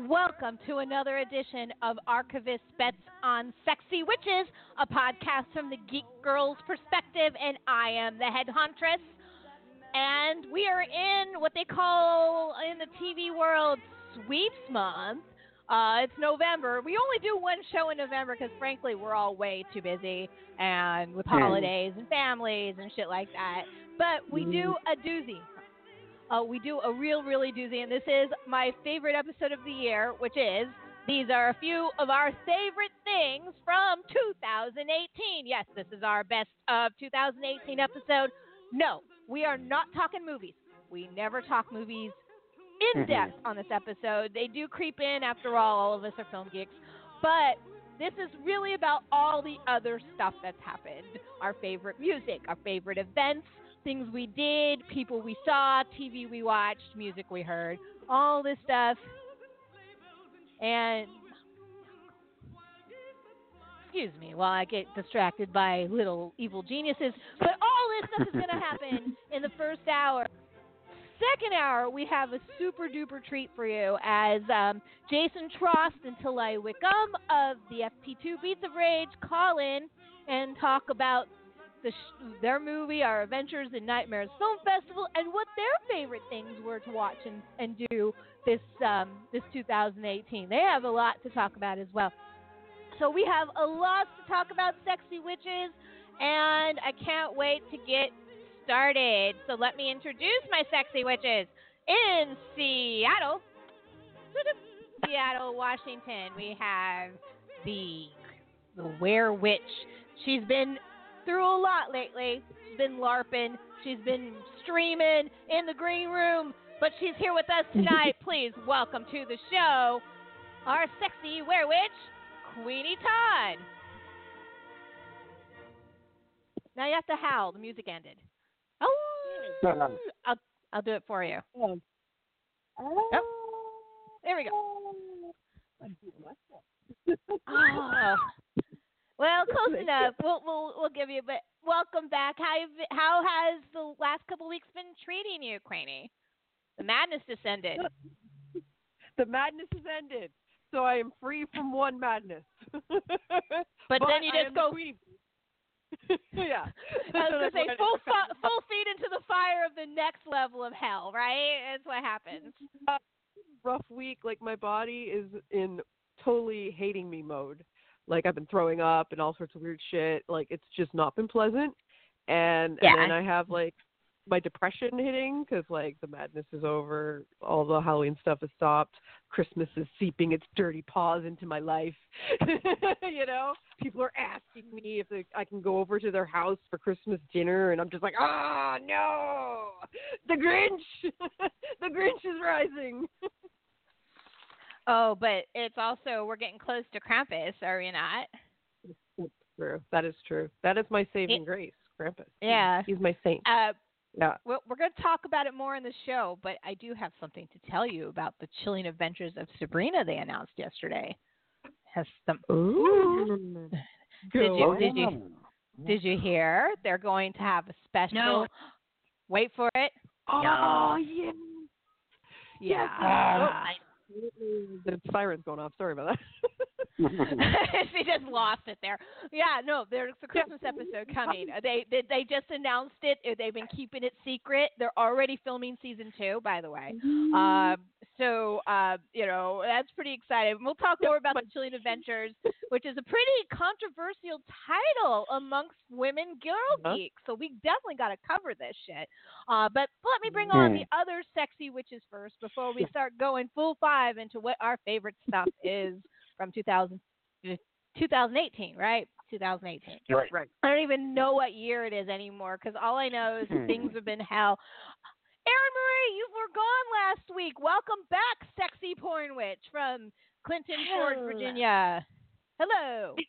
Welcome to another edition of Archivist Bets on Sexy Witches, a podcast from the Geek Girl's perspective, and I am the head huntress. And we are in what they call in the TV world sweeps month. Uh, it's November. We only do one show in November because, frankly, we're all way too busy and with holidays and families and shit like that. But we do a doozy. Uh, we do a real, really doozy, and this is my favorite episode of the year, which is these are a few of our favorite things from 2018. Yes, this is our best of 2018 episode. No, we are not talking movies. We never talk movies in depth on this episode. They do creep in, after all, all of us are film geeks. But this is really about all the other stuff that's happened our favorite music, our favorite events, things we did, people we saw, TV we watched, music we heard, all this stuff. And excuse me while I get distracted by little evil geniuses, but all this stuff is going to happen in the first hour. Second hour, we have a super duper treat for you as um, Jason Trost and I Wickham of the FP2 Beats of Rage call in and talk about the sh- their movie, Our Adventures in Nightmares Film Festival, and what their favorite things were to watch and, and do this um, this 2018. They have a lot to talk about as well. So we have a lot to talk about, sexy witches, and I can't wait to get started. So let me introduce my sexy witches in Seattle, Seattle, Washington. We have the the Were Witch. She's been through a lot lately. She's been LARPing. She's been streaming in the green room, but she's here with us tonight. Please welcome to the show our sexy werewitch, Queenie Todd. Now you have to howl. The music ended. Oh, I'll I'll do it for you. Oh, there we go. Oh. Well, close enough. We'll we'll we'll give you. But welcome back. How how has the last couple weeks been treating you, Queenie? The madness has ended. the madness has ended, so I am free from one madness. But, then you just go. yeah. I was gonna say full fu- full feet into the fire of the next level of hell, right? That's what happens. Uh, rough week. Like my body is in totally hating me mode. Like I've been throwing up and all sorts of weird shit. Like it's just not been pleasant. And Yeah. and then I have like my depression hitting because like the madness is over, all the Halloween stuff has stopped, Christmas is seeping its dirty paws into my life. you know, people are asking me if they, I can go over to their house for Christmas dinner, and I'm just like, ah, no, the Grinch, the Grinch is rising. Oh, but it's also we're getting close to Krampus, are we not? That's true. That is true. That is my saving It- grace, Krampus. Yeah. he's my saint. Uh, Yeah. Well, we're going to talk about it more in the show, but I do have something to tell you about the chilling adventures of Sabrina they announced yesterday. Has some Ooh. Did you did you did you hear they're going to have a special No. Wait for it. Oh yeah. Yeah. Yes. I The siren's going off. Sorry about that. she just lost it there. Yeah, no, there's a Christmas episode coming. They, they they just announced it. They've been keeping it secret. They're already filming season two, by the way. Um, so uh, you know that's pretty exciting. We'll talk more about the Chilling Adventures, which is a pretty controversial title amongst women girl Uh-huh. geeks. So we definitely got to cover this shit. Uh, but let me bring on Hmm. the other sexy witches first before we start going full five into what our favorite stuff is from 2000, 2018, right? 2018. Right. Right. I don't even know what year it is anymore because all I know is Hmm. things have been hell. Erin Marie, you were gone last week. Welcome back, sexy porn witch from Clifton Forge, Virginia. Hello.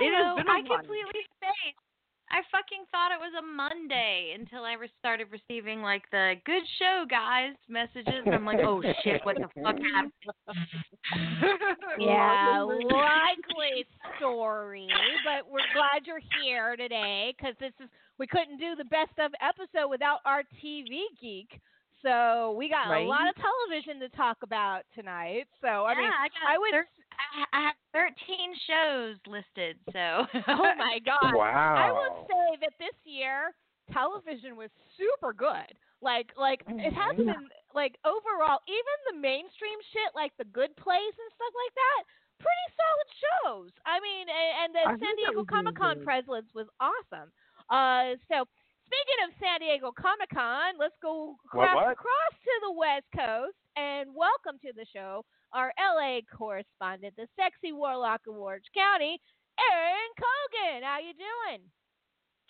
It has Hello, been a I while. completely spaced. I fucking thought it was a Monday until I started receiving like the "good show, guys" messages. I'm like, oh shit, what the fuck happened? Yeah, likely story, but we're glad you're here today because this is we couldn't do the best of episode without our TV geek. So we got a lot of television to talk about tonight. So I yeah, mean, I got I would. thir- I, I have 13 shows listed. So oh my god! Wow. I would say that this year television was super good. Like like it has Mhm. been like overall even the mainstream shit like The Good Place and stuff like that pretty solid shows. I mean and, and the I San Diego Comic Con good. presence was awesome. Uh so speaking of San Diego Comic Con, let's go What, across, what? across to the West Coast and welcome to the show our LA correspondent, the sexy warlock of Orange County, Aaron Cogan. How you doing?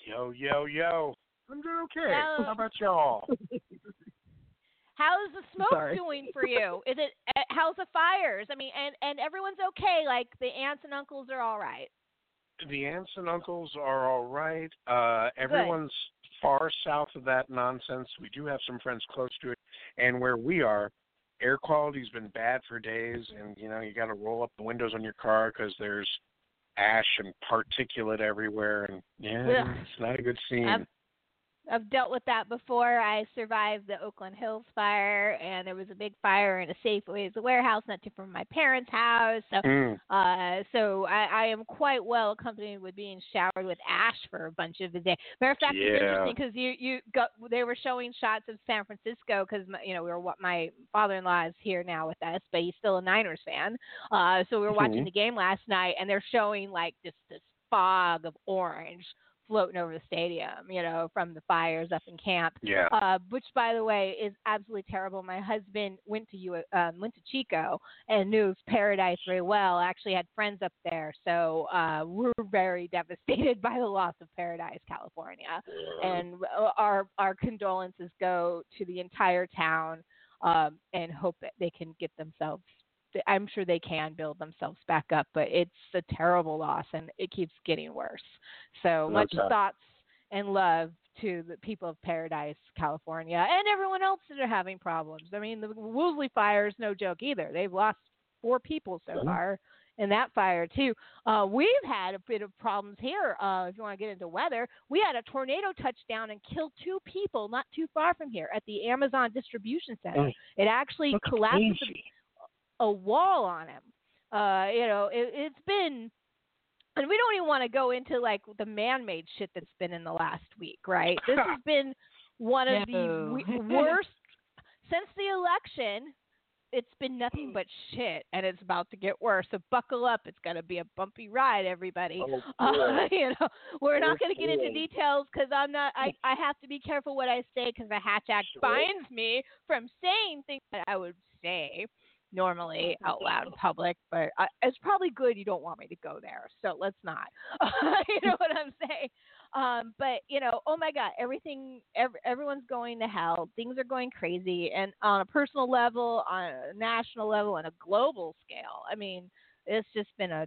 Yo, yo, yo. I'm doing okay. Hello. How about y'all? How's the smoke Sorry. doing for you? Is it uh, how's the fires? I mean, and and everyone's okay. Like the aunts and uncles are all right. The aunts and uncles are all right. Uh, everyone's far south of that nonsense. We do have some friends close to it, and where we are, air quality's been bad for days, and you know you got to roll up the windows on your car because there's ash and particulate everywhere, and yeah, it's not a good scene. I've- I've dealt with that before. I survived the Oakland Hills fire, and there was a big fire in a Safeway's warehouse not too far from my parents' house. So Mm. Uh, so I, I am quite well accompanied with being showered with ash for a bunch of the day. Matter of fact, it's interesting because you you got they were showing shots of San Francisco because you know we were what my father-in-law is here now with us, but he's still a Niners fan. Uh, so we were watching Mhm. the game last night, and they're showing like just this fog of orange floating over the stadium, you know, from the fires up in camp Yeah. uh, which by the way is absolutely terrible. My husband went to U- um, went to Chico and knew Paradise very well. Actually, had friends up there, so uh, we're very devastated by the loss of Paradise, California. And uh, our our condolences go to the entire town, um, and hope that they can get themselves. I'm sure they can build themselves back up, but it's a terrible loss, and it keeps getting worse. So much thoughts and love to the people of Paradise, California, and everyone else that are having problems. I mean, the Woolsey fire is no joke either. They've lost four people so Mhm. far in that fire too. Uh, we've had a bit of problems here. Uh, if you want to get into weather, we had a tornado touchdown and killed two people not too far from here at the Amazon distribution center. It actually collapsed. A wall on him. Uh, you know, it, it's been, and we don't even want to go into like the man-made shit that's been in the last week, right? This has been one of the worst since the election. It's been nothing but shit, and it's about to get worse. So buckle up; it's going to be a bumpy ride, everybody. Oh, Uh, you know, we're not going to get into details because I'm not. I I have to be careful what I say because the Hatch Act Sure. binds me from saying things that I would say normally out loud in public. But I, it's probably good you don't want me to go there, so let's not. you know what I'm saying? Um, but you know, oh my God, everything, ev- everyone's going to hell. Things are going crazy, and on a personal level, on a national level, on a global scale. I mean, it's just been a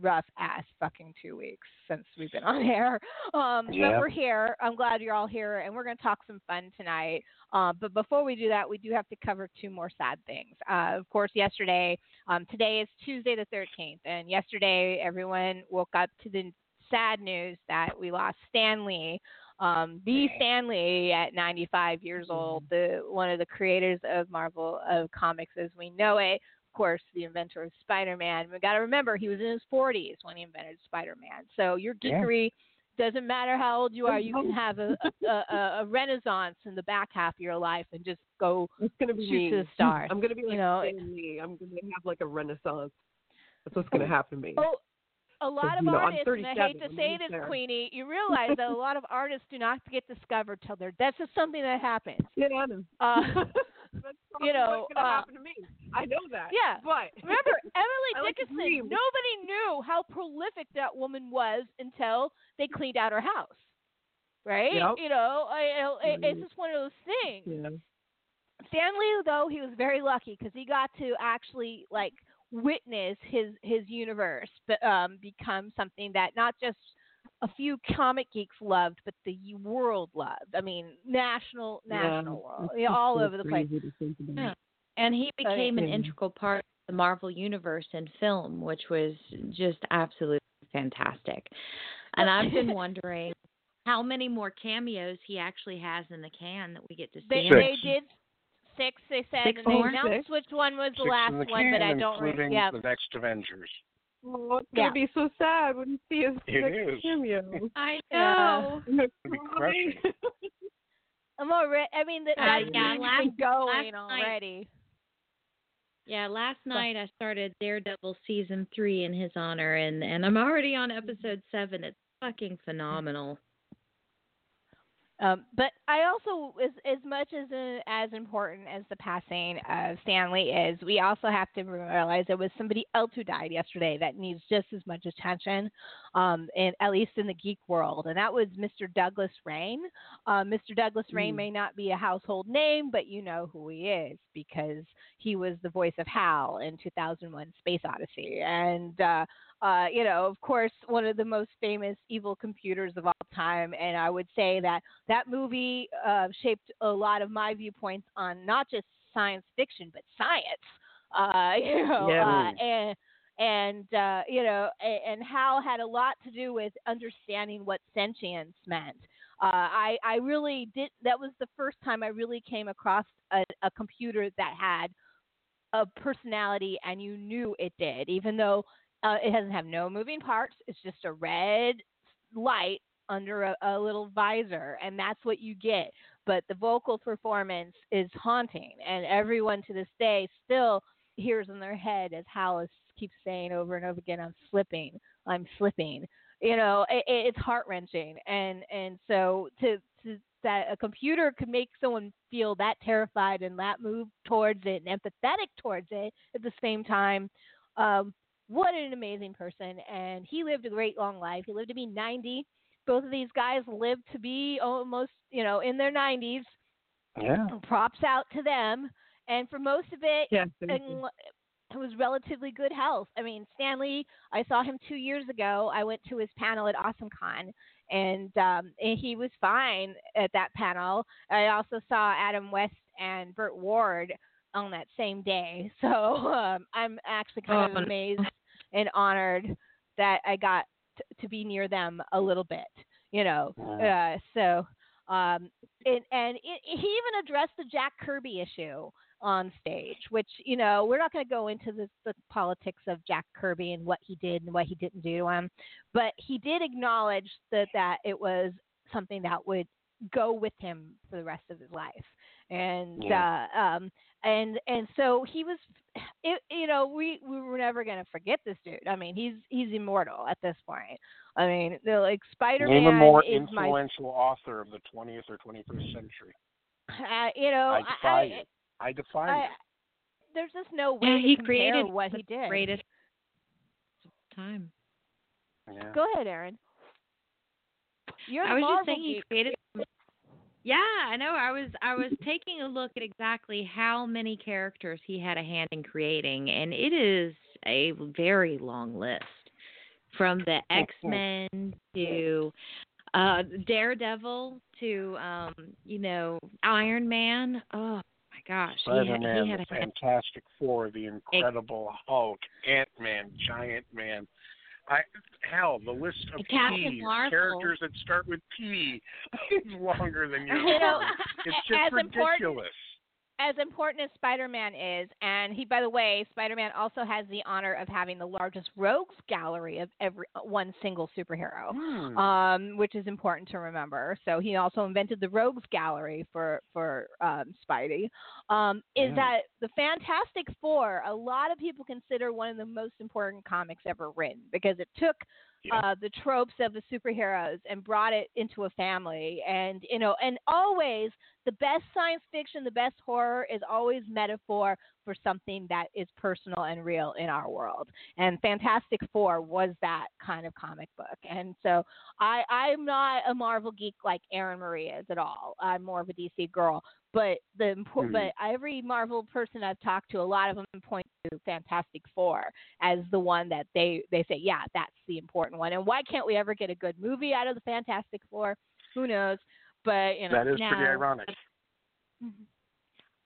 rough ass fucking two weeks since we've been on air. Um, Yeah. But we're here. I'm glad you're all here, and we're going to talk some fun tonight. Uh, but before we do that, we do have to cover two more sad things. Uh, of course, yesterday, um, today is Tuesday the 13th, and yesterday everyone woke up to the sad news that we lost Stan Lee, Um, B. Stan Lee, at 95 years old, the one of the creators of Marvel of comics as we know it, course, the inventor of Spider-Man. We got to remember he was in his 40s when he invented Spider-Man. So your Yeah. geekery doesn't matter how old you are. You can have a, a, a, a renaissance in the back half of your life and just go It's gonna be shoot me. to the stars. I'm gonna be like you know, Lee. I'm gonna have like a renaissance. That's what's gonna happen to me. Oh, a lot of you know, artists, and I hate to I'm say this, there. Queenie, you realize that a lot of artists do not get discovered till they're. That's just something that happens. Yeah, I know. Uh, That's you know, what's gonna uh, happen to me. I know that. yeah. But Remember, Emily I like Dickinson. Nobody knew how prolific that woman was until they cleaned out her house. Right? Yep. You know, I, I, it's Mhm. just one of those things. yeah. Stan Lee, though, he was very lucky because he got to actually like witness his his universe um, become something that not just a few comic geeks loved, but the world loved. I mean, national national world, yeah, just all so over the place. crazy to think about. Yeah. And he became an integral part of the Marvel universe in film, which was just absolutely fantastic. And I've been wondering how many more cameos he actually has in the can that we get to see. They they did six. They said Six and they more? announced which one was the Six last the one, can, but I don't. Re- including yeah, the next Avengers. Oh, it's Yeah. gonna be so sad when you see his It cameo. I know. I'm gonna It'll be cry. I'm already. I mean, the, Uh, that yeah, last- going last night- already. Yeah, last night I started Daredevil season three in his honor, and and I'm already on episode seven. It's fucking phenomenal. Um, but I also, as as much as uh, as important as the passing of Stan Lee is, we also have to realize there was somebody else who died yesterday that needs just as much attention, um, and at least in the geek world, and that was Mr. Douglas Rain. Uh, Mr. Douglas Rain Mm. may not be a household name, but you know who he is because he was the voice of Hal in 2001: Space Odyssey, and uh, uh, you know, of course, one of the most famous evil computers of all time. And I would say that that movie uh, shaped a lot of my viewpoints on not just science fiction, but science. Uh, you know, Yeah. uh, and and uh, you know, and, and Hal had a lot to do with understanding what sentience meant. Uh, I I really did. That was the first time I really came across a, a computer that had a personality, and you knew it did, even though uh, it doesn't have no moving parts. It's just a red light under a, a little visor, and that's what you get. But the vocal performance is haunting, and everyone to this day still hears in their head as Hal is, keeps saying over and over again, "I'm slipping, I'm slipping." You know, it, it's heart wrenching, and and so to to that a computer could make someone feel that terrified and that move towards it and empathetic towards it at the same time. Um, what an amazing person and he lived a great long life he lived to be 90 both of these guys lived to be almost you know in their 90s Yeah. props out to them and for most of it Yeah. and it was relatively good health. I mean, Stan Lee, I saw him two years ago. I went to his panel at AwesomeCon, and, um, and he was fine at that panel. I also saw Adam West and Burt Ward on that same day. So um, I'm actually kind Oh, of amazed and honored that I got t- to be near them a little bit. You know, uh, so um, and and it, he even addressed the Jack Kirby issue on stage, which you know we're not going to go into the, the politics of Jack Kirby and what he did and what he didn't do to him, but he did acknowledge that that it was something that would go with him for the rest of his life, and uh, um, and and so he was, it, you know, we we were never going to forget this dude. I mean, he's he's immortal at this point. I mean, the, like Spider Name a Man more is my, influential author of the 20th or 21st century. uh, you know, I defy I, you. I defy I, you. there's just no way Yeah, to he compare created what the he did. greatest time. Yeah. Go ahead, Aaron. You're I was Marvel just saying he created. Yeah, I know. I was I was taking a look at exactly how many characters he had a hand in creating, and it is a very long list, from the X Men to uh Daredevil to um you know Iron Man. Oh my gosh, he had, Spider-Man, he had the a. Fantastic Four, the Incredible Hulk, Ant-Man, Giant Man, I hell, the list of P's, characters that start with P, is longer than your You know. It's just important- ridiculous. As important as Spider-Man is, and he, by the way, Spider-Man also has the honor of having the largest rogues gallery of every one single superhero, Hmm. um, which is important to remember. So he also invented the rogues gallery for for um, Spidey. Um, is Mm. that the Fantastic Four? A lot of people consider one of the most important comics ever written because it took Yeah. uh, the tropes of the superheroes and brought it into a family. And you know, and always the best science fiction, the best horror is always metaphor for something that is personal and real in our world. And Fantastic Four was that kind of comic book. And so I, I'm not a Marvel geek like Erin Marie is at all. I'm more of a DC girl. But the Mhm. but every Marvel person I've talked to, a lot of them point Fantastic Four as the one that they they say, yeah, that's the important one. And why can't we ever get a good movie out of the Fantastic Four? Who knows? But you know, that is pretty ironic. Mm-hmm.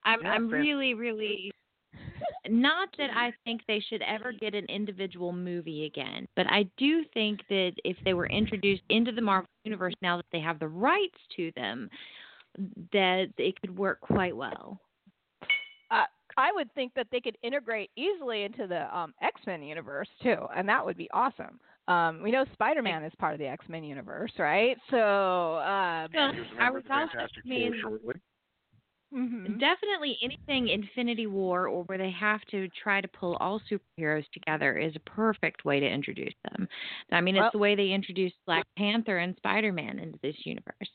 I'm Yeah, I'm fan- really really not that I think they should ever get an individual movie again, but I do think that if they were introduced into the Marvel universe now that they have the rights to them, that it could work quite well. I would think that they could integrate easily into the um, X Men universe too, and that would be awesome. Um, we know Spider Man is part of the X Men universe, right? So, um, Well, He was a I member was of the also mean shortly. mhm. definitely anything Infinity War or where they have to try to pull all superheroes together is a perfect way to introduce them. I mean, Well- it's the way they introduced Black Panther and Spider Man into this universe.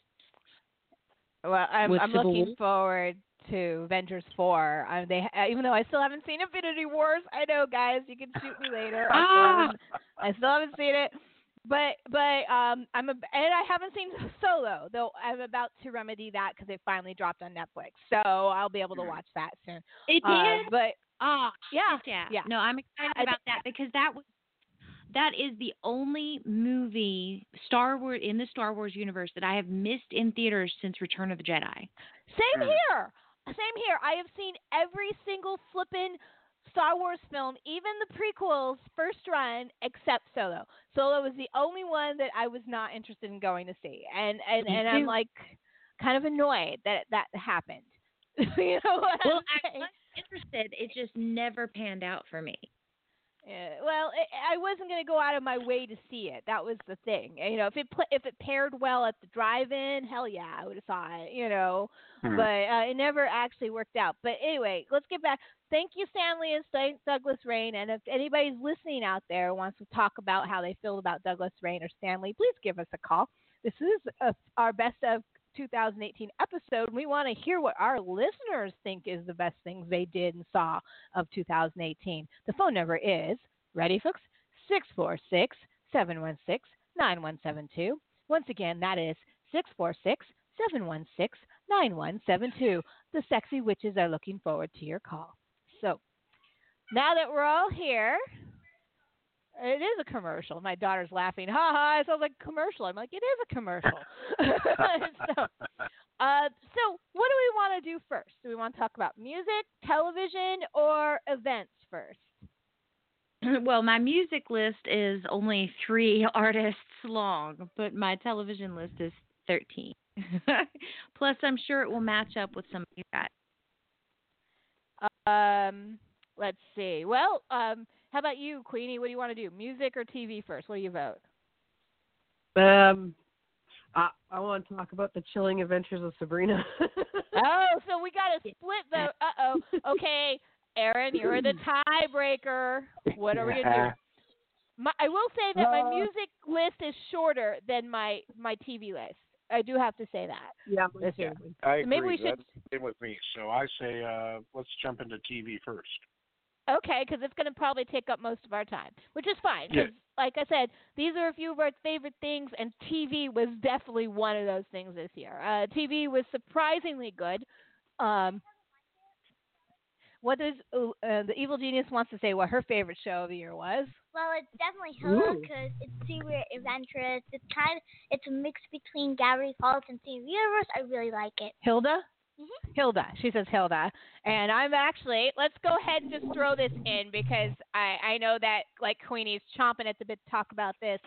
well, I'm, I'm looking forward to Avengers Four. Um, they uh, even though I still haven't seen Infinity Wars, I know, guys, you can shoot me later. I still Ah! haven't- I still haven't seen it. But but um I'm a, and I haven't seen Solo though I'm about to remedy that because it finally dropped on Netflix so I'll be able to watch that soon. It Uh, but Ah, yeah, yeah, yeah. No, I'm excited I about that because that was that is the only movie Star Wars in the Star Wars universe that I have missed in theaters since Return of the Jedi. Same Hmm. here. Same here. I have seen every single flippin' Star Wars film, even the prequels, first run, except Solo. Solo was the only one that I was not interested in going to see, and and Me and I'm like kind of annoyed that that happened. you know what Well, I'm I was interested. It just never panned out for me. Yeah, well, I I wasn't going to go out of my way to see it. That was the thing. You know, if it pla if it paired well at the drive-in, hell yeah, I would have saw it. You know, Hmm. but uh, it never actually worked out. But anyway, let's get back. Thank you, Stan Lee and thank Douglas Rain. And if anybody's listening out there wants to talk about how they feel about Douglas Rain or Stan Lee, please give us a call. This is uh our best of 2018 episode. We want to hear what our listeners think is the best things they did and saw of 2018. The phone number is ready, folks? 646 716 9172. Once again, that is 646 716 9172. The sexy witches are looking forward to your call. So, now that we're all here, it is a commercial. My daughter's laughing. Ha ha, it sounds like a commercial. I'm like, it is a commercial. so, uh, so, what do we want to do first? Do we want to talk about music, television, or events first? well, my music list is only three artists long, but my television list is 13. Plus, I'm sure it will match up with some of you guys. Um, let's see. Well, um, how about you, Queenie? What do you want to do? Music or TV first? What do you vote? Um, I I want to talk about the chilling adventures of Sabrina. oh, so we got a split vote. Uh oh. Okay, Aaron, you're the tiebreaker. What are we gonna do? My, I will say that my Uh, music list is shorter than my my TV list. I do have to say that. yeah, mine too. year. I So maybe agree. we should- That's same with me. So I say uh, let's jump into TV first. Okay, because it's going to probably take up most of our time, which is fine. 'cause Yeah. like I said, these are a few of our favorite things, and TV was definitely one of those things this year. Uh, TV was surprisingly good. Um, what does uh, uh, the evil genius wants to say? What her favorite show of the year was? Well, it's definitely Hilda because it's super adventurous. It's kind of it's a mix between Gravity Falls and Steven Universe. I really like it. Hilda. Hilda. She says Hilda. And I'm actually, let's go ahead and just throw this in because I, I know that like Queenie's chomping at the bit to talk about this.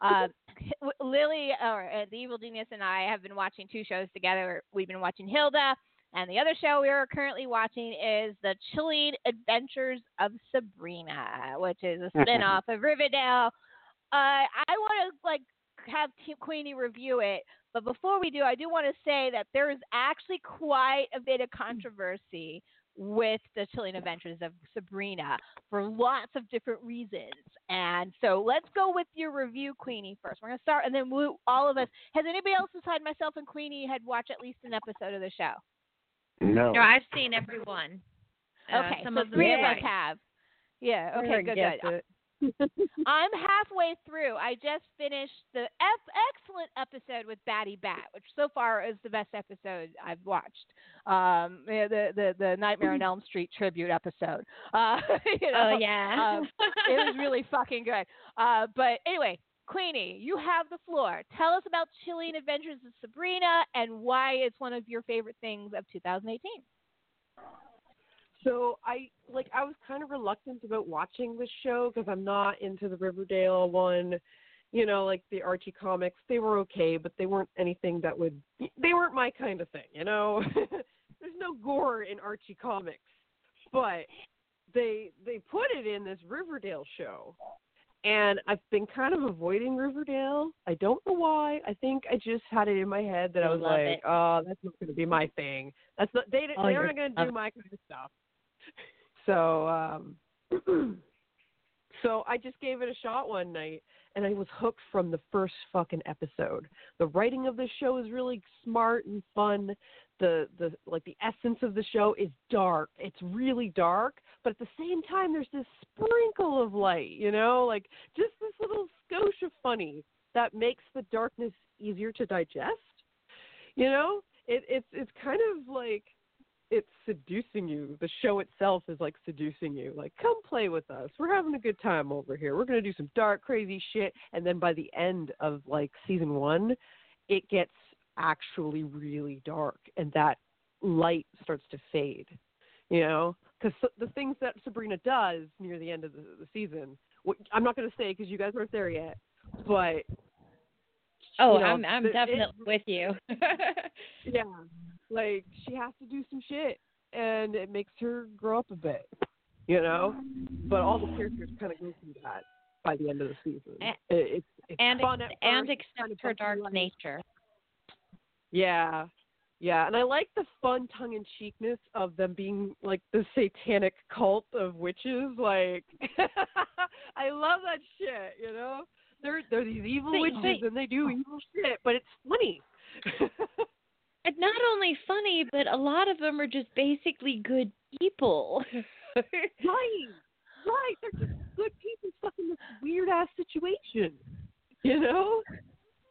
Uh, Lily, or uh, the Evil Genius, and I have been watching two shows together. We've been watching Hilda, and the other show we are currently watching is The Chilling Adventures of Sabrina, which is a spin-off of Riverdale. Uh, I want to like have Queenie review it, but before we do, I do want to say that there is actually quite a bit of controversy with the Chilling Adventures of Sabrina for lots of different reasons. And so let's go with your review, Queenie, first. We're going to start, and then we, all of us. Has anybody else besides myself and Queenie had watched at least an episode of the show? No. No, I've seen everyone. Uh, Okay, some so of three of us have. Yeah. Okay. Good. Good. it. I'm halfway through. I just finished the ep- excellent episode with Batibat, which so far is the best episode I've watched. Um, the the the Nightmare on Elm Street tribute episode. Uh, you know, Oh yeah. um, it was really fucking good. Uh, but anyway, Queenie, you have the floor. Tell us about Chilling Adventures of Sabrina and why it's one of your favorite things of 2018. So I like I was kind of reluctant about watching this show because I'm not into the Riverdale one. You know, like the Archie comics, they were okay, but they weren't anything that would. They weren't my kind of thing. You know, there's no gore in Archie comics, but they they put it in this Riverdale show, and I've been kind of avoiding Riverdale. I don't know why. I think I just had it in my head that I You was like, it. oh, that's not going to be my thing. That's not they. Oh, they're not going to do my kind of stuff. So um so I just gave it a shot one night and I was hooked from the first fucking episode. The writing of the show is really smart and fun. The the like the essence of the show is dark. It's really dark, but at the same time there's this sprinkle of light, you know? Like just this little skosh of funny that makes the darkness easier to digest. You know? It it's it's kind of like it's seducing you. The show itself is like seducing you. Like, come play with us. We're having a good time over here. We're gonna do some dark, crazy shit. And then by the end of like season one, it gets actually really dark, and that light starts to fade. You know, because the things that Sabrina does near the end of the, the season, I'm not gonna say because you guys aren't there yet, but oh, you know, I'm I'm the- it- definitely with you. yeah, like she has to do some shit, and it makes her grow up a bit, you know. But all the characters kind of go through that by the end of the season. A- It, it's it's and fun at and accept her dark ride. nature. Yeah, yeah, and I like the fun tongue in cheekness of them being like the satanic cult of witches. Like, I love that shit. You know, they're they're these evil witches and they do evil shit, but it's funny. And not only funny, but a lot of them are just basically good people. Right, right. They're just good people stuck in this weird ass situation, you know.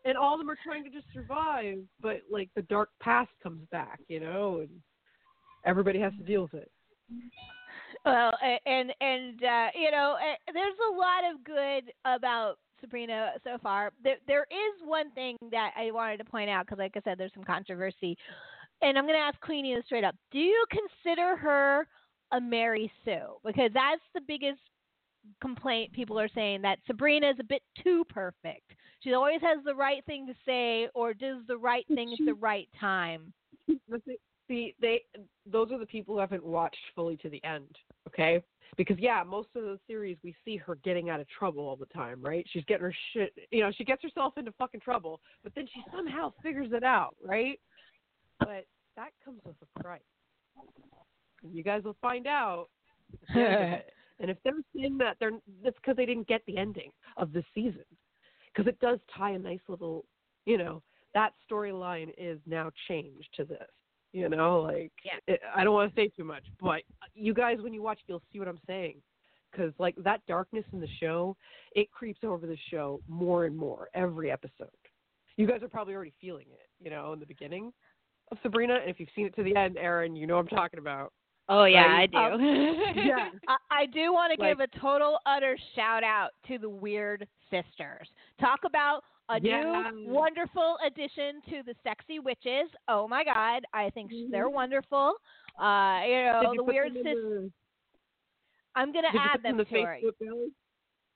And all of them are trying to just survive, but like the dark past comes back, you know, and everybody has to deal with it. Well, and and uh, you know, there's a lot of good about Sabrina so far. There there is one thing that I wanted to point out because, like I said, there's some controversy, and I'm going to ask Queenie straight up: Do you consider her a Mary Sue? Because that's the biggest complaint people are saying that Sabrina is a bit too perfect. She always has the right thing to say or does the right thing at the right time. See, they those are the people who haven't watched fully to the end, okay? Because yeah, most of the series we see her getting out of trouble all the time, right? She's getting her shit, you know, she gets herself into fucking trouble, but then she somehow figures it out, right? But that comes with a price. You guys will find out. at the end of it. And if they're saying that, they're that's because they didn't get the ending of the season, because it does tie a nice little, you know, that storyline is now changed to this. You know, like Yeah. it, I don't want to say too much, but you guys, when you watch, you'll see what I'm saying. Because like that darkness in the show, it creeps over the show more and more every episode. You guys are probably already feeling it, you know, in the beginning of Sabrina, and if you've seen it to the end, Aaron, you know what I'm talking about. Oh yeah, Right. I do. Um, yeah. I, I do want to Like- give a total utter shout out to the Weird Sisters. Talk about a Yeah. new wonderful addition to the sexy witches. Oh my God, I think sh they're wonderful. Uh, you know you the weird. Sis- the- I'm gonna did add them them the to her. Facebook gallery?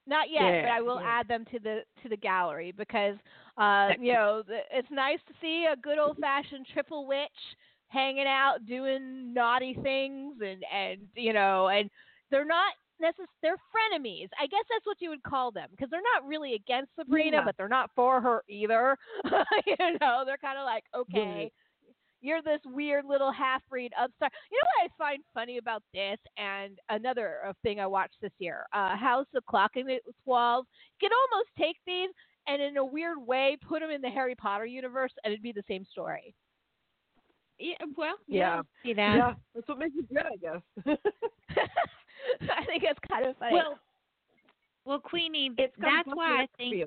Not yet, but I will yeah. add them to the to the gallery because uh, you know it's nice to see a good old fashioned triple witch hanging out doing naughty things and and you know and they're not necess- they're frenemies. I guess that's what you would call them because they're not really against Sabrina, Yeah. but they're not for her either. you know, they're kind of like okay. You're this weird little half breed upstart. You know what I find funny about this, and another uh, thing I watched this year, uh, House of Clock and the Walls. You can almost take these and, in a weird way, put them in the Harry Potter universe, and it'd be the same story. Yeah, well, Yeah. see that. Yeah, that's what makes it good, I guess. I think it's kind of funny. Well, well, Queenie, It's that's why I think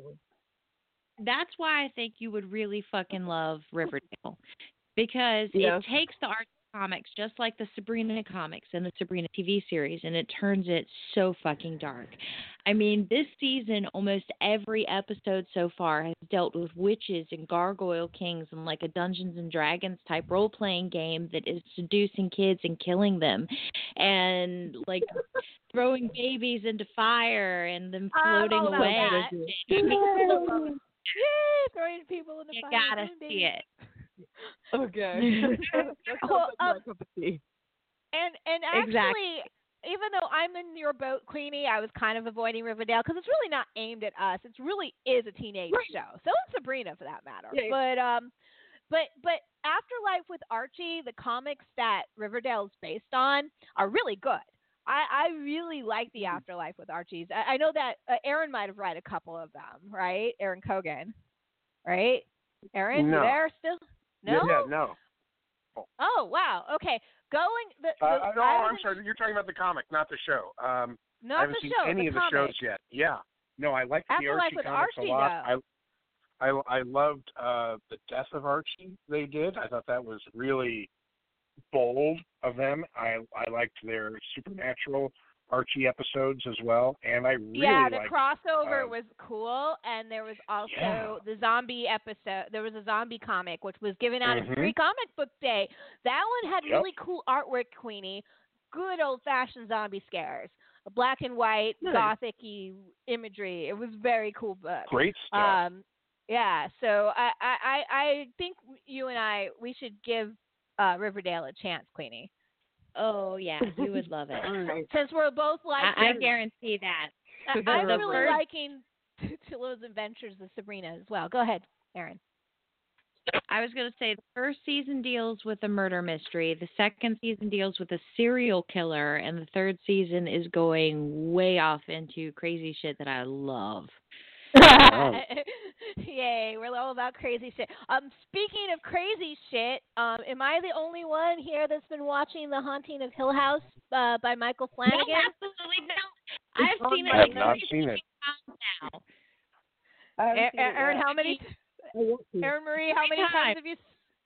that's why I think you would really fucking love Riverdale because Yeah. it takes the art comics just like the Sabrina comics and the Sabrina TV series and it turns it so fucking dark. I mean, this season almost every episode so far has dealt with witches and gargoyle kings and like a Dungeons and Dragons type role-playing game that is seducing kids and killing them and like throwing babies into fire and them floating away. Throwing people in the You fire. gotta see it. Okay. that sounds Well, like my um, cup of tea. And and actually, Exactly. even though I'm in your boat, Queenie, I was kind of avoiding Riverdale because it's really not aimed at us. It really is a teenage Right. show. So is Sabrina, for that matter. Yeah, yeah. But um, but but Afterlife with Archie, the comics that Riverdale is based on, are really good. I, I really like the Mm-hmm. Afterlife with Archie's. I, I know that uh, Aaron might have read a couple of them, right? Aaron Kogan, right? Aaron, you No. there still? No. Yeah, no. Oh wow. Okay. Going the, the Uh, no, I'm sorry. You're talking about the comic, not the show. Um, Not I haven't the seen show. any the of the shows yet. Yeah. No, I liked the Archie with comics Archie, a lot. though. I, I I loved uh the death of Archie they did. I thought that was really bold of them. I I liked their supernatural Archie episodes as well, and I really yeah, the liked crossover uh, was cool, and there was also Yeah. the zombie episode. There was a zombie comic which was given out Mhm. at Free Comic Book Day. That one had Yep. really cool artwork, Queenie. Good old fashioned zombie scares, black and white, Nice. gothic-y imagery. It was very cool book. great stuff. Um, yeah, so I, I, I I think you and I we should give uh, Riverdale a chance, Queenie, Oh yeah, you would love it. All right. since we're both like I, I guarantee that. I, I'm really first- liking Tilla's Adventures of Sabrina as well. Go ahead, Aaron. I was going to say the first season deals with a murder mystery, the second season deals with a serial killer, and the third season is going way off into crazy shit that I love. Yay, we're all about crazy shit. Um, speaking of crazy shit, um, am I the only one here that's been watching The Haunting of Hill House uh, by Michael Flanagan? No, absolutely no. It's I've on seen it I like have not seen it. now. I haven't seen it Aaron, how many? I want to. Erin Marie, how many times times. have you?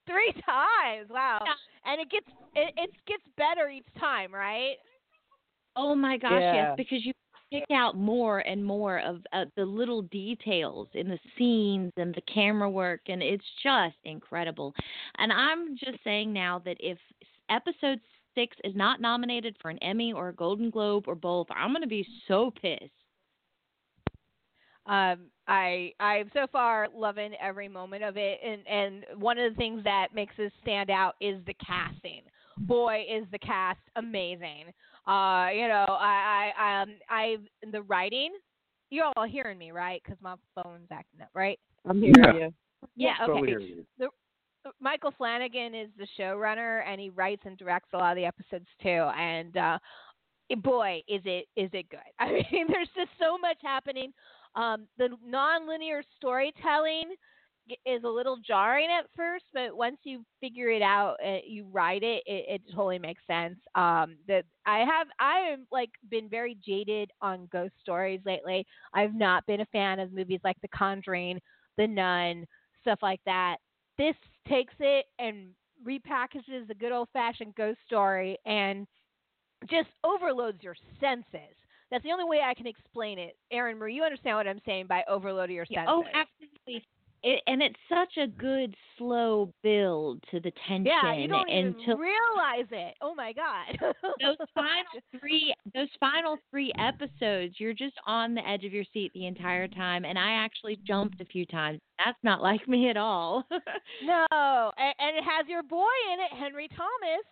Three times. Wow. Yeah. And it gets it, it gets better each time, right? Oh my gosh, Yeah. yes, because you pick out more and more of uh, the little details in the scenes and the camera work, and it's just incredible. And I'm just saying now that if episode six is not nominated for an Emmy or a Golden Globe or both, I'm going to be so pissed. um i i'm so far loving every moment of it and and one of the things that makes this stand out is the casting boy is the cast amazing uh you know i i um i the writing you're all hearing me right because my phone's acting up right I'm hearing Yeah. you. yeah okay Totally hear you. Michael Flanagan is the showrunner, and he writes and directs a lot of the episodes too. And uh, boy, is it is it good! I mean, there's just so much happening. Um, the nonlinear storytelling g- is a little jarring at first, but once you figure it out, uh, you write it, it, it totally makes sense. Um, that I have, I am like been very jaded on ghost stories lately. I've not been a fan of movies like The Conjuring, The Nun, stuff like that. This takes it and repackages a good old fashioned ghost story and just overloads your senses. That's the only way I can explain it. Erin Marie, you understand what I'm saying by overloading your senses. Oh, absolutely. It, and it's such a good slow build to the tension Yeah, you don't even until realize it. Oh my god. those final three those final three episodes you're just on the edge of your seat the entire time and i actually jumped a few times that's not like me at all no, and, and it has your boy in it, Henry Thomas.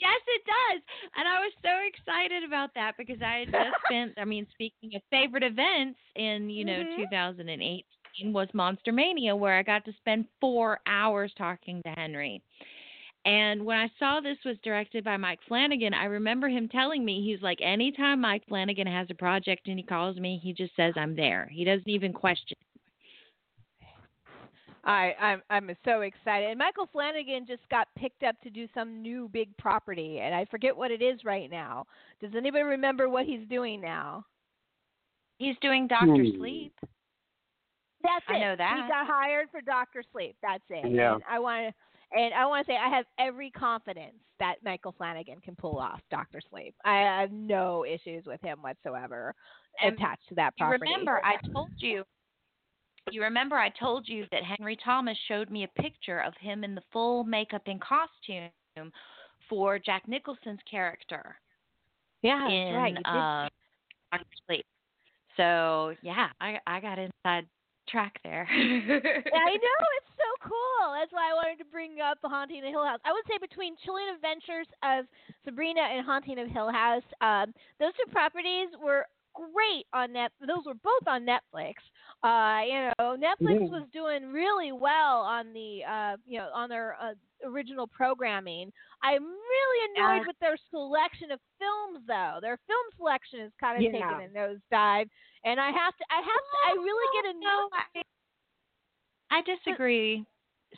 yes it does and i was so excited about that because i had just spent i mean speaking of favorite events in you know Mhm. 2018 was monster mania where i got to spend four hours talking to henry and when I saw this was directed by Mike Flanagan, I remember him telling me, he's like, anytime Mike Flanagan has a project and he calls me, he just says, I'm there. He doesn't even question. I I'm I'm so excited. And Michael Flanagan just got picked up to do some new big property, and I forget what it is right now. Does anybody remember what he's doing now? He's doing Doctor Hmm. Sleep. That's I it. know that. He got hired for Doctor Sleep. That's it. Yeah. And I want to, and I want to say I have every confidence that Michael Flanagan can pull off Doctor Sleep. I have no issues with him whatsoever And attached to that You property. remember, I told you. You remember, I told you that Henry Thomas showed me a picture of him in the full makeup and costume for Jack Nicholson's character yeah, that's in right. You uh, Doctor Sleep. So yeah, I I got inside track there. I know it's so cool. That's why I wanted to bring up the Haunting of Hill House. I would say between Chilling Adventures of Sabrina and Haunting of Hill House, um, those two properties were great on net. Those were both on Netflix. Uh, you know, Netflix Mhm. was doing really well on the uh, you know, on their uh, original programming. I'm really annoyed with their selection of films, though. Their film selection is kind of Yeah. taking a nosedive, and I have to, I have to, I really get annoyed. No, I, I disagree.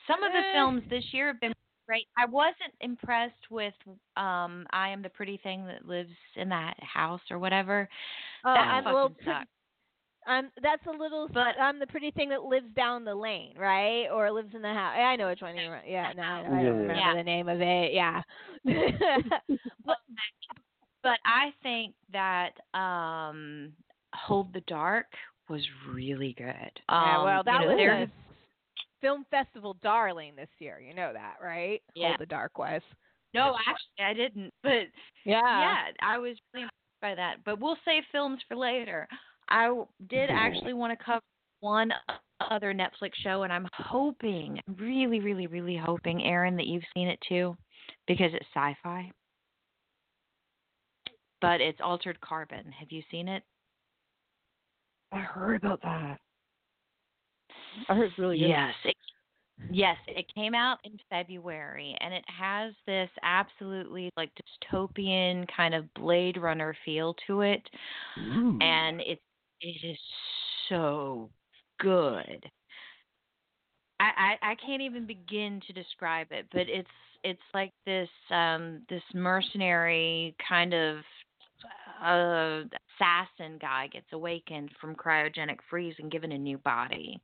Some of the Eh. films this year have been great. I wasn't impressed with um I am the pretty thing that lives in that house or whatever. Uh, that I'm a fucking little sucked. I'm that's a little But- I'm the pretty thing that lives down the lane, right? Or lives in the house. I know which one you yeah, no, I, I don't Yeah. remember Yeah. the name of it. Yeah. But but I think that um Hold the Dark was really good. yeah, Um, well, you that know, was there- a film festival darling this year. You know that, right? Yeah. Hold the Dark was. No, actually I didn't. But Yeah. yeah, I was really impressed by that. But we'll save films for later. I did actually want to cover one other Netflix show, and I'm hoping, really, really, really hoping, Erin, that you've seen it too, because it's sci-fi. But it's Altered Carbon. Have you seen it? I heard about that. I heard it's really good. Yes. It, yes, it came out in February and it has this absolutely like dystopian kind of Blade Runner feel to it Ooh. and it it is so good. I, I I can't even begin to describe it, but it's it's like this um this mercenary kind of uh assassin guy gets awakened from cryogenic freeze and given a new body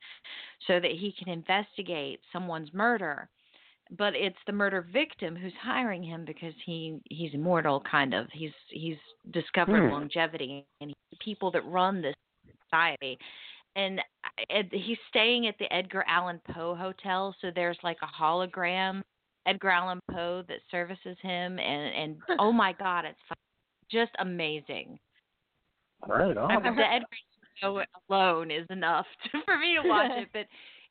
so that he can investigate someone's murder. But it's the murder victim who's hiring him because he he's immortal kind of. He's he's discovered Hmm. longevity and people that run this society. And Ed, he's staying at the Edgar Allan Poe hotel so there's like a hologram Edgar Allan Poe that services him and and oh my god it's just amazing right I on. mean, the Edgar Allan Poe alone is enough to, for me to watch it but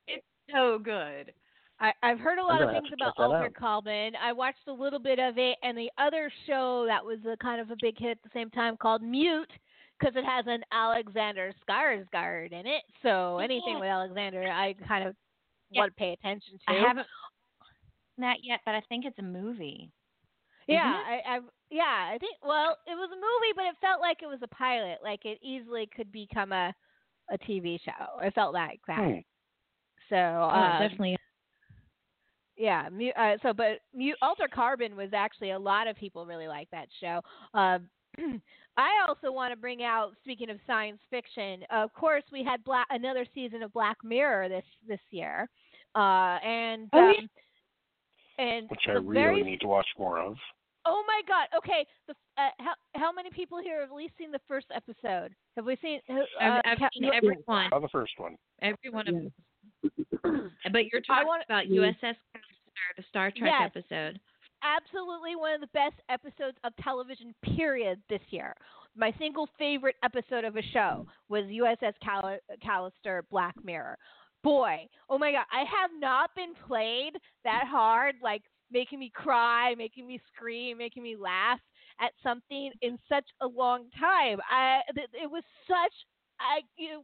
it's so good I, I've heard a lot of things about check that Altered Carbon. I watched a little bit of it, and the other show that was a kind of a big hit at the same time called Mute, because it has an Alexander Skarsgård in it. So anything Yeah. with Alexander, I kind of Yeah. want to pay attention to. I haven't seen that yet but I think it's a movie Yeah, Isn't I, I yeah, I think well, it was a movie, but it felt like it was a pilot. Like it easily could become a a TV show. It felt like that. Hmm. So oh, um, definitely Yeah, uh, so but Altered Carbon was actually a lot of people really like that show. Um, I also want to bring out, speaking of science fiction, of course we had Black, another season of Black Mirror this this year, uh, and Oh, um, yeah. and Which I really very need to watch more of. Oh my God. Okay. The uh, how how many people here have at least seen the first episode? Have we seen? Uh, I've, I've Ca- seen every one, Oh, the first one. every one of them. But you're talking wanna- about USS Callister, the Star Trek Yes. episode. absolutely one of the best episodes of television period this year. My single favorite episode of a show was USS Cal- Callister Black Mirror. Boy, oh my god, I have not been played that hard like making me cry, making me scream, making me laugh at something in such a long time. I th- it was such I you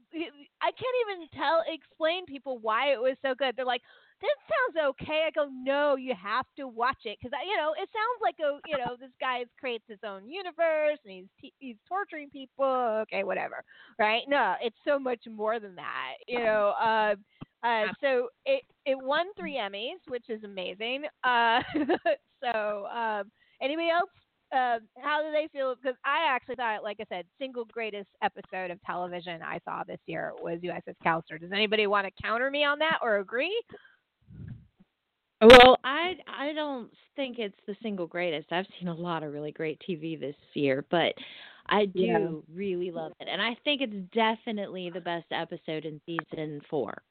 I can't even tell explain people why it was so good. They're like this sounds okay. I go, no, you have to watch it because you know it sounds like a you know this guy creates his own universe and he's t- he's torturing people. Okay, whatever, right? No, it's so much more than that. You know, uh, uh, so it it won three Emmys, which is amazing. Uh, so um, anybody else? Uh, how do they feel? Because I actually thought, like I said, single greatest episode of television I saw this year was USS Callister. Does anybody want to counter me on that or agree? Well, I I don't think it's the single greatest. I've seen a lot of really great TV this year, but I do Yeah. really love it, and I think it's definitely the best episode in season four,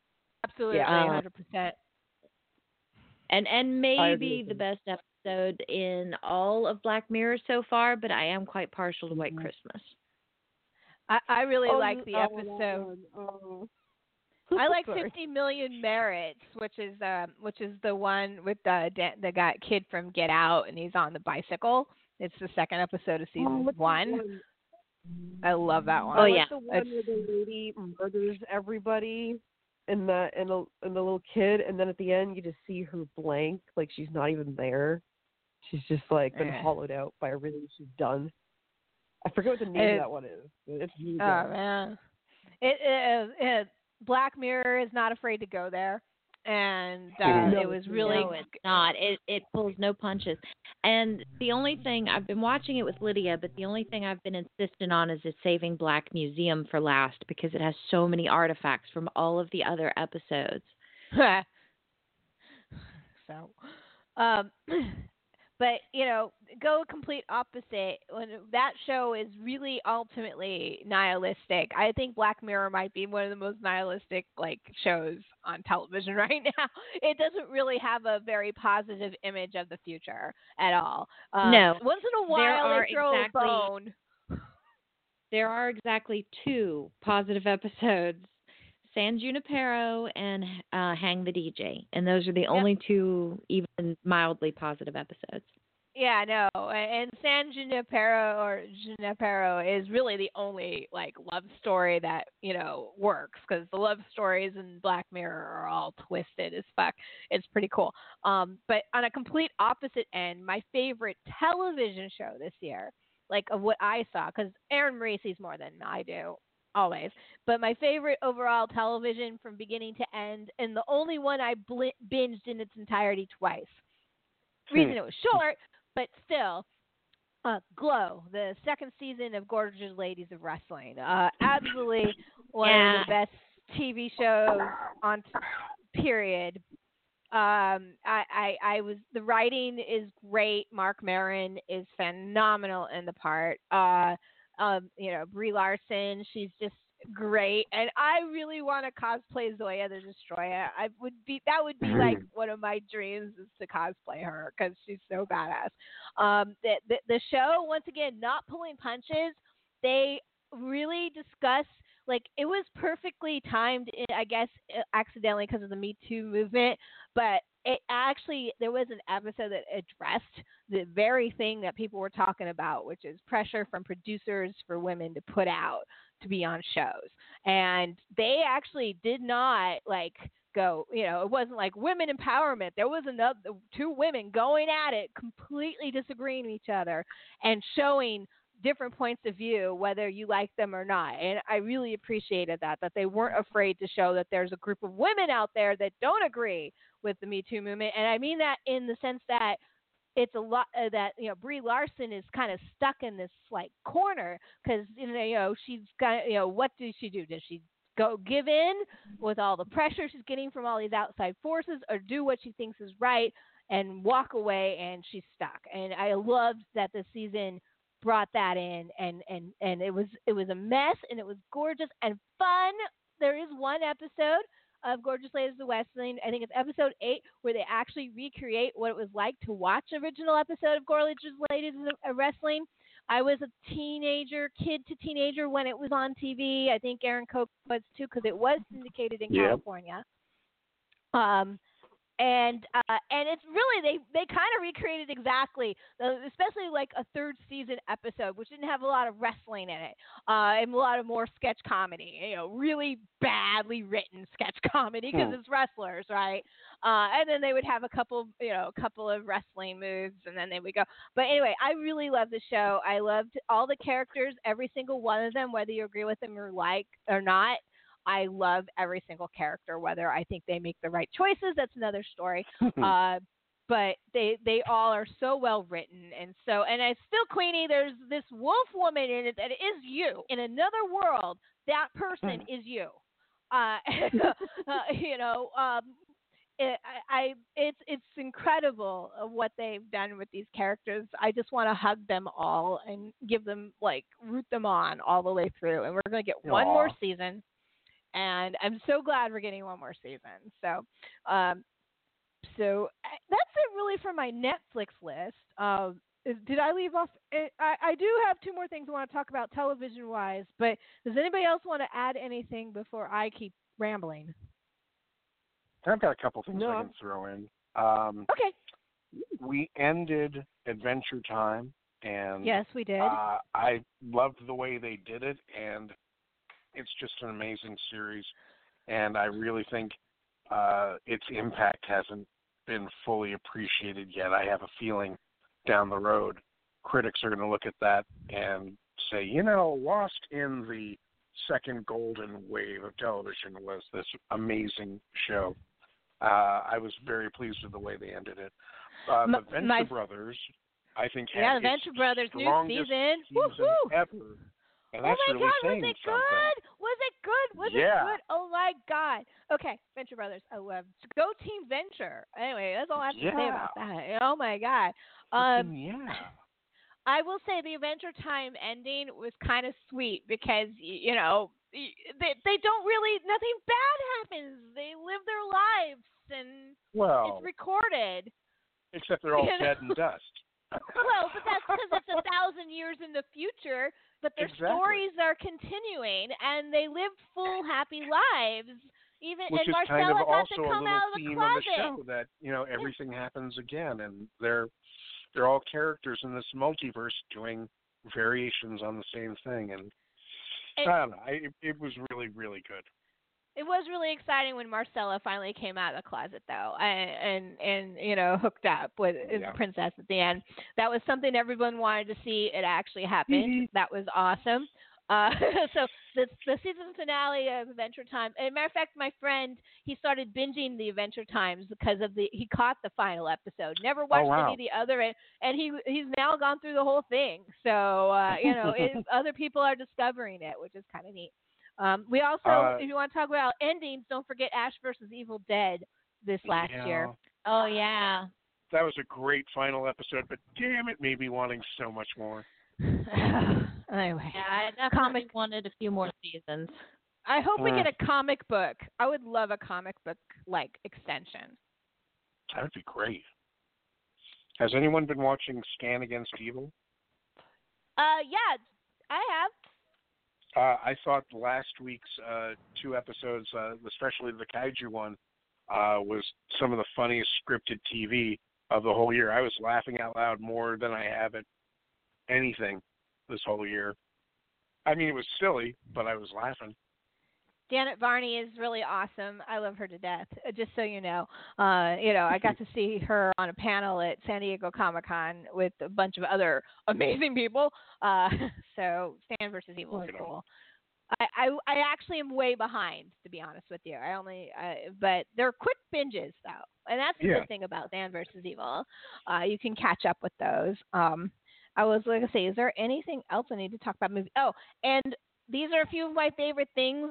Absolutely, Yeah. hundred percent. and and maybe the best episode in all of Black Mirror so far. But I am quite partial to White Mhm. Christmas. I, I really Oh, like the oh, episode. one. Oh. I like 50 Million Merits, which is um, which is the one with the da- the guy kid from Get Out, and he's on the bicycle. It's the second episode of Oh, season what's that one. I love that one. Oh, I yeah. like the one It's- where the lady murders everybody and the and the and the little kid and then at the end you just see her blank, like she's not even there. She's just like been Eh. hollowed out by everything she's done. I forget what the name It- of that one is. It's Oh man, it, it, it Black Mirror is not afraid to go there, and uh, No, it was really no, it's not. It it pulls no punches. And the only thing I've been watching it with Lydia, but the only thing I've been insistent on is the Saving Black Museum for last because it has so many artifacts from all of the other episodes. so, um, but you know, go complete opposite. When that show is really ultimately nihilistic, I think Black Mirror might be one of the most nihilistic like shows on television right now. It doesn't really have a very positive image of the future at all. Um, No. once in a There while they throw exactly- a bone. There are exactly two positive episodes. San Junipero and uh, Hang the DJ, and those are the only two even mildly positive episodes. Yeah, no, and San Junipero or Junipero is really the only like love story that you know works because the love stories in Black Mirror are all twisted as fuck. It's pretty cool. Um, but on a complete opposite end, my favorite television show this year, like of what I saw, because Erin Marie sees more than I do always. But my favorite overall television from beginning to end, and the only one I bl- binged in its entirety twice. Reason it was short, but still, uh, Glow, the second season of Gorgeous Ladies of Wrestling. Uh, absolutely one of the best TV shows on period. Um, I, I, I was the writing is great. Marc Maron is phenomenal in the part. Uh, um, you know, Brie Larson, she's just great, and I really want to cosplay Zoya the Destroyer. I would be that would be like one of my dreams is to cosplay her because she's so badass. Um, the, the the show once again not pulling punches. They really discuss like it was perfectly timed. eh, I guess eh, accidentally because of the Me Too movement, but it actually there was an episode that addressed the very thing that people were talking about, which is pressure from producers for women to put out to be on shows. And they actually did not like go, you know, it wasn't like women empowerment. There was another two women going at it, completely disagreeing with each other and showing different points of view whether you like them or not. And I really appreciated that that they weren't afraid to show that there's a group of women out there that don't agree with the Me Too movement. And I mean that in the sense that it's a lot uh, that you know Brie Larson is kind of stuck in this like corner because you know you know she's got you know what does she do? Does she go give in with all the pressure she's getting from all these outside forces, or do what she thinks is right? and walk away, and she's stuck. And I loved that the season brought that in, and and and it was it was a mess, and it was gorgeous and fun. There is one episode of Gorgeous Ladies of Wrestling. I think it's episode eight where they actually recreate what it was like to watch original episode of Gorgeous Ladies of Wrestling. I was a teenager, kid to teenager when it was on TV. I think Aaron Koch was too because it was syndicated in Yep. California. Um, and uh, and it's really they they kind of recreated exactly, especially like a third season episode, which didn't have a lot of wrestling in it, uh, and a lot of more sketch comedy. You know, really badly written sketch comedy because Hmm. it's wrestlers, right? Uh, and then they would have a couple, you know, a couple of wrestling moves, and then they would go. But anyway, I really love the show. I loved all the characters, every single one of them, whether you agree with them or like or not. I love every single character, whether I think they make the right choices. That's another story. uh, but they they all are so well written and so and I still Queenie. There's this wolf woman in it that is you in another world. That person is you. Uh, uh, you know, um, it, I, I it's it's incredible what they've done with these characters. I just want to hug them all and give them like root them on all the way through. And we're gonna get one more season, and I'm so glad we're getting one more season. So, um, so uh, that's it really for my Netflix list. Um, is- did I leave off? eh, I, I do have two more things I want to talk about television wise, but does anybody else want to add anything before I keep rambling? I've got a couple things No. I can throw in. Um, Okay. we ended Adventure Time, and Yes, we did. Uh, I loved the way they did it, and it's just an amazing series. And I really think uh, its impact hasn't been fully appreciated yet. I have a feeling down the road, critics are going to look at that and say, you know, Lost in the second golden wave of television was this amazing show. Uh, I was very pleased with the way they ended it. Uh, M- the Venture my- Brothers, I think, had yeah, the Venture Brothers new season. season ever. And Oh my really god, was it something. good? Was it good? Was Yeah. it good? Oh my god. Okay, Venture Brothers. I love Go Team Venture. Anyway, that's all I have to say about that. Oh my god. Um yeah. I will say the Adventure Time ending was kind of sweet because you know they they don't really nothing bad happens. They live their lives and Well, it's recorded. except they're all dead and dust. Well, but that's because it's a thousand years in the future. But their Exactly. stories are continuing, and they lived full, happy lives. Even Which and is Marcella kind of got also to a come little out of the theme closet. of the show that you know everything happens again, and they're they're all characters in this multiverse doing variations on the same thing, and It- I don't know. I, it, it was really really good. It was really exciting when Marcella finally came out of the closet, though, and and, and you know hooked up with Yeah. the princess at the end. That was something everyone wanted to see. It actually happened. Mhm. that was awesome. Uh, so the the season finale of Adventure Time. As a matter of fact, my friend he started binging the Adventure Times because of the he caught the final episode. Never watched Oh, wow. any of the other, and, and he he's now gone through the whole thing. So uh, you know, it, other people are discovering it, which is kind of neat. Um, we also, Uh, if you want to talk about endings, don't forget Ash versus Evil Dead this last Yeah. year. Oh yeah. That was a great final episode, but damn it, made me wanting so much more. anyway, Yeah, I definitely Comic- wanted a few more seasons. I hope we Uh. get a comic book. I would love a comic book like extension. That would be great. Has anyone been watching Stan Against Evil? Uh, yeah, I have. Uh, I thought last week's uh, two episodes, uh, especially the kaiju one, uh, was some of the funniest scripted TV of the whole year. I was laughing out loud more than I have at anything this whole year. I mean, it was silly, but I was laughing. Janet Varney is really awesome. I love her to death. uh, Just so you know, uh, you know, I got to see her on a panel at San Diego Comic Con with a bunch of other amazing people. Uh, so Stan versus Evil is cool. I, I I actually am way behind to be honest with you. I only uh, but they're quick binges though, and that's the Yeah. good thing about Stan versus Evil. Uh, you can catch up with those. Um, I was like, to say, is there anything else I need to talk about? Movie? Oh, and these are a few of my favorite things.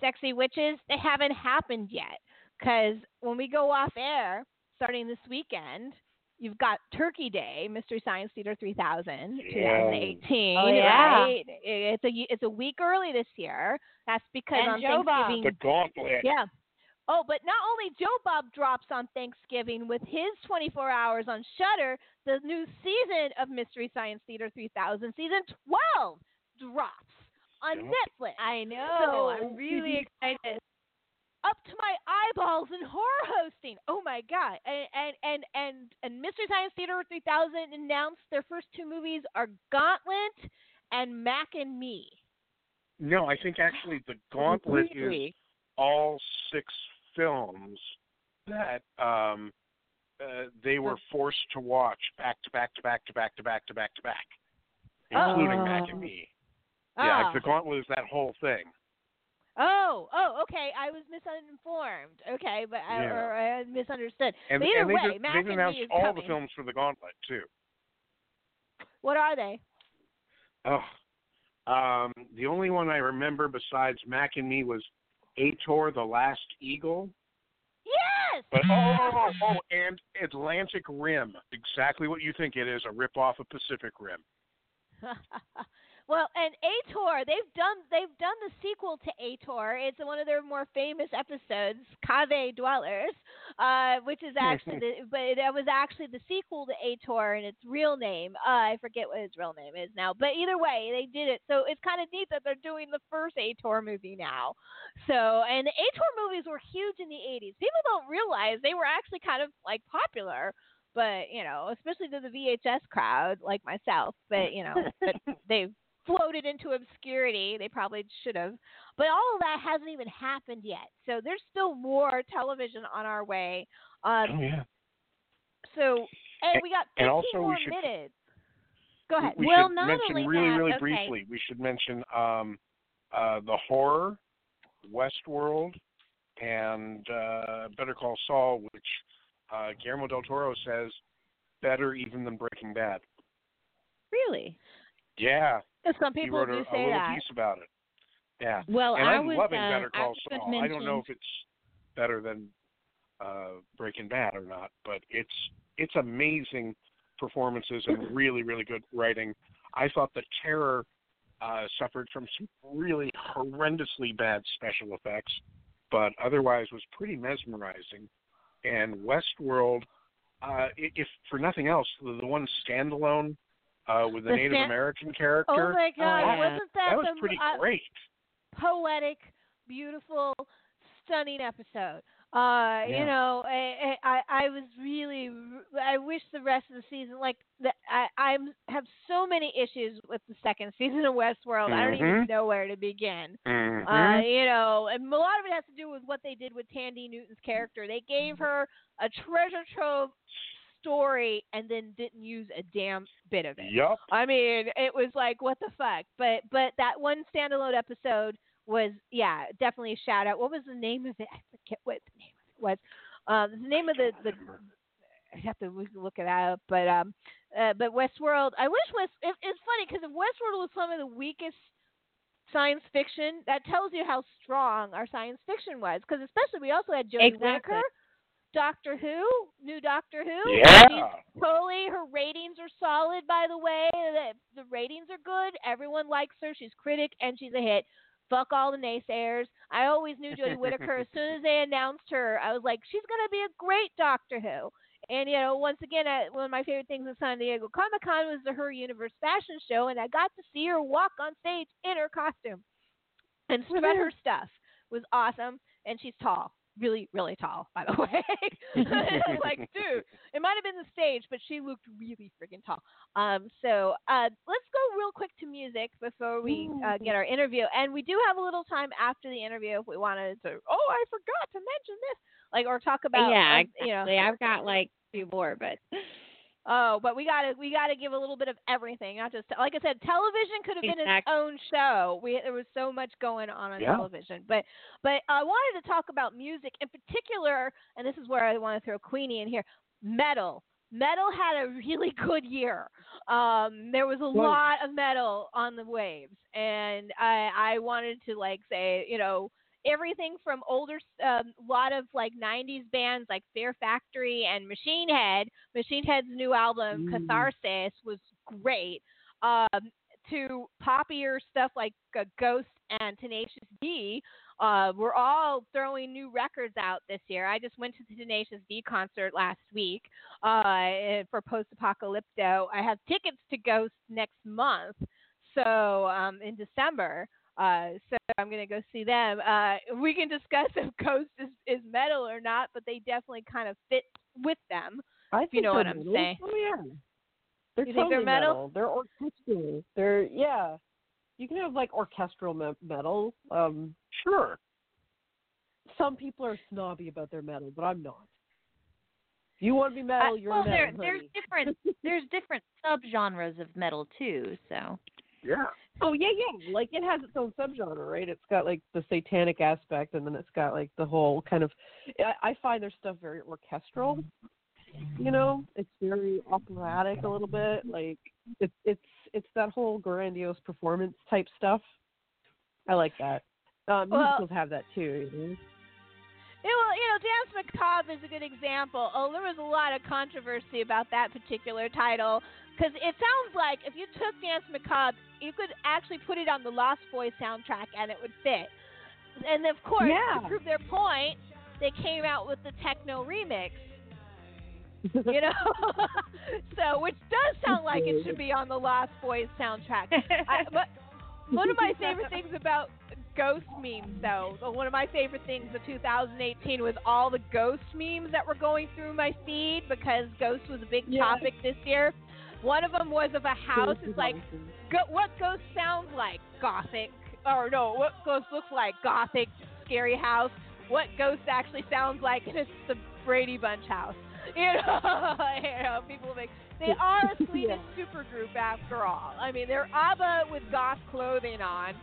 Sexy witches, they haven't happened yet. Because when we go off air, starting this weekend. You've got Turkey Day, Mystery Science Theater 3000, Yeah. 2018. Oh, yeah. Right? It's a it's a week early this year. That's because And on Joe Bob. Thanksgiving. The Gauntlet. Yeah. Oh, but not only Joe Bob drops on Thanksgiving with his 24 hours on Shudder, the new season of Mystery Science Theater 3000, season 12, drops on Yep. Netflix. I know. So- I'm really excited. Up to my eyeballs in horror hosting. Oh my god! And and and and, and Mystery Science Theater 3000 announced their first two movies are Gauntlet and Mac and Me. No, I think actually the Gauntlet is all six films that um uh, they were forced to watch back to back to back to back to back to back to back, including Mac and Oh. Me. Yeah, Ah. the Gauntlet is that whole thing. Oh, oh, okay. I was misinformed. Okay, but I, Yeah. or I misunderstood. And, but either and they just, Mac they've announced all coming. the films for the Gauntlet too. What are they? Oh, um, the only one I remember besides Mac and Me was Ator, the Last Eagle. Yes. But oh, oh, oh, oh, and Atlantic Rim, exactly what you think it is, a rip-off of Pacific Rim. well, and Ator, they've done they've done the sequel to Ator. It's one of their more famous episodes, Cave Dwellers, uh, which is actually the, but it was actually the sequel to Ator and its real name. Uh, I forget what its real name is now, but either way, they did it. So it's kind of neat that they're doing the first Ator movie now. So, and the Ator movies were huge in the 80s. People don't realize they were actually kind of like popular but you know, especially to the VHS crowd like myself. But you know, but they floated into obscurity. They probably should have. But all of that hasn't even happened yet. So there's still more television on our way. Um, Oh yeah. so and And- we got 15 and also we more should- minutes. Go ahead. We Well, should not mention only really, that- really okay. briefly. We should mention um, uh, the horror, Westworld, and uh, Better Call Saul, which uh, Guillermo del Toro says better even than Breaking Bad. Really? Yeah, Some he people wrote a, do a say little that. piece about it. Yeah, Well, and I I'm was loving uh, Better I Call was gonna I don't know if it's better than uh, Breaking Bad or not, but it's it's amazing performances and really really good writing. I thought the Terror uh, suffered from some really horrendously bad special effects, but otherwise was pretty mesmerizing. And Westworld, uh, if for nothing else, the, the one standalone uh, with the, The Native American character. Oh my God! yeah. Wasn't that, that was the pretty uh, great. poetic, beautiful, stunning episode. Uh, Yeah. you know, I, I I was really I wish the rest of the season like the, I I'm have so many issues with the second season of Westworld. I don't even Mhm. know where to begin. Mhm. Uh, you know, and a lot of it has to do with what they did with Thandie Newton's character. They gave her a treasure trove story and then didn't use a damn bit of it. Yep. I mean, it was like what the fuck. But but that one standalone episode was yeah, definitely a shout out. What was the name of it? I forget what the name of it was. Um, the name of the the I have to look- look it up, but um, uh, but Westworld. I wish West. It, it's funny because if Westworld was some of the weakest science fiction, that tells you how strong our science fiction was. Because especially we also had Jodie Exactly. Whittaker, Doctor Who, new Doctor Who. Yeah. She's totally. Her ratings are solid, by the way. The, the ratings are good. Everyone likes her. She's critic and she's a hit. Fuck all the naysayers. I always knew Jodie Whittaker. As soon as they announced her, I was like, she's gonna be a great Doctor Who. And you know, once again, uh, one of my favorite things at San Diego Comic Con was the Her Universe fashion show, and I got to see her walk on stage in her costume and spread her stuff. It was awesome, and she's tall, really, really tall, by the way. Like, dude, it might have been the stage, but she looked really freaking tall. Um, so uh, let's go real quick to music before we uh, get our interview, and we do have a little time after the interview if we wanted to. Oh, I forgot to mention this, like, or talk about, yeah, uh, you know. I've got like two more, but Oh, but we gotta we gotta give a little bit of everything, not just like I said. Television could have been its own show. We there was so much going on on Yeah. television, but but I wanted to talk about music in particular, and this is where I want to throw Queenie in here. Metal, metal had a really good year. Um, there was a Well- lot of metal on the waves, and I I wanted to like say you know everything from older, a um, lot of like '90s bands like Fear Factory and Machine Head. Machine Head's new album Mm. Catharsis was great. Um, to poppier stuff like uh, Ghost and Tenacious D. Uh, we're all throwing new records out this year. I just went to the Tenacious D concert last week uh, for Post Apocalypto. I have tickets to Ghost next month, so um, in December. Uh, so I'm gonna go see them. Uh, we can discuss if Ghost is, is metal or not, but they definitely kind of fit with them. I you know what I'm metal. saying. Oh yeah. They're You think they're totally metal? They're orchestral. They're yeah. You can have like orchestral me- metal. Um, Sure. some people are snobby about their metal, but I'm not. If you want to be metal, Uh, you're well, metal. there, there's different there's different subgenres of metal too. So Yeah. Oh yeah, yeah. Like it has its own subgenre, right? It's got like the satanic aspect, and then it's got like the whole kind of. I, I find their stuff very orchestral. You know, it's very operatic a little bit. Like it's it's it's that whole grandiose performance type stuff. I like that. Um, Well- musicals have that too. You know? Yeah, well, you know, Dance Macabre is a good example. Oh, there was a lot of controversy about that particular title because it sounds like if you took Dance Macabre, you could actually put it on the Lost Boys soundtrack and it would fit. And of course, Yeah. to prove their point, they came out with the techno remix. You know, so which does sound like it should be on the Lost Boys soundtrack. I, but one of my favorite things about ghost memes, though, one of my favorite things of 2018 was all the ghost memes that were going through my feed because ghost was a big Yeah. topic this year. One of them was of a house. It's like, go, what ghost sounds like? Gothic. Or no, what ghost looks like? Gothic, scary house. What ghost actually sounds like? And it's the Brady Bunch house. You know, you know people make. They are a Swedish supergroup after all. I mean, they're ABBA with goth clothing on.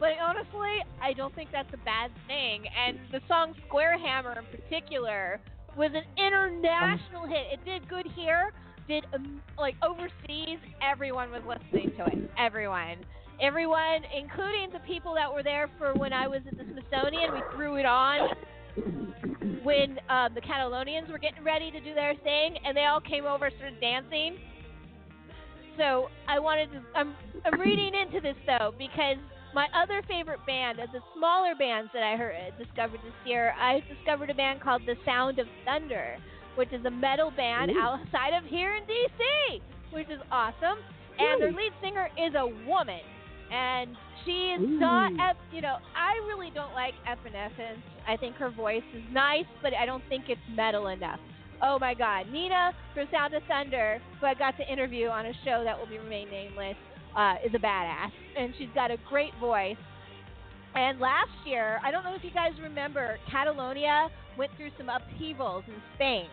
But honestly, I don't think that's a bad thing. And the song Square Hammer in particular was an international hit. It did good here, did um, like overseas. Everyone was listening to it. Everyone. Everyone, including the people that were there for when I was at the Smithsonian, we threw it on when uh, the Catalonians were getting ready to do their thing, and they all came over started dancing. So I wanted to. I'm I'm reading into this though because my other favorite band, of the smaller bands that I heard uh, discovered this year, I discovered a band called The Sound of Thunder, which is a metal band Ooh. outside of here in DC, which is awesome. And their lead singer is a woman, and she is not. Ooh. Ep- you know, I really don't like Evanescence. I think her voice is nice, but I don't think it's metal enough. Oh my God, Nina from Sound of Thunder, who I got to interview on a show that will be remain nameless, uh, is a badass, and she's got a great voice. And last year, I don't know if you guys remember, Catalonia went through some upheavals in Spain.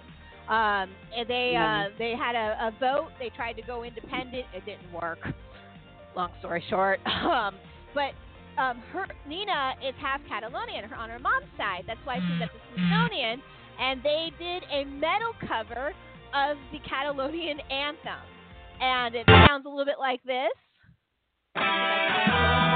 Um, and they uh, they had a, a vote. They tried to go independent. It didn't work. Long story short, um, but um, her Nina is half Catalonian her, on her mom's side. That's why she's at the Smithsonian, and they did a metal cover of the Catalonian anthem, and it sounds a little bit like this. So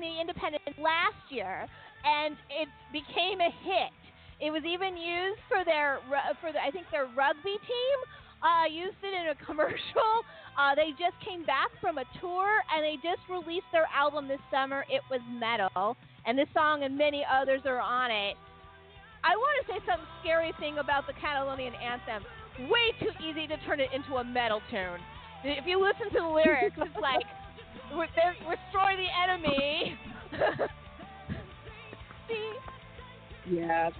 the Independent last year, and it became a hit. It was even used for their for the, I think their rugby team uh, used it in a commercial. Uh, they just came back from a tour and they just released their album this summer. It was metal, and this song and many others are on it. I want to say some scary thing about the Catalonian anthem. Way too easy to turn it into a metal tune. If you listen to the lyrics, it's like destroy the enemy. See? Yeah.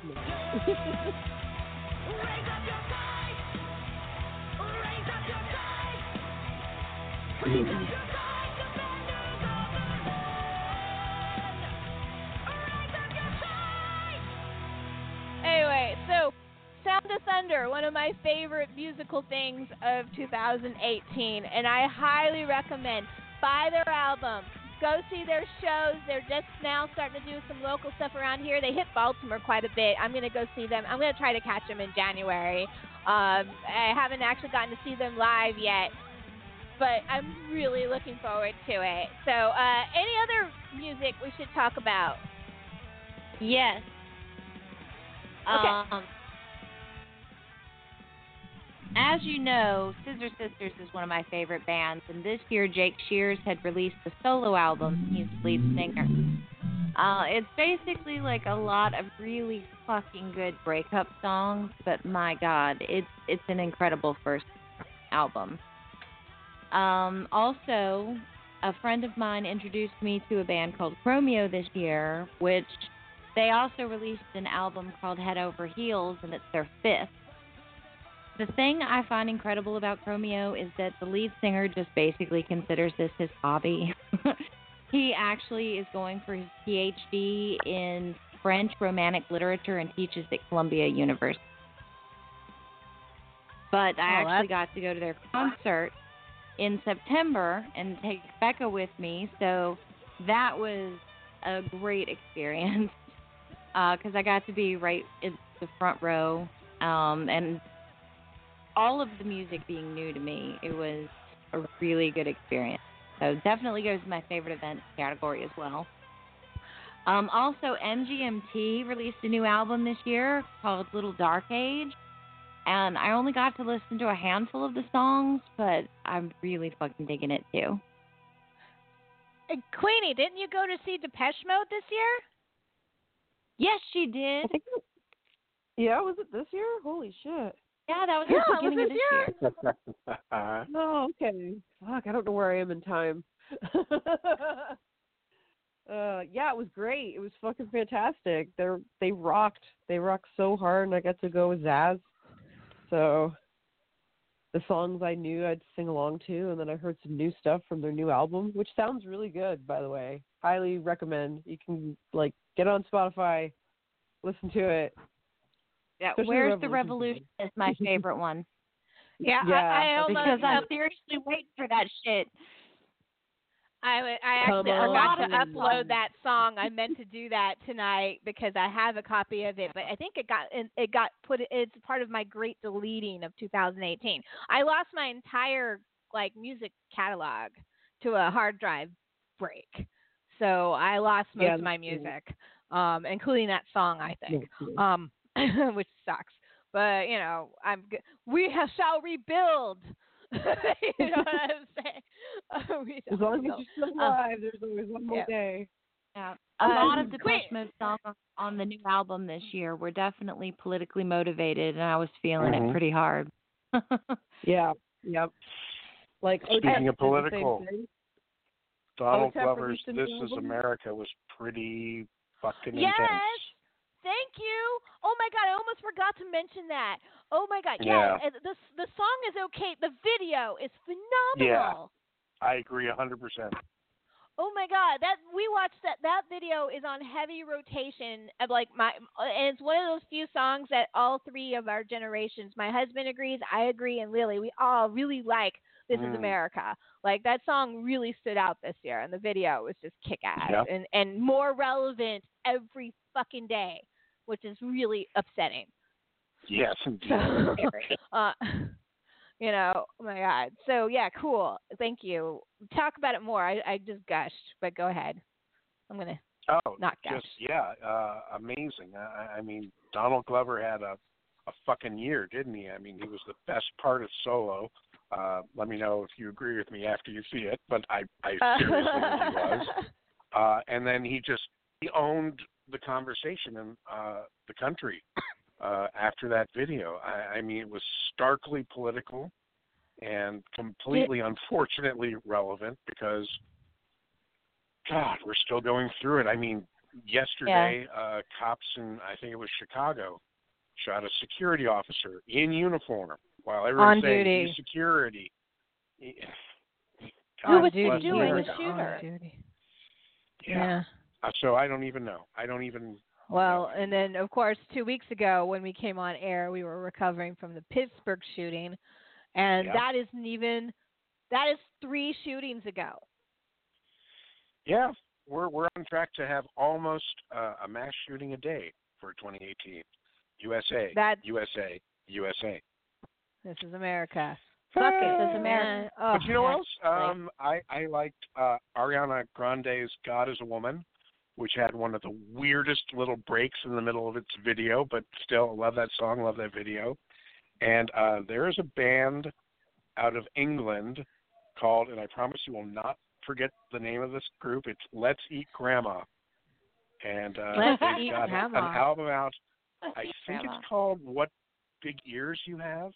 Anyway, so Sound of Thunder, one of my favorite musical things of 2018, and I highly recommend buy their album, go see their shows. They're just now starting to do some local stuff around here. They hit Baltimore quite a bit. I'm gonna go see them. I'm gonna try to catch them in January. Um, I haven't actually gotten to see them live yet, but I'm really looking forward to it. So, uh, any other music we should talk about? Yes. Okay. Um, as you know, Scissor Sisters is one of my favorite bands, and this year Jake Shears had released a solo album. He's the lead singer. Uh, it's basically like a lot of really fucking good breakup songs, but my god, it's it's an incredible first album. Um, also, a friend of mine introduced me to a band called Chromeo this year, which they also released an album called Head Over Heels, and it's their fifth. The thing I find incredible about Chromeo is that the lead singer just basically considers this his hobby. he actually is going for his PhD in French Romantic literature and teaches at Columbia University. But I Oh, actually got to go to their concert in September and take Becca with me, so that was a great experience because I got to be right in the front row, um, and all of the music being new to me, it was a really good experience. So definitely goes to my favorite event category as well. Um, also, MGMT released a new album this year called Little Dark Age, and I only got to listen to a handful of the songs, but I'm really fucking digging it too. Uh, Queenie, didn't you go to see Depeche Mode this year? Yes, she did. I think. it- Yeah, was it this year? Holy shit. Yeah, that was Yeah, the it was of this this year. year. Oh, okay. Fuck, I don't know where I am in time. uh, yeah, it was great. It was fucking fantastic. They're they rocked. They rocked so hard, and I got to go with Zaz. So the songs I knew I'd sing along to, and then I heard some new stuff from their new album, which sounds really good, by the way. Highly recommend. You can like get on Spotify, listen to it. Yeah, Especially Where's the Revolution Revolution is my favorite one. Yeah, Yeah, I, I almost because I'm seriously waiting for that shit. I, I Come actually forgot to upload that song. I meant to do that tonight because I have a copy of it, but I think it got it it got put. It's part of my great deleting of 2018. I lost my entire like music catalog to a hard drive break, so I lost most Yeah, of my music, um, including that song. I think. um, which sucks. But you know, I'm g- we have, shall rebuild. you know what I'm saying? Uh, As shall long as rebuild. you're still Um, alive, there's always one more yeah. day. Yeah. A Um, lot of the Queen- Depeche Mode songs on the new album this year were definitely politically motivated, and I was feeling Mhm. it pretty hard. Yeah. Yep. Like Speaking Otep of did the same political. Donald Glover's released a new "This Is album? America" was pretty fucking Yes. intense. Thank you. Oh my god, I almost forgot to mention that. Oh my god, Yeah. yeah. The the song is okay. The video is phenomenal. Yeah. I agree a hundred percent. Oh my god, that we watched that that video is on heavy rotation of like my and it's one of those few songs that all three of our generations, my husband agrees, I agree and Lily, we all really like This is Mm. America. Like that song really stood out this year and the video was just kick ass and and more relevant every fucking day, which is really upsetting. Yes, indeed. So, uh, You know, oh my God. So yeah, cool. Thank you. Talk about it more. I, I just gushed, but go ahead. I'm gonna Oh, not gush. just yeah, uh, amazing. I, I mean, Donald Glover had a a fucking year, didn't he? I mean, he was the best part of Solo. Uh, let me know if you agree with me after you see it, but I I seriously think he was. Uh, and then he just he owned the conversation in uh, the country uh, after that video. I, I mean, it was starkly political and completely, unfortunately, relevant because, God, we're still going through it. I mean, yesterday, uh, cops in I think it was Chicago shot a security officer in uniform while everyone's saying duty. "He's security. Who was doing the shooter? Yeah. Uh, so I don't even know. I don't even. Well, and then of course, two weeks ago when we came on air, we were recovering from the Pittsburgh shooting, and Yeah. that isn't even that is three shootings ago. Yeah, we're we're on track to have almost uh, a mass shooting a day for 2018. USA, That's- USA, USA. This is America. Fuck it, this is America. Oh, but you know what else? Um, I I liked uh, Ariana Grande's "God Is a Woman," which had one of the weirdest little breaks in the middle of its video, but still I love that song, love that video. And uh, there is a band out of England called, and I promise you will not forget the name of this group. It's Let's Eat Grandma, and uh, Let's they've got Grandma. an album out. Let's I think grandma. it's called "What Big Ears You Have,"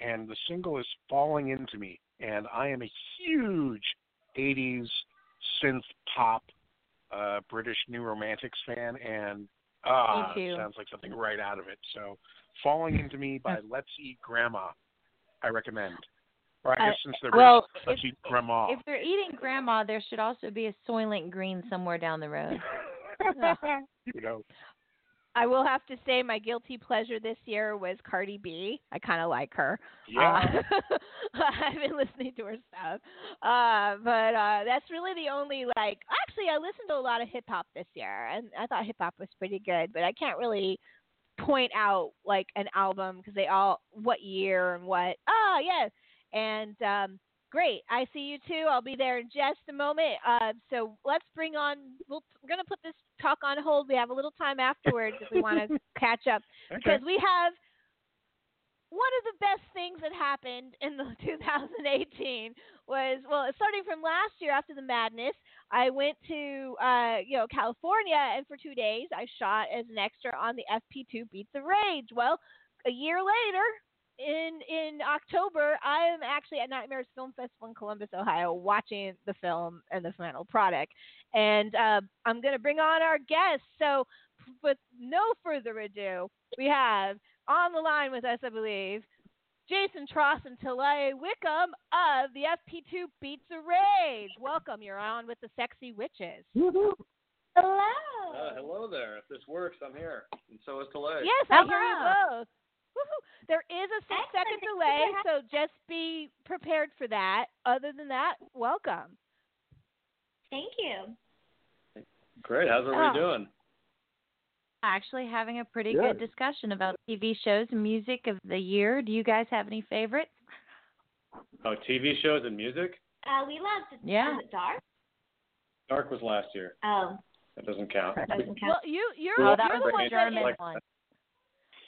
and the single is "Falling Into Me." And I am a huge '80s synth pop uh, British New Romantics fan, and ah, sounds like something right out of it. So, "Falling Into Me" by Let's Eat Grandma, I recommend. Or I Uh, guess since they're well, Let's Eat Grandma. If they're eating grandma, there should also be a Soylent Green somewhere down the road. you know, I will have to say my guilty pleasure this year was Cardi B. I kind of like her. yeah. Uh, I've been listening to her stuff. Uh, but uh, that's really the only like. Actually, I listened to a lot of hip hop this year, and I thought hip hop was pretty good. But I can't really point out like an album because they all what year and what. Oh yeah, and um, great. I see you too. I'll be there in just a moment. Uh, so let's bring on. We'll, we're gonna put this talk on hold. We have a little time afterwards if we want to catch up okay. because we have one of the best things that happened in the 2018 was well starting from last year after the madness i went to uh you know california and for two days i shot as an extra on the fp2 Beats of Rage well a year later in in october i am actually at nightmares film festival in columbus ohio watching the film and the final product and uh, i'm going to bring on our guests so with no further ado we have on the line with us, I believe, Jason Trost and Tallay Wickham of the FP2 Beats of Rage. Welcome. You're on with the Sexy Witches. Hello. Uh, hello there. If this works, I'm here, and so is Tallay. Yes, I hear you Hello. both. Woohoo. There is a six Excellent. second delay, so just be prepared for that. Other than that, welcome. Thank you. Great. How's everybody Oh. doing? Actually, having a pretty Good. good discussion about TV shows and music of the year. Do you guys have any favorites? Oh, TV shows and music. Uh, we loved Yeah. Was it dark? Dark was last year. Oh, That doesn't count. that doesn't count. Well, you you're, Oh, you're that the was one the that German like- one.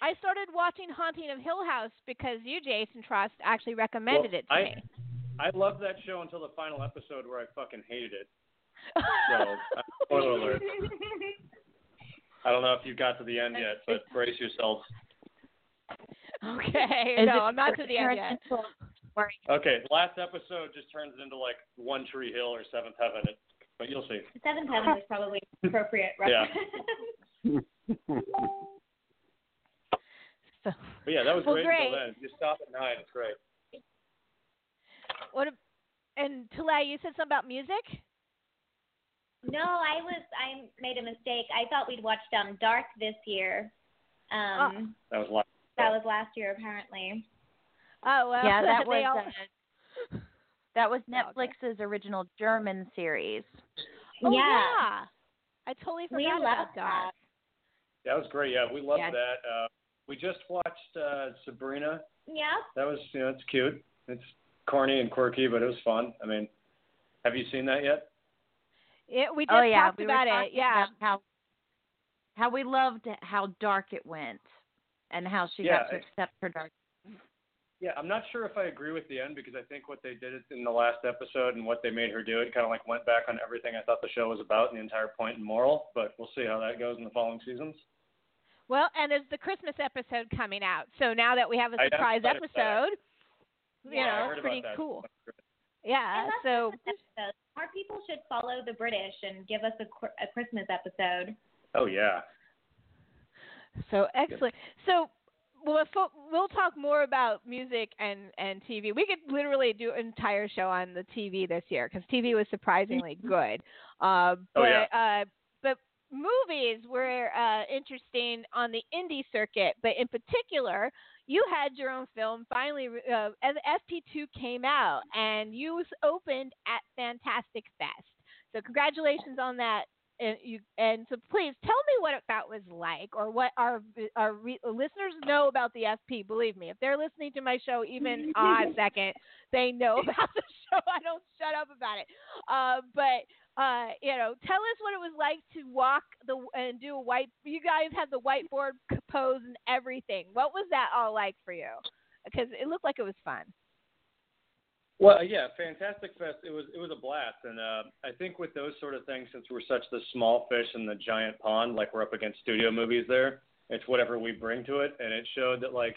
I started watching Haunting of Hill House because you, Jason Trost, actually recommended Well, it to I- me. I loved that show until the final episode where I fucking hated it. So, uh, spoiler alert. I don't know if you've got to the end yet, but brace yourselves. okay, Is no, I'm not to the end yet. Parental Okay, last episode just turns into like One Tree Hill or Seventh Heaven, it, but you'll see. Seventh Heaven is probably appropriate. Yeah. reference. So, But yeah, that was Well, great, great. until then. You stop at nine, it's great. what? a- And Tallay, you said something about music. no, I was. I made a mistake. I thought we'd watched um Dark this year. Um, That was last. that was last year apparently. Oh well, yeah, that was all. uh, that was Oh, okay. Netflix's original German series. oh yeah. yeah, I totally We forgot love about that. That was great. Yeah, we loved Yeah. that. Uh, we just watched uh, Sabrina Yeah. That was you know it's cute. It's corny and quirky, but it was fun. I mean, have you seen that yet? It, we just oh yeah, talked we about it. Yeah. about how how we loved how dark it went, and how she Yeah, got to I- accept her dark. Yeah, I'm not sure if I agree with the end because I think what they did in the last episode and what they made her do it kind of like went back on everything I thought the show was about and the entire point and moral. But we'll see how that goes in the following seasons. Well, and there's the Christmas episode coming out. So now that we have a I- I'm surprise excited episode, you Yeah, know, it's pretty cool. Yeah. So Christmas episodes. More people should follow the British and give us a, a Christmas episode. Oh yeah. So excellent. So well, we'll talk more about music and and TV. We could literally do an entire show on the TV this year because TV was surprisingly good. Uh, but Oh, yeah. uh, but movies were uh, interesting on the indie circuit. But in particular, you had your own film finally. Uh, and FP2 came out, and you opened at Fantastic Fest. So congratulations on that and you and so please tell me what that was like or what our our re, listeners know about the FP believe me if they're listening to my show even a second they know about the show I don't shut up about it uh, but uh, you know tell us what it was like to walk the and do a white you guys had the whiteboard pose and everything. What was that all like for you? Because it looked like it was fun. Well, yeah, Fantastic Fest. It was it was a blast, and uh, I think with those sort of things, since we're such the small fish in the giant pond, like we're up against studio movies, there, it's whatever we bring to it, and it showed that like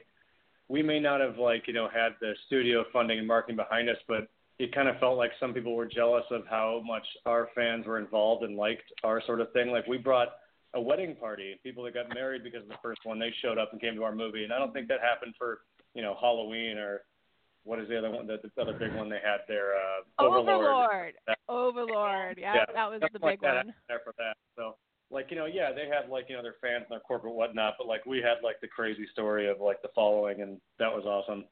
we may not have like you know had the studio funding and marketing behind us, but it kind of felt like some people were jealous of how much our fans were involved and liked our sort of thing. Like we brought a wedding party, people that got married because of the first one, they showed up and came to our movie, and I don't think that happened for you know Halloween or what is the other one? The, the other big one they had there, uh, Overlord. Overlord That- Overlord yeah, Yeah, that was the like big that one there for that. So, like you know, yeah, they had like you know their fans and their corporate whatnot, but like we had like the crazy story of like the following, and that was awesome.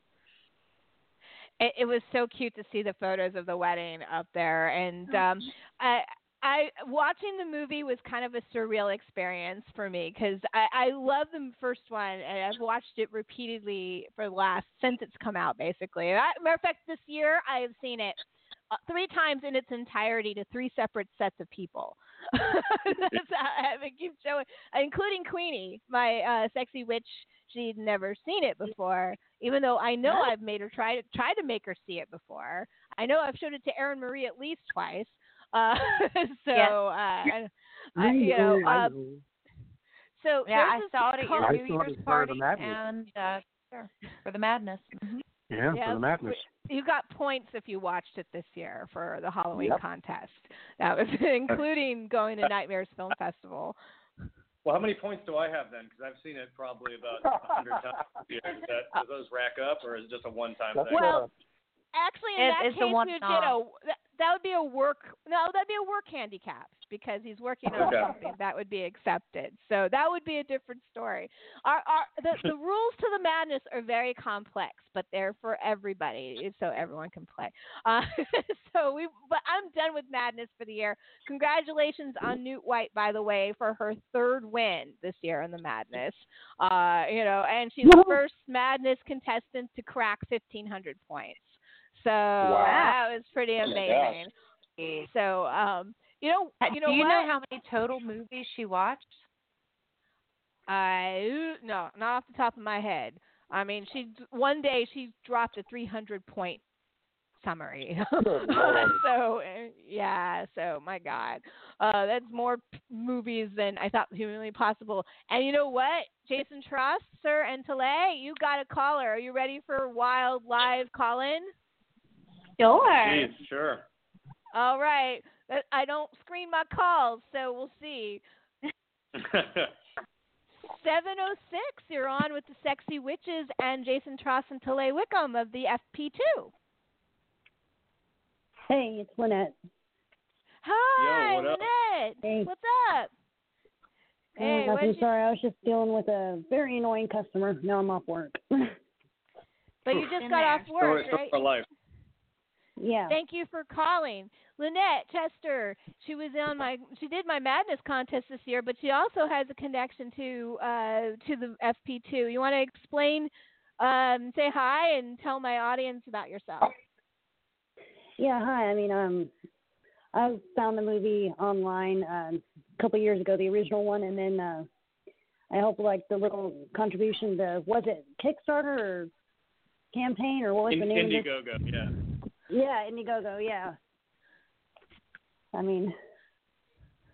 It, it was so cute to see the photos of the wedding up there and um i i watching the movie was kind of a surreal experience for me because i i love the first one and i've watched it repeatedly for the last since it's come out basically I, matter of fact this year i have seen it uh, three times in its entirety to three separate sets of people. That's how it keeps showing, including Queenie, my uh, sexy witch. She'd never seen it before, even though I know I've made her try to try to make her see it before. I know I've showed it to Erin Marie at least twice. Uh, so, Yeah. uh, I, you know, uh, so Yeah, I there's this saw it at your I New Year's as part party the and uh, sure, for the madness. hmm Yeah, Yeah, for the madness. You got points if you watched it this year for the Halloween Yep. contest. That was including going to Nightmares Film Festival. Well, how many points do I have then? Because I've seen it probably about a hundred times. this year. Is that, do those rack up, or is it just a one-time thing? Well, Actually, in It- that it's a case, you one-off. know, that, that would be a work. No, that'd be a work handicap because he's working on Okay. something that would be accepted. So that would be a different story. Our, our the, the rules to the madness are very complex, but they're for everybody, so everyone can play. Uh, so we, but I'm done with madness for the year. Congratulations on Newt White, by the way, for her third win this year in the madness. Uh, you know, and she's the first madness contestant to crack 1,500 points. So that was pretty Oh my amazing. So, um, you know, you know Do you what? know how many total movies she watched? I no, not off the top of my head. I mean, she one day she dropped a 300 point summary. so uh, yeah, so my God, uh, that's more p- movies than I thought humanly possible. And you know what, Jason Trost, sir, and Tallay, you got a caller. Are you ready for wild live call in? Sure. Jeez, sure. All right. Uh, I don't screen my calls, so we'll see. 706, you're on with the Sexy Witches and Jason Trost and Tallay Wickham of the FP2. Hey, it's Lynette. Hi, what up? Lynette. Hey. What's up? Oh, Hey, nothing. what'd you- Sorry, I was just dealing with a very annoying customer. Now I'm off work. But you just Been got there. off work, Story right? for life. Yeah. Thank you for calling. Lynette Chester, she was on my she did my madness contest this year, but she also has a connection to uh to the FP2. You want to explain Um, say hi and tell my audience about yourself. Yeah, hi. I mean, um, I found the movie online uh, a couple years ago, the original one, and then uh, I helped like the little contribution to was it Kickstarter or campaign or what was In, the name of it? Indiegogo, yeah. Yeah, Indiegogo. Yeah. I mean,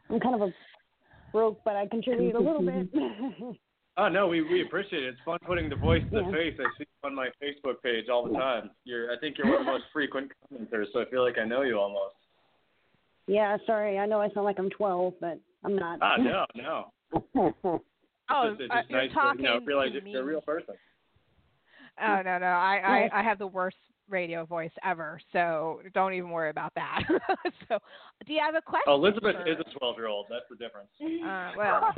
I'm kind of a broke, but I contribute a little bit. Oh no, we we appreciate it. It's fun putting the voice to the Yeah. face. I see you on my Facebook page all the time. You're I think you're one of the most frequent commenters, so I feel like I know you almost. yeah, sorry. I know I sound like I'm 12, but I'm not. Ah no, no. Oh, it's just, it's uh, just you're talking to you know, realize to you're, you're a real person. Oh no no I, I I have the worst radio voice ever, so don't even worry about that. so, do you have a question? Oh, Elizabeth for- is a twelve year old, that's the difference. Uh, well,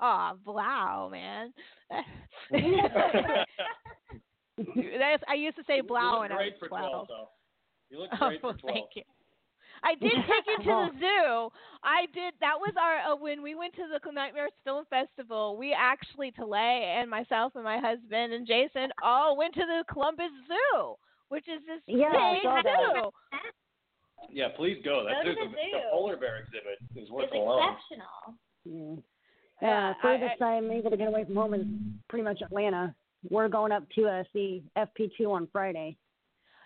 oh, wow, man. I used to say You blow look when I was great for 12. You look Oh, great well, for twelve. thank you. I did take you to the zoo. I did. That was our uh, when we went to the Nightmares Film Festival. We actually, Tallay and myself and my husband and Jason all went to the Columbus Zoo, which is this Yeah, big saw that. zoo. Yeah, please go. That's Go to the, the the polar bear exhibit is worth It's the loan. exceptional. Yeah. Yeah, Uh, I- furthest I, am able to get away from home is pretty much Atlanta. We're going up to uh, see FP2 on Friday.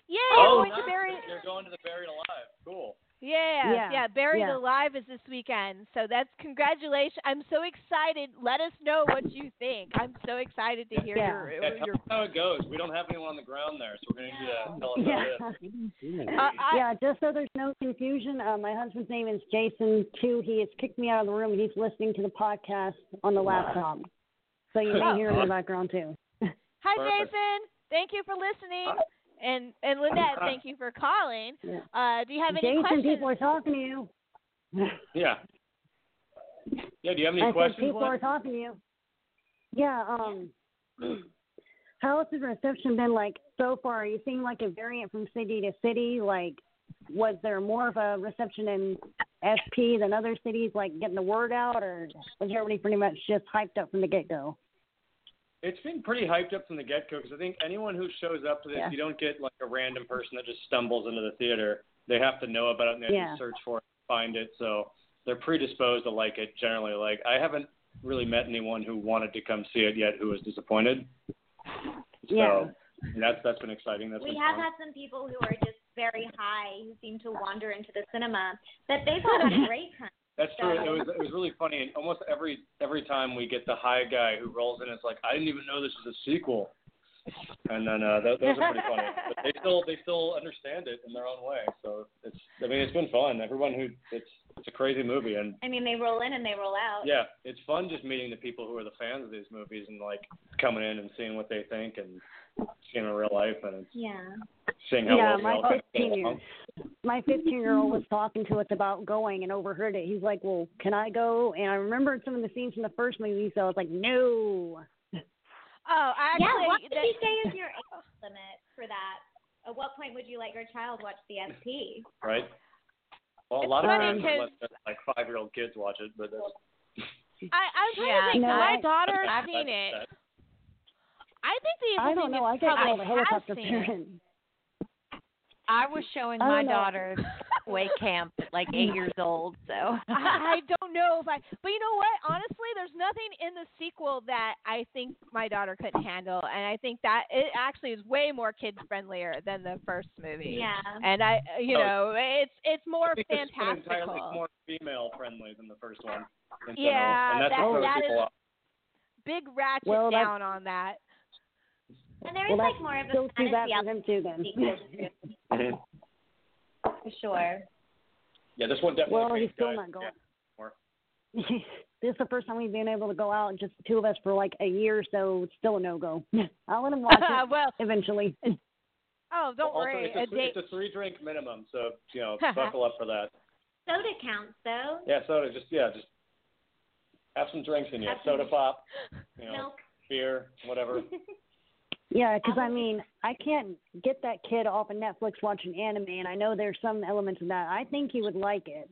Yay! Oh, going nice. to Barry. You're going to the Buried Alive. Cool. Yeah, Yeah, yeah. Buried yeah. Alive is this weekend, so that's congratulations. I'm so excited. Let us know what you think. I'm so excited to hear Yeah. your Yeah, tell your. us how it goes. We don't have anyone on the ground there, so we're going to need you to tell us how it is. Yeah. Uh, I, yeah, just so there's no confusion, uh, my husband's name is Jason, too. He has kicked me out of the room. He's listening to the podcast on the laptop. So you may Oh. hear him in the background, too. Hi, Perfect. Jason. Thank you for listening, and and Lynette, thank you for calling. Yeah. Uh, do you have any Jason, questions? people are talking to you. Yeah. Yeah, do you have any I said questions? people Lynn? are talking to you. Yeah, um, how has the reception been like so far? Are you seeing like a variant from city to city? Like, was there more of a reception in SP than other cities, like getting the word out, or was everybody pretty much just hyped up from the get go? It's been pretty hyped up from the get go because I think anyone who shows up to this, Yeah. you don't get like a random person that just stumbles into the theater. They have to know about it and they have Yeah. to search for it, find it. So they're predisposed to like it generally. Like I haven't really met anyone who wanted to come see it yet who was disappointed. So Yeah. that's that's been exciting. That's We been have fun. had some people who are just very high who seem to wander into the cinema, but they've had a great time. That's true. It was it was really funny. And almost every every time we get the high guy who rolls in, it's like I didn't even know this was a sequel. And then uh, th- those are pretty funny. But they still they still understand it in their own way. So it's I mean it's been fun. Everyone who it's it's a crazy movie and I mean, they roll in and they roll out. yeah, it's fun just meeting the people who are the fans of these movies and like coming in and seeing what they think and seeing in real life and Yeah. seeing how yeah, well my all kind of get 15 year along. my 15 year old was talking to us about going and overheard it. He's like, "Well, can I go?" And I remembered some of the scenes from the first movie, so I was like, "No." Oh, actually, yeah, what did that- you say is your age limit for that? At what point would you let your child watch the FP? right? Well, a It's lot of funny parents would 'cause- let like five year old kids watch it, but that's I, I'm trying Yeah, to think. no, my I- daughter's I've- seen it. that- I think the I don't know. I get probably called a helicopter seen parent. I was showing I my don't daughter weight camp at like eight years old, so I I don't know if I, but you know what? Honestly, there's nothing in the sequel that I think my daughter couldn't handle, and I think that it actually is way more kid friendlier than the first movie. Yeah. And I, uh, you Oh. know, it's it's more I think it's entirely more female friendly than the first one. Yeah, general, and that's that- what people is- Big ratchet Well, down on that. And there is Well, like that's more of a still too bad fantasy for them too. Then. for sure. Yeah, this one definitely. well, he's still guys- not going. yeah, this is the first time we've been able to go out, just the two of us, for like a year, so it's still a no go. I'll let him watch it well, eventually. oh, don't also, worry. it's a, a three- it's a three drink minimum, so you know, buckle up for that. Soda counts though. Yeah, soda. Just yeah, just have some drinks in you. Have some- Soda pop, you know, Milk. beer, whatever. Yeah, 'cause I mean, I can't get that kid off of Netflix watching anime, and I know there's some elements of that. I think he would like it.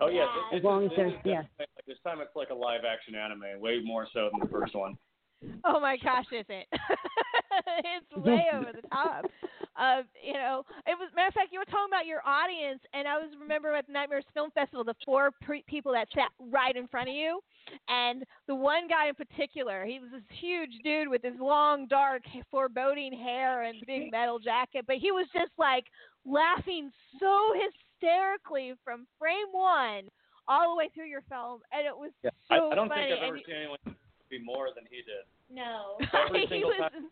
Oh yeah, Yeah. As long as there's- yeah. like, this time it's like a live action anime, way more so than the first one. Oh my gosh, is it? it's way over the top. Uh, you know, it was matter of fact, you were talking about your audience, and I was remember at the Nightmares Film Festival, the four pre- people that sat right in front of you, and the one guy in particular, he was this huge dude with his long, dark, foreboding hair and big metal jacket, but he was just like laughing so hysterically from frame one all the way through your film, and it was Yeah, so I, I don't funny. think I've ever you- seen anyone be more than he did. No. Every he single was, time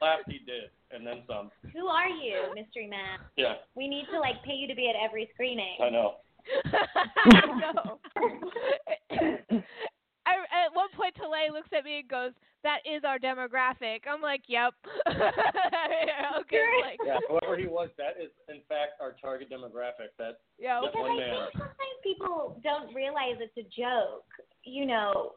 laugh he did, and then some. Who are you, Mystery Man? Yeah, We need to like pay you to be at every screening. I know. I know. I, at one point, Tallay looks at me and goes, "That is our demographic." I'm like, "Yep." okay, like, Yeah, whoever he was, that is in fact our target demographic. That yeah. That's Because one I man. think sometimes people don't realize it's a joke. You know,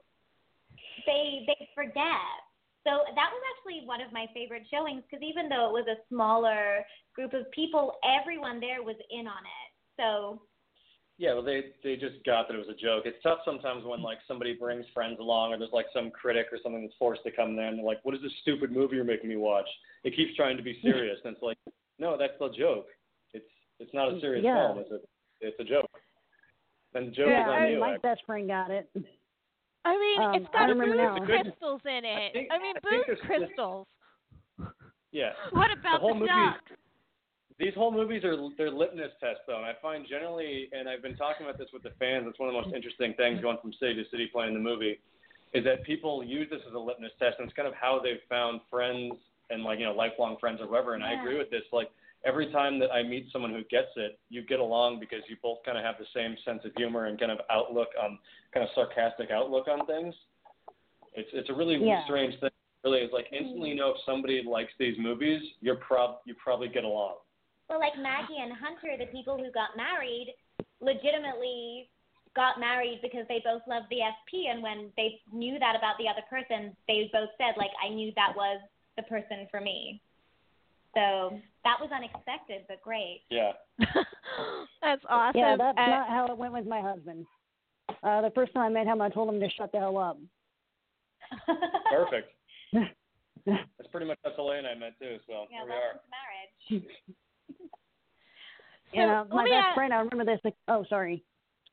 they they forget. So that was actually one of my favorite showings because even though it was a smaller group of people, everyone there was in on it. So Yeah, well, they they just got that it was a joke. It's tough sometimes when like somebody brings friends along, or there's like some critic or something that's forced to come there, and they're like, "What is this stupid movie you're making me watch?" It keeps trying to be serious, and it's like, no, that's a joke. It's it's not a serious Yeah. film. It's a it's a joke. And the joke yeah, is on I- you. my actually. best friend got it. I mean, Um, it's I got remember booze now. crystals in it. think- I mean, I booze there's- crystals. Yeah. What about whole the, movie- duck? These whole movies are they're litmus tests though, and I find generally, and I've been talking about this with the fans. It's one of the most interesting things going from city to city playing the movie, is that people use this as a litmus test, and it's kind of how they've found friends and like you know lifelong friends or whatever. And I agree with this. Like every time that I meet someone who gets it, you get along because you both kind of have the same sense of humor and kind of outlook on kind of sarcastic outlook on things. It's it's a really Yeah. strange thing. Really, is like instantly mm. know if somebody likes these movies, you're prob you probably get along. Well, like Maggie and Hunter, the people who got married, legitimately got married because they both loved the FP, and when they knew that about the other person, they both said, like, I knew that was the person for me. So that was unexpected, but great. Yeah. That's awesome. Yeah, that's Uh, not how it went with my husband. Uh, the first time I met him, I told him to shut the hell up. Perfect. That's pretty much how Tallay and I met too. So yeah, here we are. to marriage. so and uh, my best ask- friend, I remember this. Like, oh, sorry.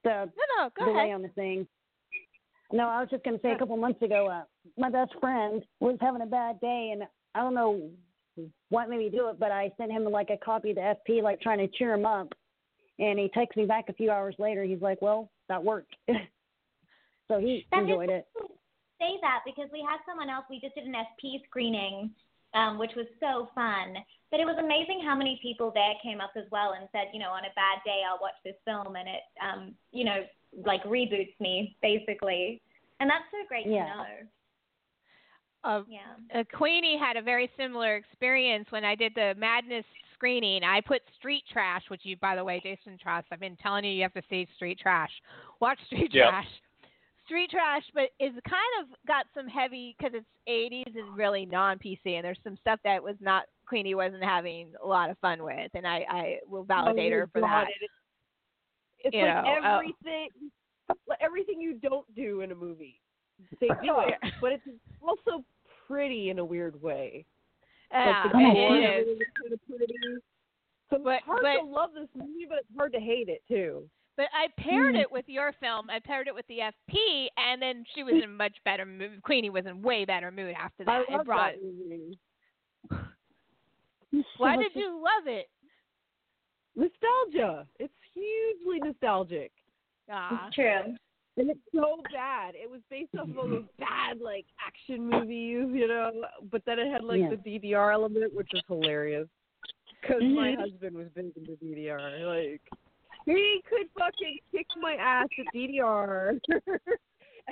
The No, no, go delay ahead. on the thing. No, I was just gonna say a couple months ago, uh, my best friend was having a bad day, and I don't know what made me do it, but I sent him like a copy of the FP, like trying to cheer him up, and he texted me back a few hours later. He's like, "Well, that worked," so he That enjoyed it. say that because we had someone else. We just did an FP screening, um, which was so fun. But it was amazing how many people there came up as well and said, you know, on a bad day, I'll watch this film, and it, um, you know, like reboots me basically. And that's so great Yeah. to know. Uh, Yeah. Queenie had a very similar experience when I did the Madness screening. I put Street Trash, which you, by the way, Jason Trost. I've been telling you, you have to see Street Trash. Watch Street Yep. Trash. Street Trash, but it's kind of got some heavy because it's 80s and really non-PC, and there's some stuff that was not Queenie wasn't having a lot of fun with, and I, I will validate Oh, her for that. it- It's You like know, uh, everything, like everything you don't do in a movie. They do it, but it's also pretty in a weird way. Yeah, like the it is. kind of pretty. So But- it's hard but- to love this movie, but it's hard to hate it too. But I paired Mm. it with your film. I paired it with the FP, and then she was in much better mood. Queenie was in way better mood after I that. love it brought. that movie. Why did you love it? Nostalgia. It's hugely nostalgic. Ah, True. And it's so bad. It was based off of all those bad like action movies, you know. But then it had like Yeah. the DDR element, which was hilarious. Because my Mhm. husband was big into DDR. Like he could fucking kick my ass at DDR.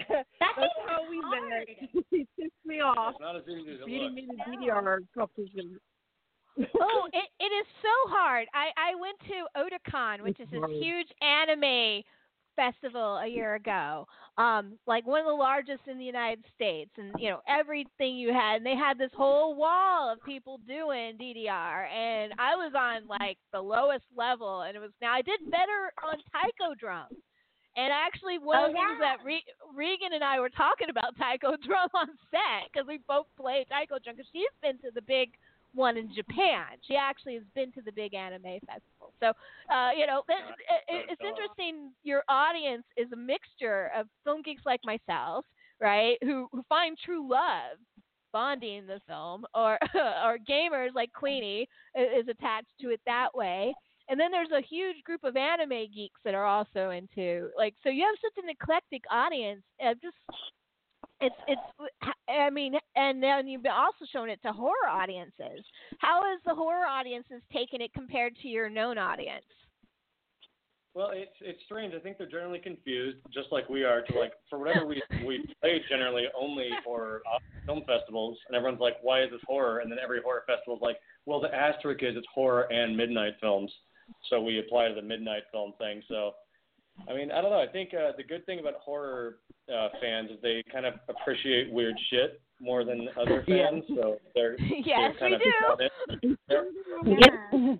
That That's how we hard. met. he pissed me off, not as easy as beating me in the DDR competition. oh, it, it is so hard. I I went to Otakon, which It's is this hard. huge anime festival a year ago. Um, like one of the largest in the United States, and you know everything you had. And they had this whole wall of people doing DDR, and I was on like the lowest level, and it was now I did better on taiko drum. And actually, one Oh, of the things that Re- Regan and I were talking about Taiko Drum on set because we both play Taiko Drum because she's been to the big one in Japan. She actually has been to the big anime festival. So, uh, you know, it, it, it's interesting. Your audience is a mixture of film geeks like myself, right, who who find true love bonding the film, or or gamers like Queenie is attached to it that way. And then there's a huge group of anime geeks that are also into like so you have such an eclectic audience. Uh, just it's it's I mean, and then you've also shown it to horror audiences. How has the horror audiences taken it compared to your known audience? Well, it's it's strange. I think they're generally confused, just like we are. To like for whatever we we play generally only for uh, film festivals, and everyone's like, "Why is this horror?" And then every horror festival is like, "Well, the asterisk is it's horror and midnight films," so we apply to the midnight film thing. So, I mean, I don't know. I think uh, the good thing about horror uh, fans is they kind of appreciate weird shit more than other Yeah. fans. So they're yes, they're kind we of do. Yeah.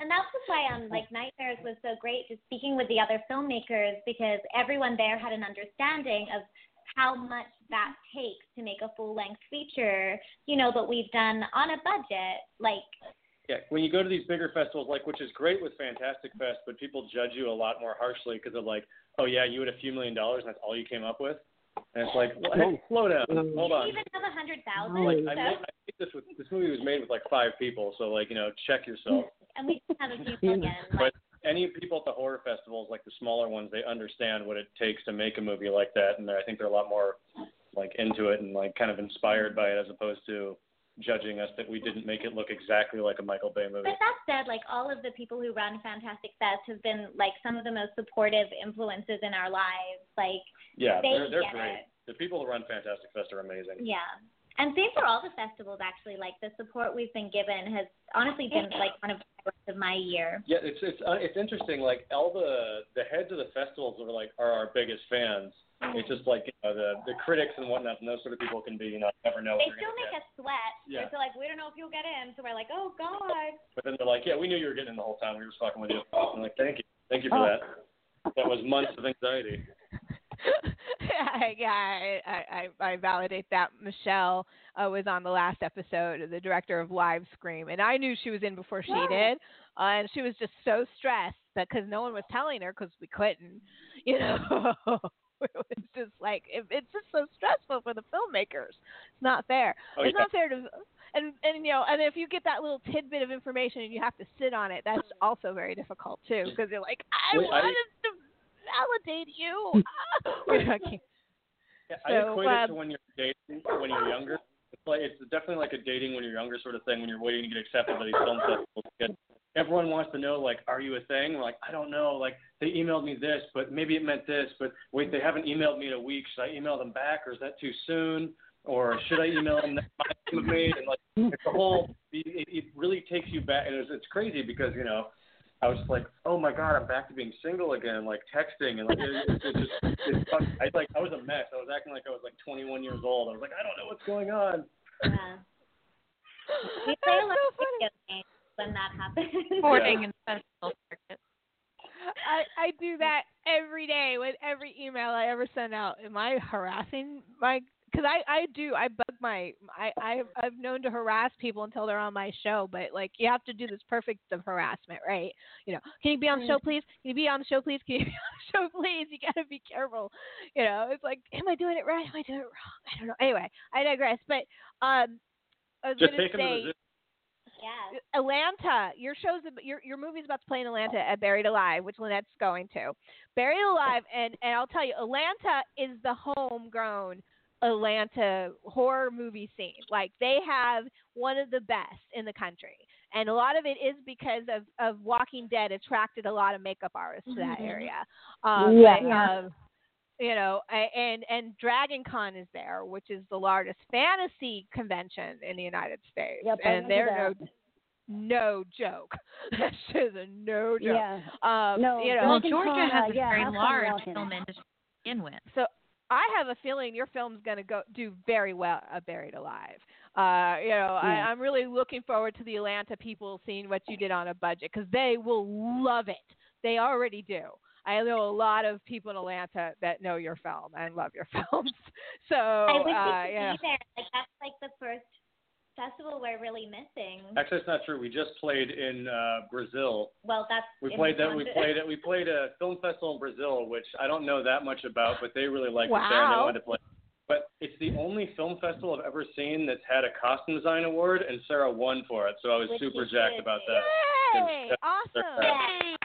And that's just why um like Nightmares was so great just speaking with the other filmmakers because everyone there had an understanding of how much that takes to make a full length feature, you know, that we've done on a budget. Like Yeah, when you go to these bigger festivals, like which is great with Fantastic Fest, but people judge you a lot more harshly because they're like, "Oh yeah, you had a few million dollars and that's all you came up with," and it's like, well, hey, oh. slow down, uh, hold we on. even have a hundred thousand. Like, so I made, I made this with this movie was made with like five people, so like you know, check yourself. and we just have a few million. But any people at the horror festivals, like the smaller ones, they understand what it takes to make a movie like that, and I think they're a lot more like into it and like kind of inspired by it as opposed to judging us that we didn't make it look exactly like a Michael Bay movie. But that said, like all of the people who run Fantastic Fest have been like some of the most supportive influences in our lives. Like Yeah, they they're they're get great. it. The people who run Fantastic Fest are amazing. Yeah. And same for all the festivals actually. Like the support we've been given has honestly been like one of the highlights of my year. Yeah, it's it's uh, it's interesting. Like all the the heads of the festivals are like are our biggest fans. It's just like you know, the the critics and whatnot, and those sort of people can be you know never know They you're still make get. us sweat. Yeah. They're like, we don't know if you'll get in. So we're like, oh God. But then they're like, yeah, we knew you were getting in the whole time. We were fucking with you. I'm like, thank you, thank you for Oh. that. That was months of anxiety. yeah, I, I, I I validate that. Michelle uh, was on the last episode, the director of Live Scream, and I knew she was in before she Wow. did, uh, and she was just so stressed that because no one was telling her because we couldn't, you know. it was just like it, it's just so stressful for the filmmakers. It's not fair. Oh, it's yeah. not fair to. And and you know, and if you get that little tidbit of information and you have to sit on it, that's also very difficult too, because you're like, I Wait, I- wanted to validate you. okay. Yeah, So, I equate it um, to when you're dating when you're younger. It's like it's definitely like a dating when you're younger sort of thing when you're waiting to get accepted by these film festivals. Everyone wants to know like, are you a thing? We're like, I don't know. Like they emailed me this, but maybe it meant this. But wait, they haven't emailed me in a week. Should I email them back, or is that too soon? Or should I email them that? And like it's a whole. It, it really takes you back, and it's it's crazy because you know. I was like, oh my god, I'm back to being single again, like texting and like it, it, it just it's fun. I like I was a mess. I was acting like I was like 21 years old. I was like, I don't know what's going on. Yeah. We play a lot of video games when that happens. Sporting and festival circuit. I I do that every day with every email I ever send out. Am I harassing my? Because I I do I bug my I I've I've known to harass people until they're on my show, but like you have to do this perfect of harassment, right? You know, can you be on the show, please? Can you be on the show, please? Can you be on the show, please? You gotta be careful. You know, it's like, am I doing it right? Am I doing it wrong? I don't know. Anyway, I digress. But um, I was Just gonna take them to say. the. Yeah. Atlanta. Your show's your your movie's about to play in Atlanta at Buried Alive, which Lynette's going to. Buried Alive, and and I'll tell you, Atlanta is the homegrown Atlanta horror movie scene. Like they have one of the best in the country, and a lot of it is because of of Walking Dead attracted a lot of makeup artists to that Mhm. area. Um, Yeah. but, um, you know, and and Dragon Con is there, which is the largest fantasy convention in the United States, Yep, and remember they're no no joke. that shit is a no joke. Yeah. Um, No, you know, Well, Georgia Con, has uh, a yeah, very large film industry to begin with. so I have a feeling your film's going to go do very well at Buried Alive. Uh, you know, I, I'm really looking forward to the Atlanta people seeing what you did on a budget because they will love it. They already do. I know a lot of people in Atlanta that know your film and love your films. So I wish uh, we could yeah. be there. Like that's like the first festival we're really missing. Actually, it's not true. We just played in uh, Brazil. Well, that's We played that. We played it. We played a film festival in Brazil, which I don't know that much about, but they really liked it there and they Wow. wanted to play. But it's the only film festival I've ever seen that's had a costume design award, and Sarah won for it. So I was Which super you jacked should about that. Yay! Yeah. Awesome. Yeah.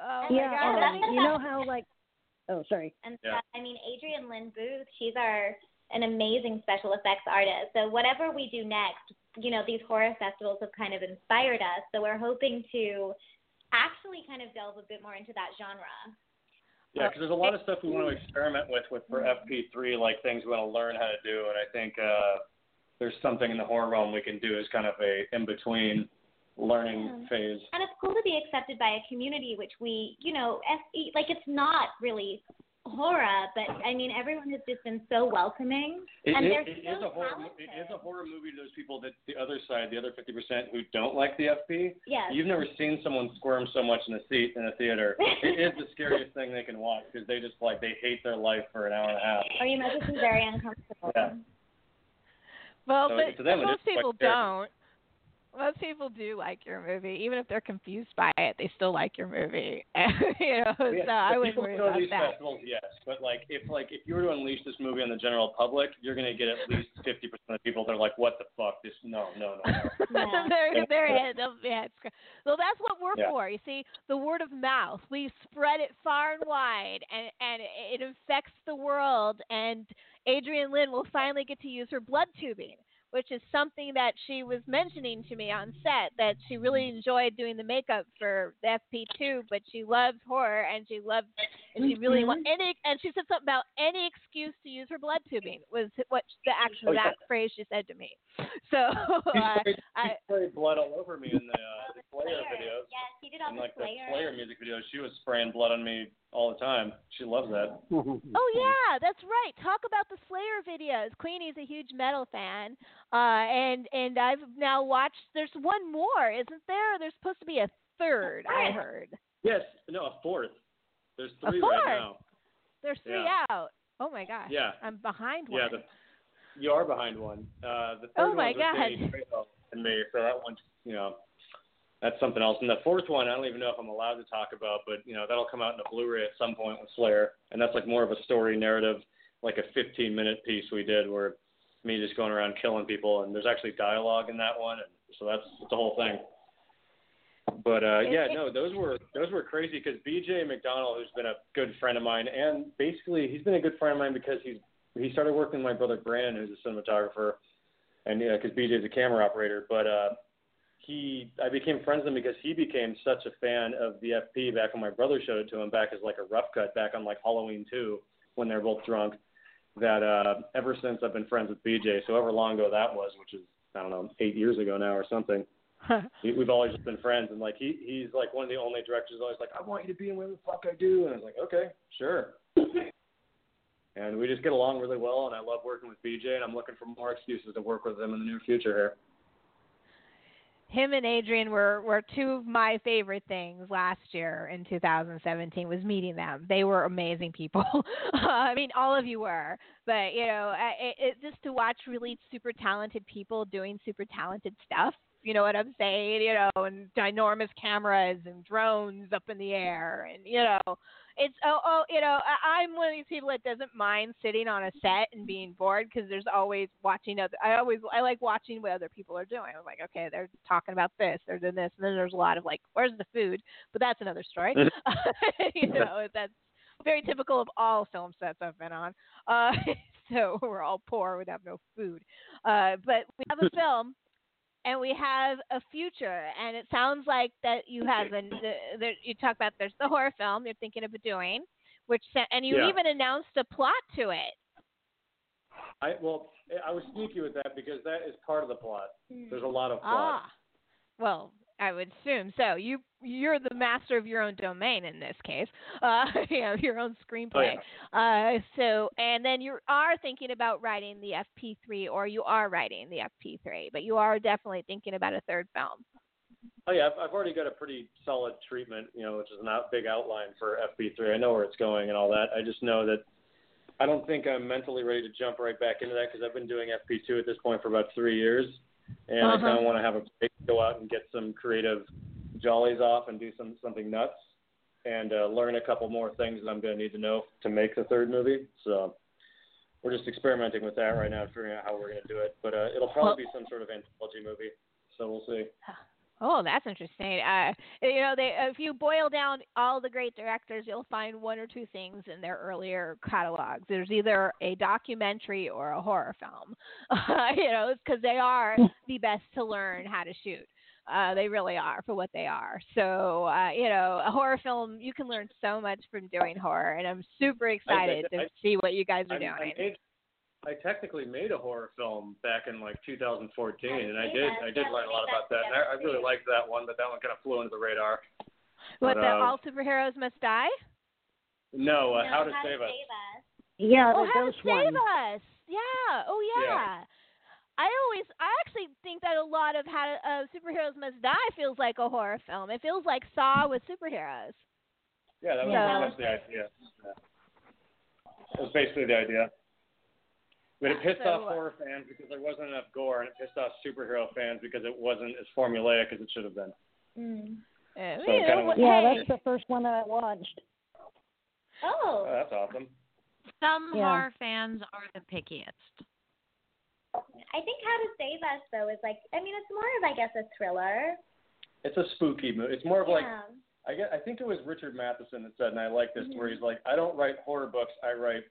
Oh yeah, um, you know how like oh sorry. And Yeah. I mean, Adrian Lynn Booth, she's our an amazing special effects artist. So whatever we do next, you know, these horror festivals have kind of inspired us. So we're hoping to actually kind of delve a bit more into that genre. Yeah, because there's a lot of stuff we want to experiment with with for FP3, like things we want to learn how to do, and I think uh, there's something in the horror realm we can do as kind of a in between learning Yeah. phase. And it's cool to be accepted by a community which we, you know, FP, like it's not really horror, but I mean, everyone has just been so welcoming. It, and it- they're it so is a horror. talented. It is a horror movie to those people that the other side, the other 50% who don't like the FP. Yes. You've never seen someone squirm so much in a seat in a theater. it is the scariest thing they can watch because they just like they hate their life for an hour and a half. Or you might just be very uncomfortable. Yeah. Well, So but to them, most people don't. Most people do like your movie, even if they're confused by it. They still like your movie. you know, Yeah, so I the wouldn't people worry who go to about these that. festivals, yes, but like if like if you were to unleash this movie on the general public, you're gonna get at least fifty percent of people that are like, "What the fuck? This no, no, no." no. Yeah. there, there it is. Yeah, it's. Well, that's what we're Yeah. for. You see, the word of mouth. We spread it far and wide, and and it infects the world. And Adrienne Lynn will finally get to use her blood tubing, which is something that she was mentioning to me on set. That she really enjoyed doing the makeup for the FP2, but she loves horror, and she loves, and she really Mhm. want any. And she said something about any excuse to use her blood tubing was what the actual Oh, yeah. phrase she said to me. So. She Uh, sprayed, I, sprayed blood all over me in the, uh, the Slayer Slayer. videos. Yes, he did all And the like the Slayer. Slayer music videos, she was spraying blood on me all the time. She loves that. Oh yeah, that's right. Talk about the Slayer videos. Queenie's a huge metal fan, uh, and and I've now watched. There's one more, isn't there? There's supposed to be a third. I heard. Yes, no, a fourth. There's three right now. There's three Yeah. out. Oh my gosh. Yeah. I'm behind one. Yeah, the, you are behind one. Uh, the third Oh, my one's with Danny God. And me, so that one's you know that's something else. And the fourth one, I don't even know if I'm allowed to talk about, but you know that'll come out in a Blu-ray at some point with Slayer, and that's like more of a story narrative, like a 15 minute piece we did where me just going around killing people, and there's actually dialogue in that one, and so that's the whole thing. But uh, yeah, no, those were those were crazy because BJ McDonald, who's been a good friend of mine, and basically he's been a good friend of mine because he's he started working with my brother Brandon, who's a cinematographer, and yeah, because BJ's a camera operator. But uh, he, I became friends with him because he became such a fan of the FP back when my brother showed it to him back as like a rough cut back on like Halloween two when they were both drunk. That uh, ever since I've been friends with BJ, so however long ago that was, which is I don't know eight years ago now or something. we- We've always just been friends, and like he he's like one of the only directors always like, I want you to be in whatever the fuck I do, and I was like, okay, sure. And we just get along really well, and I love working with BJ, and I'm looking for more excuses to work with him in the near future here. Him and Adrian were were two of my favorite things last year in 2017 was meeting them. They were amazing people. I mean, all of you were, but you know, it, it, just to watch really super talented people doing super talented stuff. You know what I'm saying? You know, and ginormous cameras and drones up in the air, and you know, it's oh oh you know I, I'm one of these people that doesn't mind sitting on a set and being bored because there's always watching other. I always I like watching what other people are doing. I'm like, okay, they're talking about this, they're doing this, and then there's a lot of like, where's the food? But that's another story. you know, that's very typical of all film sets I've been on. Uh, so we're all poor, we'd have no food. Uh, but we have a film and we have a future and it sounds like that you have an the, the, you talk about there's the horror film you're thinking of doing which and you Yeah. even announced a plot to it I well, I was sneaky with that because that is part of the plot. There's a lot of plot. ah well i would assume. So you you're the master of your own domain in this case uh you know your own screenplay. uh so and then you are thinking about writing the fp3 or you are writing the fp3 but you are definitely thinking about a third film. Oh yeah, I've, I've already got a pretty solid treatment, you know, which is a big outline for FP3. I know where it's going and all that. I just know that I don't think I'm mentally ready to jump right back into that because I've been doing FP2 at this point for about three years, and Uh-huh. I kind of want to have a break, go out and get some creative jollies off and do some something nuts, and uh, learn a couple more things that I'm going to need to know to make the third movie. So we're just experimenting with that right now, figuring out how we're going to do it. But uh, it'll probably be some sort of anthology movie. So we'll see. Oh, that's interesting. Uh, you know, they if you boil down all the great directors, you'll find one or two things in their earlier catalogs. There's either a documentary or a horror film. you know, because they are the best to learn how to shoot. Uh, they really are for what they are. So, uh, you know, a horror film, you can learn so much from doing horror, and I'm super excited I- to see what you guys are I, doing. I, made, I technically made a horror film back in like 2014, and I did I did learn a lot about that. And I, I really liked that one, but that one kind of flew under the radar. what but, the uh, All Superheroes Must Die? No, uh, No, how to save us. Yeah, oh, how to save one. us? Yeah. Oh yeah. Yeah. I always, I actually think that a lot of how uh, superheroes must die feels like a horror film. It feels like Saw with superheroes. Yeah, that was Yeah. pretty much the idea. Yeah. That was basically the idea. But it pissed So, off uh, horror fans because there wasn't enough gore, and it pissed off superhero fans because it wasn't as formulaic as it should have been. Mm. Uh, So kind of- Yeah, hey, that's the first one that I watched. Oh, Oh, that's awesome. Some Yeah. horror fans are the pickiest. I think How to Save Us though is like I mean it's more of I guess a thriller. It's a spooky movie. It's more of like yeah. I get. I think it was Richard Matheson that said, and I like this, where Mhm. he's like, I don't write horror books. I write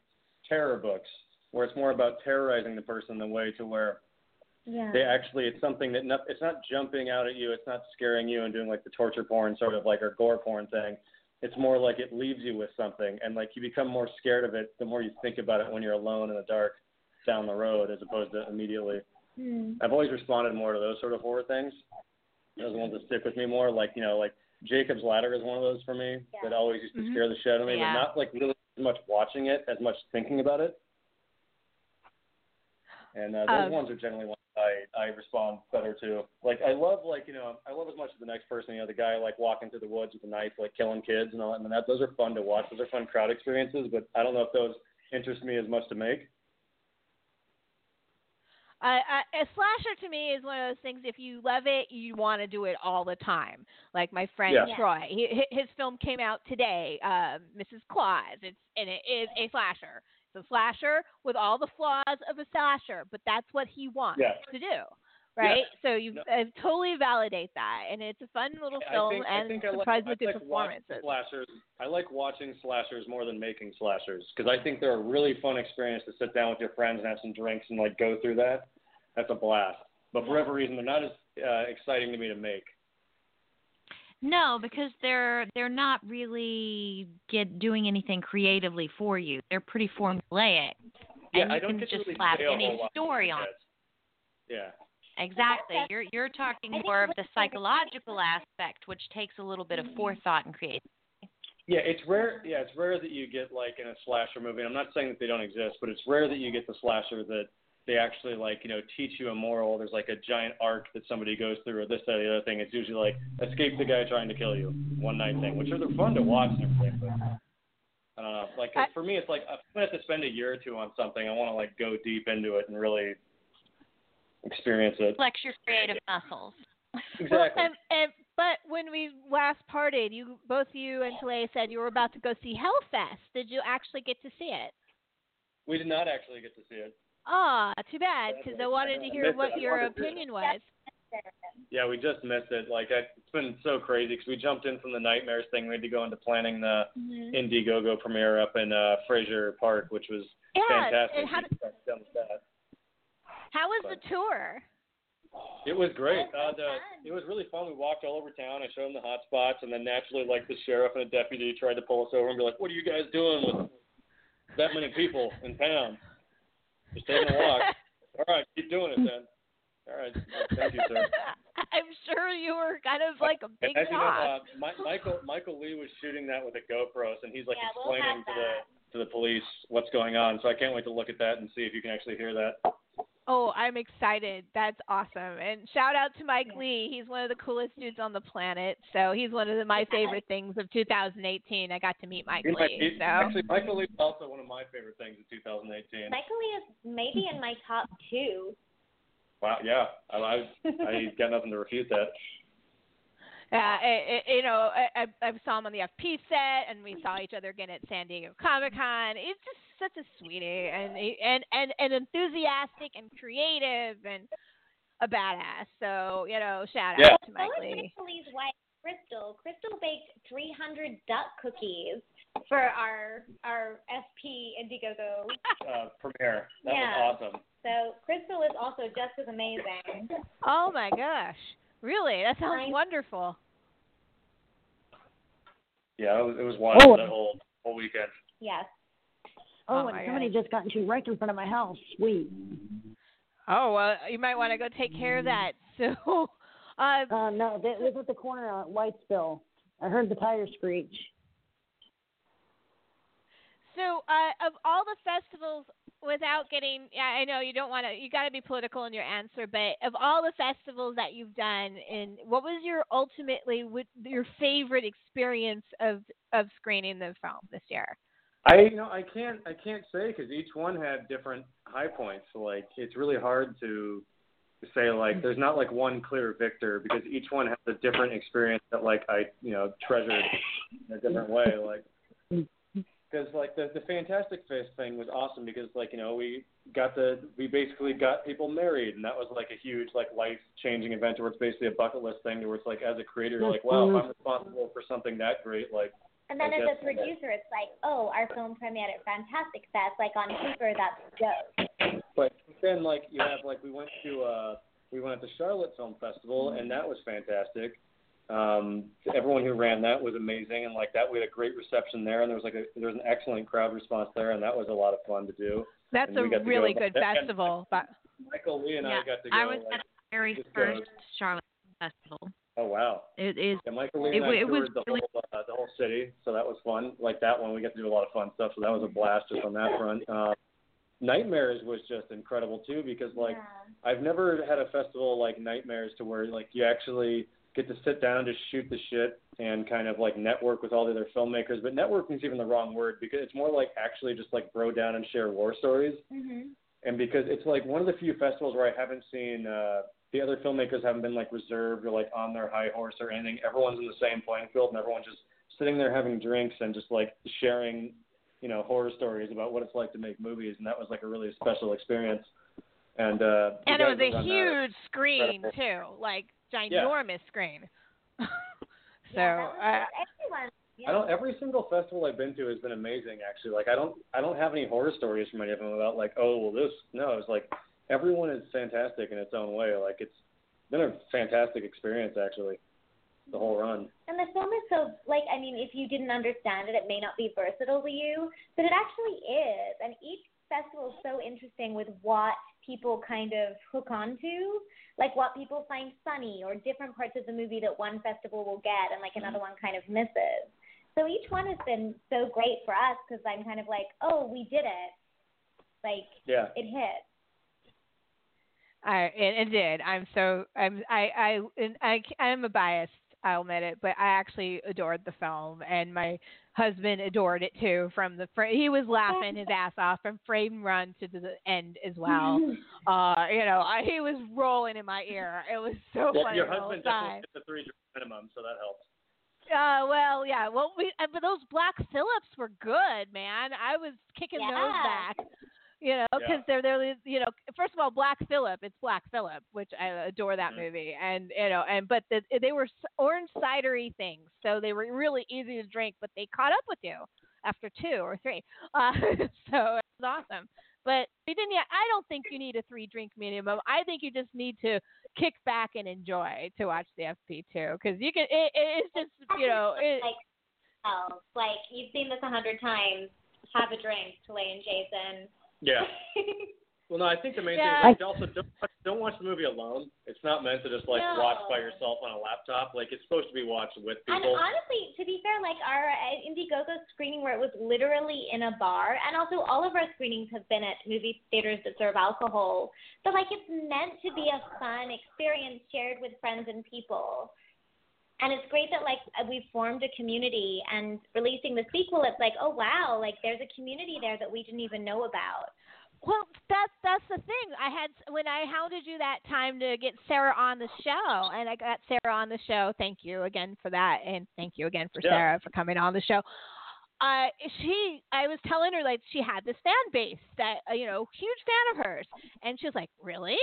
terror books, where it's more about terrorizing the person than way to where Yeah. they actually it's something that not, it's not jumping out at you it's not scaring you and doing like the torture porn sort of like or gore porn thing it's more like it leaves you with something and like you become more scared of it the more you think about it when you're alone in the dark down the road as opposed to immediately Hmm. i've always responded more to those sort of horror things those are the ones that stick with me more like you know like jacob's ladder is one of those for me Yeah. that always used to Mhm. scare the shit out of me Yeah. but not like really as much watching it as much thinking about it and uh, those Um, ones are generally ones I I respond better to. Like I love like you know I love as much as the next person. You know the guy like walking through the woods with a knife like killing kids and all that. And that those are fun to watch. Those are fun crowd experiences. But I don't know if those interest me as much to make. I, I, a slasher to me is one of those things. If you love it, you want to do it all the time. Like my friend Yeah. Troy, he, hi- his film came out today, uh, Mrs. Claus. It's and it is a slasher. It's a slasher with all the flaws of a slasher, but that's what he wants Yeah. to do, right? So you No. uh, totally validate that, and it's a fun little film and I think I like, surprisingly good like performances. slashers. I like watching slashers more than making slashers because I think they're a really fun experience to sit down with your friends and have some drinks and like go through that. That's a blast. But for whatever reason, they're not as uh, exciting to me to make. No, because they're they're not really get doing anything creatively for you. They're pretty formulaic, Yeah, and I you don't can just really slap any story on. about it. it. Yeah. Exactly. You're you're talking more of the psychological aspect, which takes a little bit of forethought and creativity. Yeah, it's rare. Yeah, it's rare that you get like in a slasher movie. I'm not saying that they don't exist, but it's rare that you get the slasher that they actually like you know teach you a moral. There's like a giant arc that somebody goes through, or this, that, or the other thing. It's usually like escape the guy trying to kill you, one night thing, which are they're fun to watch and everything. But I don't know. Like I- for me, it's like if I'm gonna have to spend a year or two on something. I want to like go deep into it and really experience it. Flex your creative muscles. Exactly. Well, and, and but when we last parted, you both you and Tallay said you were about to go see Hellfest. Did you actually get to see it? we did not actually get to see it. Ah, too bad, because I wanted to hear what your opinion was. Yeah, we just missed it. Like I, it's been so crazy because we jumped in from the nightmares thing. We had to go into planning the Mhm. Indiegogo premiere up in uh, Frazier Park, which was Yeah, fantastic. and how, We got that. how was the tour? It was great. It Uh, was the, it was really fun. We walked all over town. I showed them the hot spots, and then naturally, like the sheriff and the deputy tried to pull us over and be like, "What are you guys doing with that many people in town? Just taking a walk." all right, keep doing it then. All right, thank you, sir. I'm sure you were kind of like a big as you know, uh, Mi- Michael Michael Lee was shooting that with a GoPro, and he's like Yeah, we'll explaining have to the to the police what's going on. So I can't wait to look at that and see if you can actually hear that. Oh, I'm excited. That's awesome. And shout out to Mike Lee. He's one of the coolest dudes on the planet. So he's one of the, my favorite things of 2018. I got to meet Mike He might- Lee. he- So Actually, Michael Lee is also one of my favorite things of 2018. Michael Lee is maybe in my top two. Wow, yeah, I, I, I got nothing to refute that. Uh, it, it, you know, I, I I saw him on the FP set, and we saw each other again at San Diego Comic Con. He's just such a sweetie, and he- and and and enthusiastic and creative and a badass. So you know, shout out Yeah. to So Mike is Lee. Michael Lee's wife, Crystal. Crystal baked 300 duck cookies for our our FP Indiegogo. Uh, premiere. That Yeah. was awesome. So Crystal is also just as amazing. Oh my gosh, really? That sounds I- wonderful. Yeah, it was, it was wild Oh. that whole whole weekend. Yes. Oh, Oh and somebody just got into wreck in front of my house. Sweet. Oh well, you might want to go take care of that. So, uh, Uh, no, it was at the corner of Whitesville. I heard the tire screech. So, uh, of all the festivals, without getting, yeah, I know you don't want to, you got to be political in your answer, but of all the festivals that you've done, and what was your ultimately your favorite experience of of screening the film this year? I you know I can't I can't say because each one had different high points. Like it's really hard to say like there's not like one clear victor because each one has a different experience that like I you know treasured in a different way. Like because like the the Fantastic Fest thing was awesome because like you know we got the we basically got people married and that was like a huge like life changing event where it's basically a bucket list thing where it's like as a creator you're like wow if I'm responsible for something that great like And then I as a producer, it's like, oh, our film premiered at Fantastic Fest. Like on paper, that's dope. But then, like you have, like we went to uh, we went to the Charlotte Film Festival, and that was fantastic. Um, everyone who ran that was amazing, and like that, we had a great reception there, and there was like a there was an excellent crowd response there, and that was a lot of fun to do. That's And a we got to really go- good and- festival. But Michael Lee and Yeah, I got to go. I was like, at the very first go- Charlotte Festival. Oh wow. It is. Yeah, Michael Lee It I it toured the really- whole uh, the whole city, so that was fun. Like that one, we got to do a lot of fun stuff, so that was a blast just on that front. Uh, Nightmares was just incredible too because like Yeah. I've never had a festival like Nightmares to where like you actually get to sit down to shoot the shit and kind of like network with all the other filmmakers. But networking is even the wrong word because it's more like actually just like bro down and share war stories. Mhm. And because it's like one of the few festivals where I haven't seen uh, the other filmmakers haven't been like reserved or like on their high horse or anything. Everyone's in the same playing field and everyone's just sitting there having drinks and just like sharing, you know, horror stories about what it's like to make movies. And that was like a really special experience. And uh, and it was a run that- huge screen too, like ginormous screen. so Yeah, that uh. Yeah. I don't. Every single festival I've been to has been amazing. Actually, like I don't. I don't have any horror stories from any of them about like, oh, well, this. No, it's like everyone is fantastic in its own way. Like it's been a fantastic experience actually, the whole run. And the film is so like I mean, if you didn't understand it, it may not be versatile to you, but it actually is. And each festival is so interesting with what people kind of hook onto, like what people find funny or different parts of the movie that one festival will get and like mm-hmm. another one kind of misses. So each one has been so great for us because I'm kind of like, oh, we did it. Like Yeah. it hit. I it, it did. I'm so I'm I I I I'm a biased. I'll admit it, but I actually adored the film, and my husband adored it too. From the fr- he was laughing his ass off from frame run to the end as well. uh, you know, I, he was rolling in my ear. It was so Well, funny your the whole husband time. definitely hit the three minimum, so that helps. Uh, well, yeah. Well, we uh, but those Black Phillips were good, man. I was kicking those back. You know, because Yeah. they're they're you know, first of all, Black Phillip, it's Black Phillip, which I adore that Mhm. movie, and you know, and but the, they were orange cidery things, so they were really easy to drink, but they caught up with you after two or three. Uh, so it was awesome. But you didn't. yet- I don't think you need a three drink minimum. I think you just need to kick back and enjoy to watch the FP2 because you can. It, it's just you know. It, like oh, like you've seen this a hundred times. Have a drink Tallay and Jason. Yeah. Well, no, I think the main Yeah. thing is like, also don't don't watch the movie alone. It's not meant to just like No. watch by yourself on a laptop. Like it's supposed to be watched with people. And honestly, to be fair, like our uh, Indiegogo screening where it was literally in a bar, and also all of our screenings have been at movie theaters that serve alcohol. But like it's meant to be a fun experience shared with friends and people. And it's great that like uh, we've formed a community and releasing the sequel, it's like, oh wow, like there's a community there that we didn't even know about. Well, that's that's the thing. I had when I hounded you that time to get Sarah on the show, and I got Sarah on the show. Thank you again for that, and thank you again for Yeah. Sarah for coming on the show. Uh, she, I was telling her like she had this fan base that uh, you know, huge fan of hers, and she was like, "Really?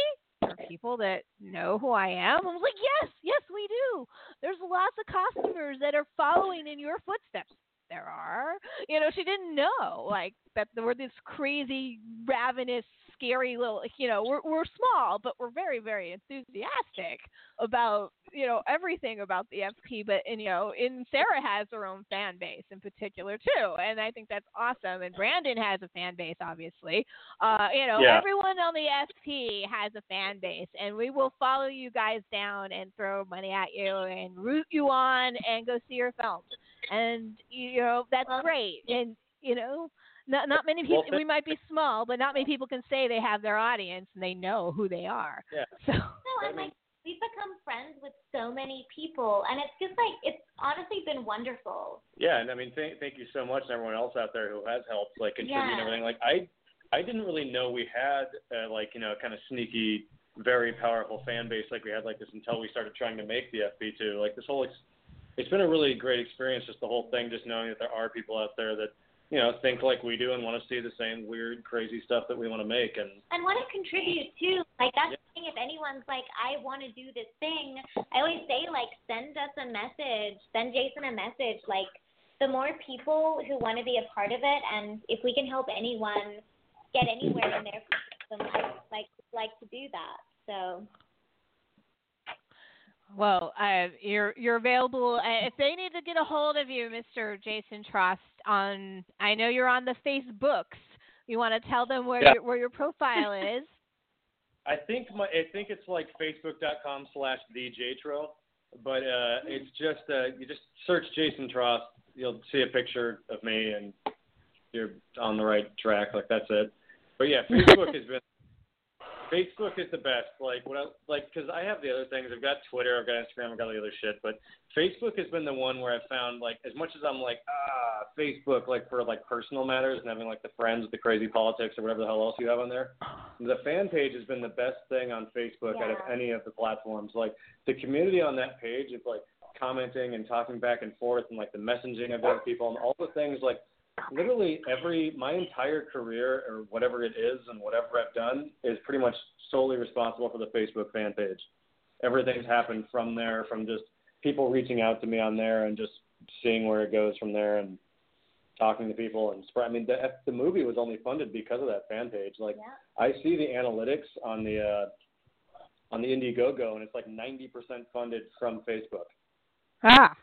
People that know who I am?" I was like, "Yes, yes, we do. There's lots of customers that are following in your footsteps." There are, you know, she didn't know like that there were this crazy, ravenous, scary little, you know, we're we're small, but we're very, very enthusiastic about you know everything about the FP. But and you know, and Sarah has her own fan base in particular too, and I think that's awesome. And Brandon has a fan base, obviously. Uh, you know, Yeah. everyone on the FP has a fan base, and we will follow you guys down and throw money at you and root you on and go see your films. And you know that's great. And you know, not not many people. Well, we might be small, but not many people can say they have their audience and they know who they are. Yeah. So No, and like we've become friends with so many people, and it's just like it's honestly been wonderful. Yeah, and I mean, thank thank you so much, and everyone else out there who has helped, like contribute and Yeah. everything. Like I, I didn't really know we had uh, like you know kind of sneaky, very powerful fan base like we had like this until we started trying to make the FP2. Like this whole, ex- it's been a really great experience, just the whole thing, just knowing that there are people out there that you know think like we do and want to see the same weird, crazy stuff that we want to make, and And want to contribute too. Like that's the thing. If anyone's like, I want to do this thing, I always say like, send us a message, send Jason a message. Like, the more people who want to be a part of it, and if we can help anyone get anywhere in their system, I like like to do that. So Well, uh, you're you're available uh, if they need to get a hold of you, Mr. Jason Trost. On I know you're on the Facebooks. You want to tell them where Yeah. your, where your profile is? I think my I think it's like facebook.com slash thejtro, but uh, it's just uh, you just search Jason Trost, you'll see a picture of me and you're on the right track. Like that's it. But yeah, Facebook has been Facebook is the best. Like what I like because I have the other things. I've got Twitter, I've got Instagram, I've got all the other shit. But Facebook has been the one where I've found like as much as I'm like ah Facebook like for like personal matters and having like the friends with the crazy politics or whatever the hell else you have on there. The fan page has been the best thing on Facebook out of any of the platforms. Like the community on that page is like commenting and talking back and forth and like the messaging of other people and all the things like literally every my entire career or whatever it is and whatever I've done is pretty much solely responsible for the Facebook fan page. Everything's happened from there, from just people reaching out to me on there and just seeing where it goes from there and talking to people and spread. I mean, the the movie was only funded because of that fan page. Like yeah. I see the analytics on the uh, on the Indiegogo and it's like 90% funded from Facebook. Ah,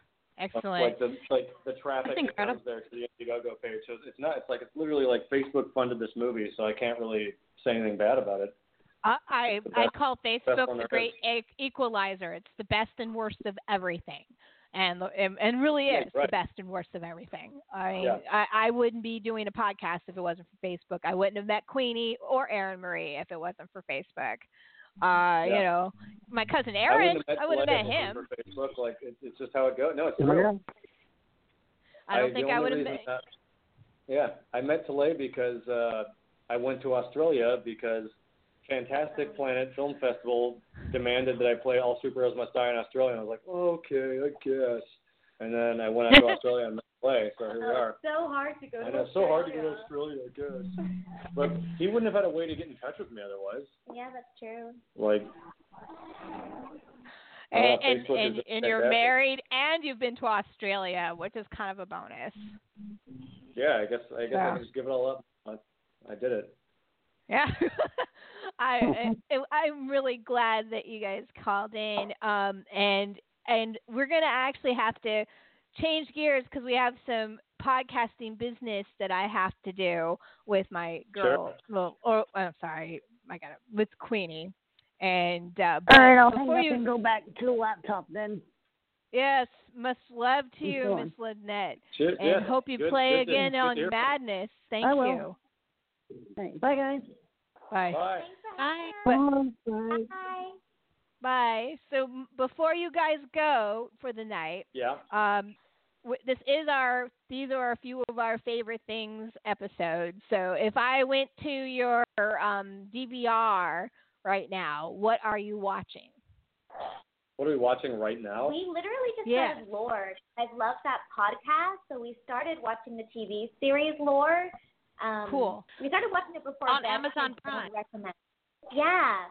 Like the like the traffic that comes there to the Indiegogo page. So it's not. It's like it's literally like Facebook funded this movie, so I can't really say anything bad about it. I I, the I call Facebook the great e- equalizer. It's the best and worst of everything, and and, and really Yeah, is the right. best and worst of everything. I mean, Yeah. I I wouldn't be doing a podcast if it wasn't for Facebook. I wouldn't have met Queenie or Erin Marie if it wasn't for Facebook. Uh, you know, my cousin I Erin, wouldn't have met, I would have met Tallay if it him. wasn't Facebook, like it's, it's just how it goes. No, it's Oh my I don't the think I would have met. that- yeah, I met Tallay because uh, I went to Australia because Fantastic Planet Film Festival demanded that I play All Superheroes Must Die in Australia, and I was like, okay, I guess. And then I went out to Australia and met Tallay, so here we Oh, are. so hard to go I to know, so hard to go to Australia. Australia, I guess. But he wouldn't have had a way to get in touch with me otherwise. Yeah, that's true. Like, And Uh, and and, and you're married and you've been to Australia, which is kind of a bonus. yeah, I guess I guess Yeah. I can just give it all up. I, I did it. Yeah. I, I I'm really glad that you guys called in. Um and and we're going to actually have to change gears cuz we have some podcasting business that I have to do with my Sure. girl well or I'm sorry, I got it with Queenie. And uh, All right, I'll before hang you, up and go back to the laptop then. Yes, much love to Keep you. Miss Lynette. Cheers, And yeah, hope you good- play good again on hear from you. Madness. Thank I will. you. All right, bye guys. Bye. Bye. Bye. But- Bye. Bye. So before you guys go for the night, Yeah. um, w- this is our these are a few of our favorite things episodes. So if I went to your um, DVR right now, what are you watching? What are we watching right now? We literally just Yeah. started Lore. I love that podcast, so we started watching the TV series Lore. Um, Cool. We started watching it before On Amazon Prime. Recommend. Yeah.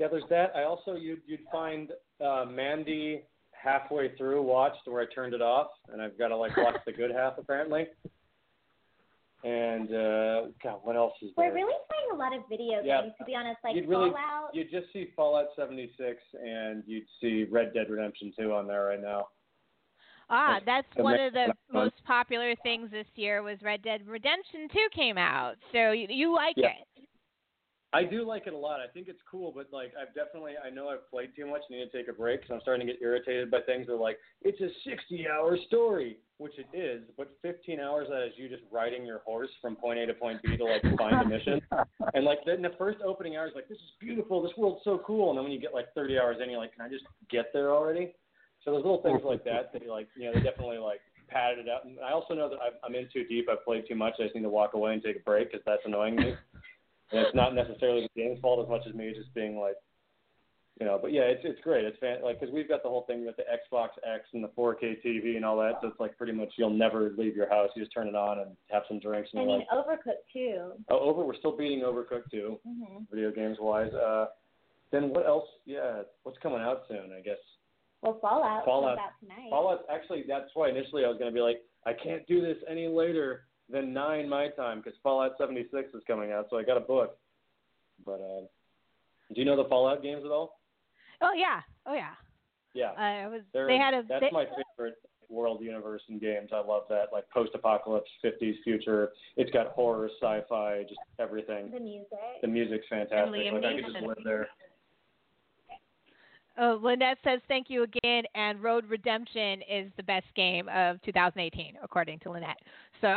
Yeah, there's that. I also you'd you'd find uh, Mandy halfway through watched where I turned it off, and I've got to like watch the good half apparently. And uh, God, what else is there? We're really playing a lot of video Yeah. games, to be honest, like You'd really- Fallout. You'd just see Fallout 76, and you'd see Red Dead Redemption 2 on there right now. Ah, That's that's one of the most popular things this year was Red Dead Redemption 2 came out. So you, you like Yeah. it. I do like it a lot. I think it's cool, but like I've definitely I know I've played too much. Need to take a break because I'm starting to get irritated by things that are like it's a 60-hour story, which it is, but 15 hours of that is you just riding your horse from point A to point B to like find a mission. And like in the first opening hours, like this is beautiful, this world's so cool, and then when you get like 30 hours in, you're like, can I just get there already? So there's little things like that that you like, you know, they definitely like padded it out. And I also know that I've, I'm in too deep. I've played too much. I just need to walk away and take a break because that's annoying me. and it's not necessarily the game's fault as much as me just being like, you know. But yeah, it's it's great. It's fan like because we've got the whole thing with the Xbox X and the 4K TV and all that. So it's like pretty much you'll never leave your house. You just turn it on and have some drinks and I mean, like, Overcooked too. oh, over. We're still beating Overcooked too, hmm video games wise. Uh, then what else? Yeah, what's coming out soon? I guess Well, Fallout, Fallout- comes out tonight. Fallout. Actually, that's why initially I was going to be like, I can't do this any later than nine my time because Fallout 76 is coming out, so I got a book. But uh, do you know the Fallout games at all? Oh yeah. Oh yeah. Yeah, I was They're- they had a that's they, my favorite world universe in games. I love that, like post-apocalypse, 50s future. It's got horror, sci-fi, just everything. the music. The music's fantastic. Liam Like I could just live there. Oh, Lynette says thank you again, and Road Redemption is the best game of 2018, according to Lynette. So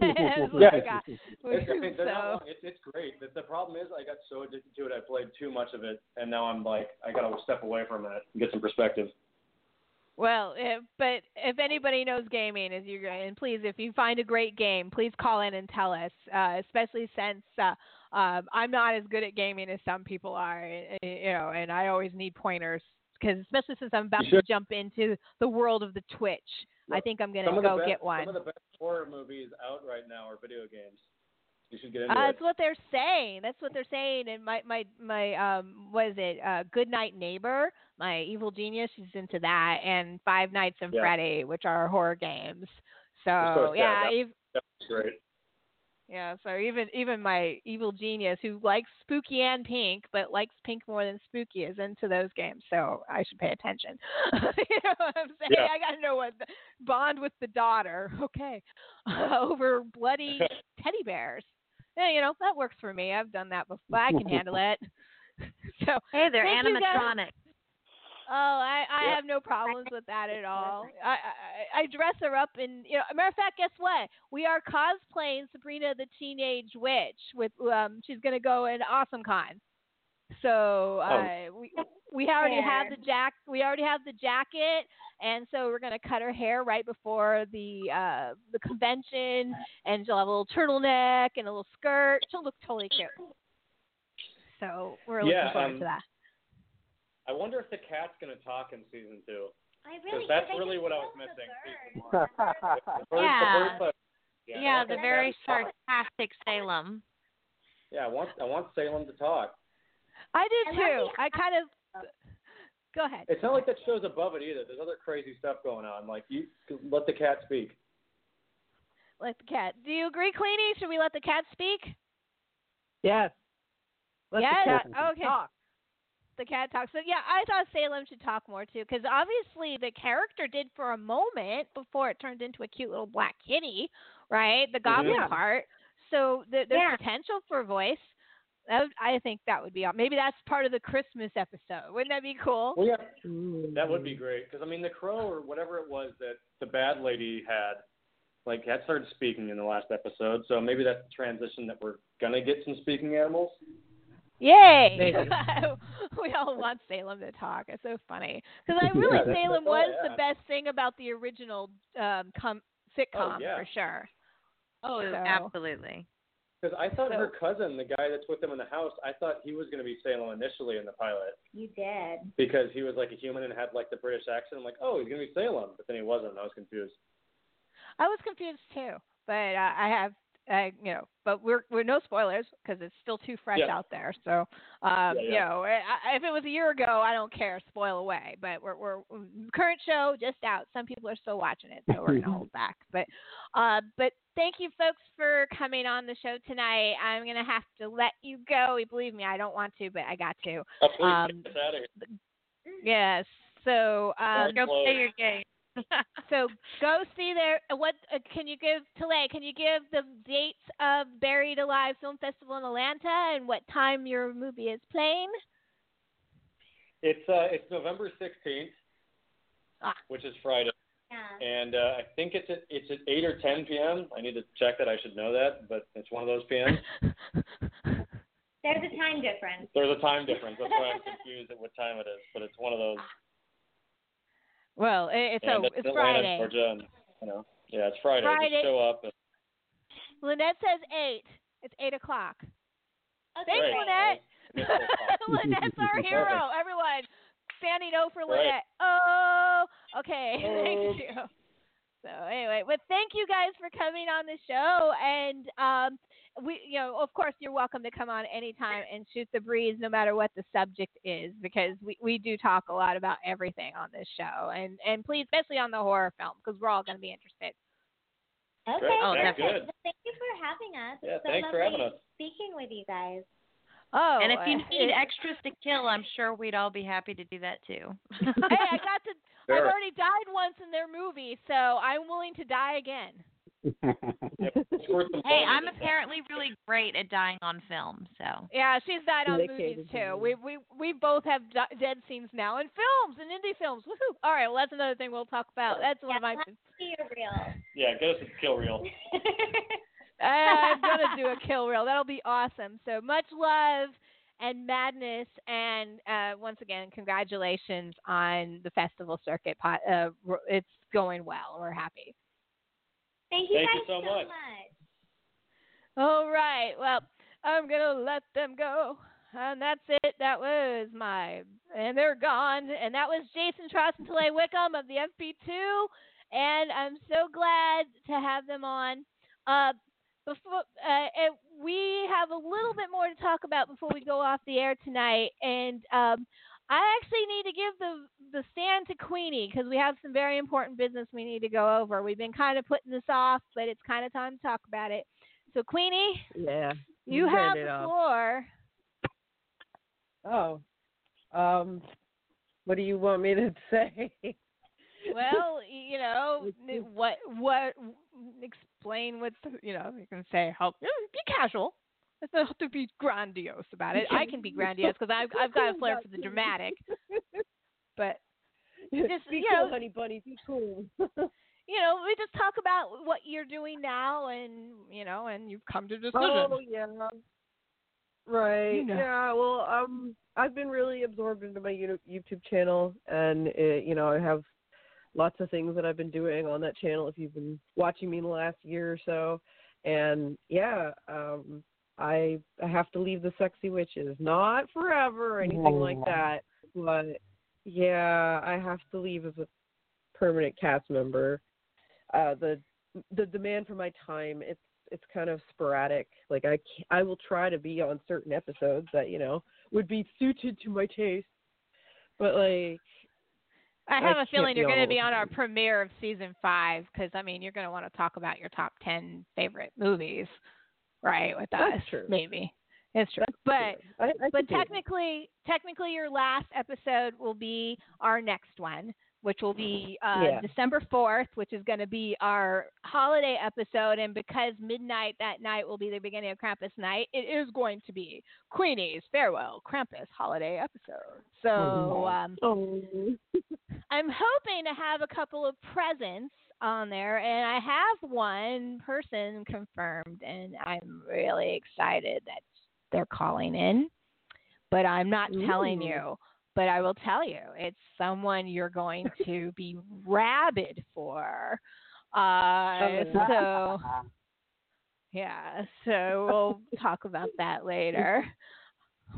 that's what I Yeah. got. It's, I mean, So. It's, it's great. The, the problem is, I got so addicted to it, I played too much of it, and now I'm like, I gotta step away from it and get some perspective. well, if, but if anybody knows gaming, as you're and please, if you find a great game, please call in and tell us. Uh, especially since uh, um, I'm not as good at gaming as some people are, eh, you know, and I always need pointers because especially since I'm about to jump into the world of the Twitch. I think I'm gonna go best, get one. Some of the best horror movies out right now are video games. You should get into Uh, it. that's what they're saying. That's what they're saying. And my my my um, what is it? Uh, Good Night Neighbor. My evil genius. She's into that, and Five Nights at Yeah. Freddy, which are horror games. So so yeah, That- That's great. Yeah. So even even my evil genius, who likes spooky and pink, but likes pink more than spooky, is into those games. So I should pay attention. you know what I'm saying? Yeah. I gotta know what the, bond with the daughter. Okay, over bloody teddy bears. Yeah, you know that works for me. I've done that before. I can handle it. so Hey, they're Thank you, guys. animatronic. Oh, I, I Yep. have no problems with that at all. I, I I dress her up in you know. Matter of fact, guess what? We are cosplaying Sabrina the Teenage Witch with um. She's gonna go in Awesome Con. So uh, we we already have the jack. We already have the jacket, and so we're gonna cut her hair right before the uh the convention, and she'll have a little turtleneck and a little skirt. She'll look totally cute. So we're looking Yeah, forward um, to that. I wonder if the cat's gonna talk in season two. I Because really that's really what I was missing. bird. The bird- the Yeah. bird- yeah, Yeah, I the very cat to talk. sarcastic Salem. Yeah, I want I want Salem to talk. I I do love too. the- I kind of. Go ahead. It's not like that show's above it either. There's other crazy stuff going on. Like you let the cat speak. Let the cat. Do you agree, Queenie? Should we let the cat speak? Yes. Let yes. the cat okay. talk. The cat talks. So yeah, I thought Salem should talk more too, because obviously the character did for a moment before it turned into a cute little black kitty, right? The mm-hmm. goblin Yeah. part. So th- there's Yeah. potential for voice. That would, I think that would be maybe that's part of the Christmas episode. Wouldn't that be cool? Well, yeah, that would be great because I mean the crow or whatever it was that the bad lady had, like that started speaking in the last episode. So maybe that's the transition that we're gonna get some speaking animals. Yay! We all want Salem to talk. It's so funny because I really Yeah. Salem Oh, was yeah. the best thing about the original um, com- sitcom yeah. for sure. Oh, So- absolutely. Because I thought So- her cousin, the guy that's with them in the house, I thought he was going to be Salem initially in the pilot you did. because he was like a human and had like the British accent. I'm like, oh, he's going to be Salem, but then he wasn't. I was confused. I was confused too, but uh, I have, uh, you know, but we're we're no spoilers because it's still too fresh Yeah. out there. So, um, Yeah, you know, I, I- if it was a year ago, I don't care. Spoil away. But we're we're current show just out. Some people are still watching it, so we're gonna hold back. But, uh, but thank you folks for coming on the show tonight. I'm gonna have to let you go. Believe me, I don't want to, but I got to. Oh, Um, get us out of here. Yes. So, um, Go play your game. so go see their what uh, can you give Tallay? Can you give the dates of Buried Alive Film Festival in Atlanta and what time your movie is playing? It's uh, it's November 16th, Ah. which is Friday, Yeah. and uh, I think it's at it's at 8 or 10 p.m. I need to check that. I should know that, but it's one of those PMs. There's a time difference. There's a time difference. That's why I'm confused at what time it is, but it's one of those. Well, it's and so it's it's Atlanta, Friday. Georgia, and you know, yeah, it's Friday. Friday. Just show up. And, Lynette says eight. It's eight o'clock. Okay, Thanks, Right. Lynette. It's. Lynette's our hero. Everyone, standing O for Right. Lynette. Oh, okay. Oh. Thank you. So anyway, but thank you guys for coming on the show, and um, we, you know, of course, you're welcome to come on anytime and shoot the breeze, no matter what the subject is, because we, we do talk a lot about everything on this show, and and please, especially on the horror film, because we're all going to be interested. Okay. Great. Oh, perfect. good. Well, Thank you for having us. Yeah, It's so thanks for having us. Speaking with you guys. Oh, and if you uh, need extras to kill, I'm sure we'd all be happy to do that too. hey, I got to. I've already died once in their movie, so I'm willing to die again. Yep, it's worth some hey, I'm apparently really great at dying on film, so. Yeah, she's died on Dedicated movies too. you. We we we both have d- dead scenes now in films and indie films. Woohoo! All right, well that's another thing we'll talk about. That's one of my. Yeah, See you real. Yeah, get us a kill reel. I'm gonna do a kill reel. That'll be awesome. So much love and madness, and uh, once again, congratulations on the festival circuit. Po- uh, it's going well. We're happy. Thank you Thank guys you so much. All right. Well, I'm gonna let them go, and that's it. That was my, and they're gone. And that was Jason Trost and Tallay Wickham of the FP2, and I'm so glad to have them on. Uh, before uh, we have a little bit more to talk about before we go off the air tonight, and um, I actually need to give the the stand to Queenie because we have some very important business we need to go over. We've been kind of putting this off, but it's kind of time to talk about it. So Queenie, Yeah. you turn have the floor. Oh. Um. What do you want me to say? Well, you know what what explain what the- you know you can say help you know, be casual. It doesn't have to be grandiose about it. I can be grandiose because I've I've got a flair for the dramatic. But Just, be you cool, know- honey bunny. Be cool. you know, we just talk about what you're doing now, and you know, and you've come to a decision. Oh yeah. Right. You know. Yeah. Well, um, I've been really absorbed into my YouTube channel, and it, you know, I have lots of things that I've been doing on that channel. If you've been watching me in the last year or so, and yeah, um, I I have to leave the sexy witches, not forever or anything like that, but yeah, I have to leave as a permanent cast member. Uh, the the demand for my time it's it's kind of sporadic. Like I I will try to be on certain episodes that you know would be suited to my taste, but like I I have a feeling you're going to be on our premiere of season five because I mean you're going to want to talk about your top ten favorite movies, right? With That's us, true. maybe it's true. That's but true. I, I but could do that. technically, technically, your last episode will be our next one. Which will be uh, Yeah. December 4th, which is going to be our holiday episode. And because midnight that night will be the beginning of Krampus night, it is going to be Queenie's Farewell Krampus holiday episode. So um, Oh. I'm hoping to have a couple of presents on there, and I have one person confirmed, and I'm really excited that they're calling in. But I'm not telling Ooh. you. But I will tell you, it's someone you're going to be rabid for. Uh, so yeah, so we'll talk about that later.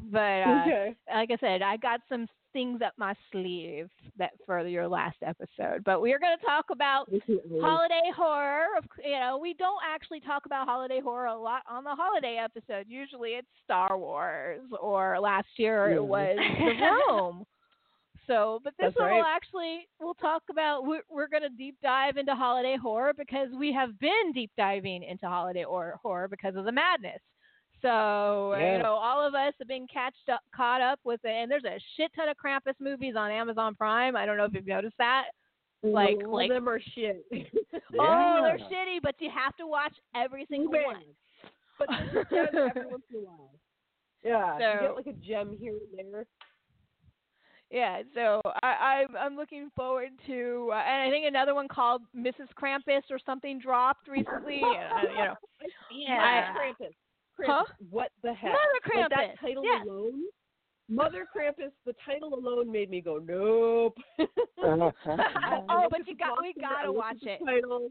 But uh, okay. like I said, I got some things up my sleeve that for your last episode. But we are going to talk about holiday horror. Of You know, we don't actually talk about holiday horror a lot on the holiday episode. Usually it's Star Wars, or last year it mm-hmm. was The Room. So, but this That's one right. will actually we'll talk about. We're, we're going to deep dive into holiday horror because we have been deep diving into holiday or, horror because of the madness. So Yeah. you know, all of us have been catched up, caught up with it, and there's a shit ton of Krampus movies on Amazon Prime. I don't know if you've noticed that. Like, all like, of them are shit. oh, they're shitty, but you have to watch every single bad. one. but they're just every once in a while. Yeah, you get like a gem here and there. Yeah, so I, I I'm looking forward to, uh, and I think another one called Mrs. Krampus or something dropped recently. uh, you know, Yeah. Krampus. Krampus. Huh? What the heck? Mother Like that title yeah. alone. Mother Krampus. The title alone made me go nope. oh, but you got we gotta watch it. Title.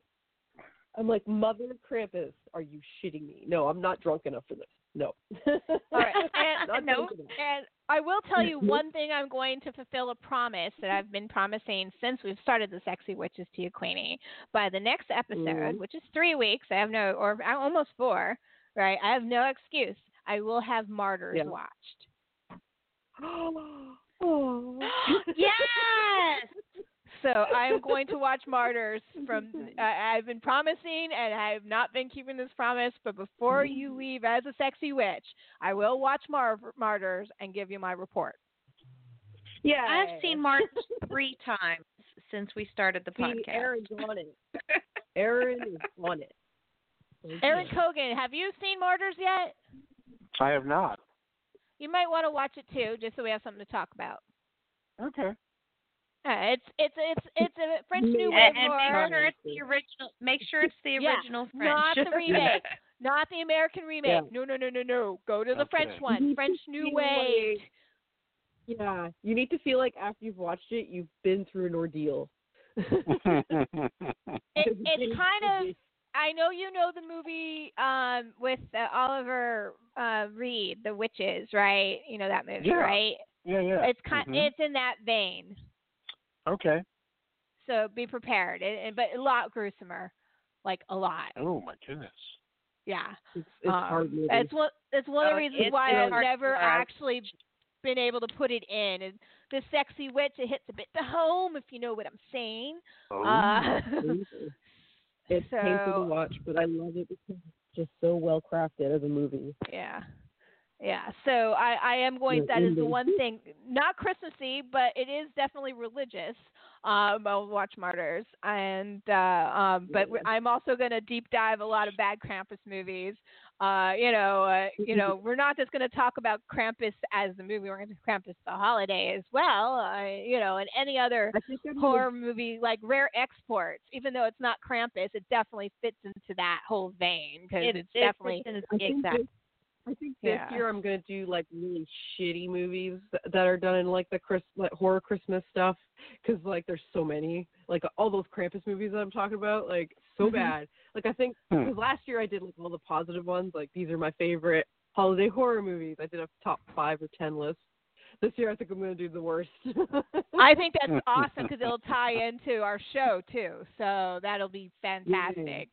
I'm like Mother Krampus. Are you shitting me? No, I'm not drunk enough for this. No. All right, and no, and I will tell you one thing. I'm going to fulfill a promise that I've been promising since we've started the Sexy Witches to you, Queenie. By the next episode, Mhm. which is three weeks, I have no, or almost four, right? I have no excuse. I will have Martyrs Yeah. watched. oh. yes. So I am going to watch Martyrs from. Uh, I've been promising, and I have not been keeping this promise. But before you leave as a sexy witch, I will watch Mar- Martyrs and give you my report. Yeah. I've seen Martin three times since we started the See, podcast. Erin's on it. Aaron is on it. Aaron Cogan, have you seen Martyrs yet? I have not. You might want to watch it too, just so we have something to talk about. Okay. Uh, it's it's it's it's a French New Wave and horror. make sure it's the original. Make sure it's the original Yeah, original not the remake, not the American remake. Yeah. No, no, no, no, no. Go to the French one, French New Wave. Yeah, you need to feel like after you've watched it, you've been through an ordeal. It, it's kind of. I know you know the movie um, with uh, Oliver uh, Reed, The Witches, right? You know that movie, Yeah. right? yeah, yeah. It's kind. Mhm. It's in that vein. okay. So be prepared, it, it- but a lot gruesomer, like a lot. Oh my goodness. Yeah. It's, it's Um, hard movie. It's one. It's one of Oh, the reasons it's why I've never actually been able to put it in. And the sexy witch, it hits a bit to home, if you know what I'm saying. Oh. Uh, It's painful to watch, but I love it because it's just so well crafted as a movie. yeah. Yeah, so I, I am going. That is the one thing, not Christmassy, but it is definitely religious. Um, I'll watch Martyrs, and uh, um, but I'm also going to deep dive a lot of bad Krampus movies. Uh, you know, uh, you know, we're not just going to talk about Krampus as the movie. We're going to Krampus the holiday as well. Uh, you know, and any other horror movie like Rare Exports, even though it's not Krampus, it definitely fits into that whole vein because It- it's it definitely exactly. I think this Yeah. year I'm gonna do like really shitty movies that, are done in like the Chris like horror Christmas stuff because like there's so many like all those Krampus movies that I'm talking about like so Mhm. bad. Like I think because last year I did like all the positive ones like these are my favorite holiday horror movies. I did a top five or ten list. This year I think I'm gonna do the worst. I think that's awesome because it'll tie into our show too. So that'll be fantastic.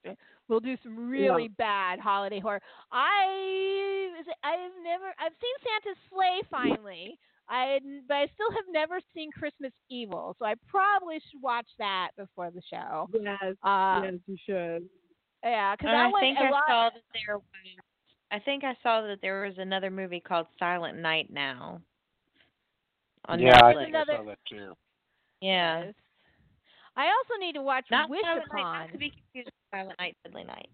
We'll do some really bad holiday horror. I I've never I've seen Santa's Slay finally. I but I still have never seen Christmas Evil, so I probably should watch that before the show. yes, Uh, yes, you should. Yeah, because I I think a I lot. saw that there was. I think I saw that there was another movie called Silent Night now. On yeah, I Netflix. think another- I saw that too. Yeah. Yes. I also need to watch Not Wish Silent Upon. Night, not to be confused with Silent Night, Deadly Night.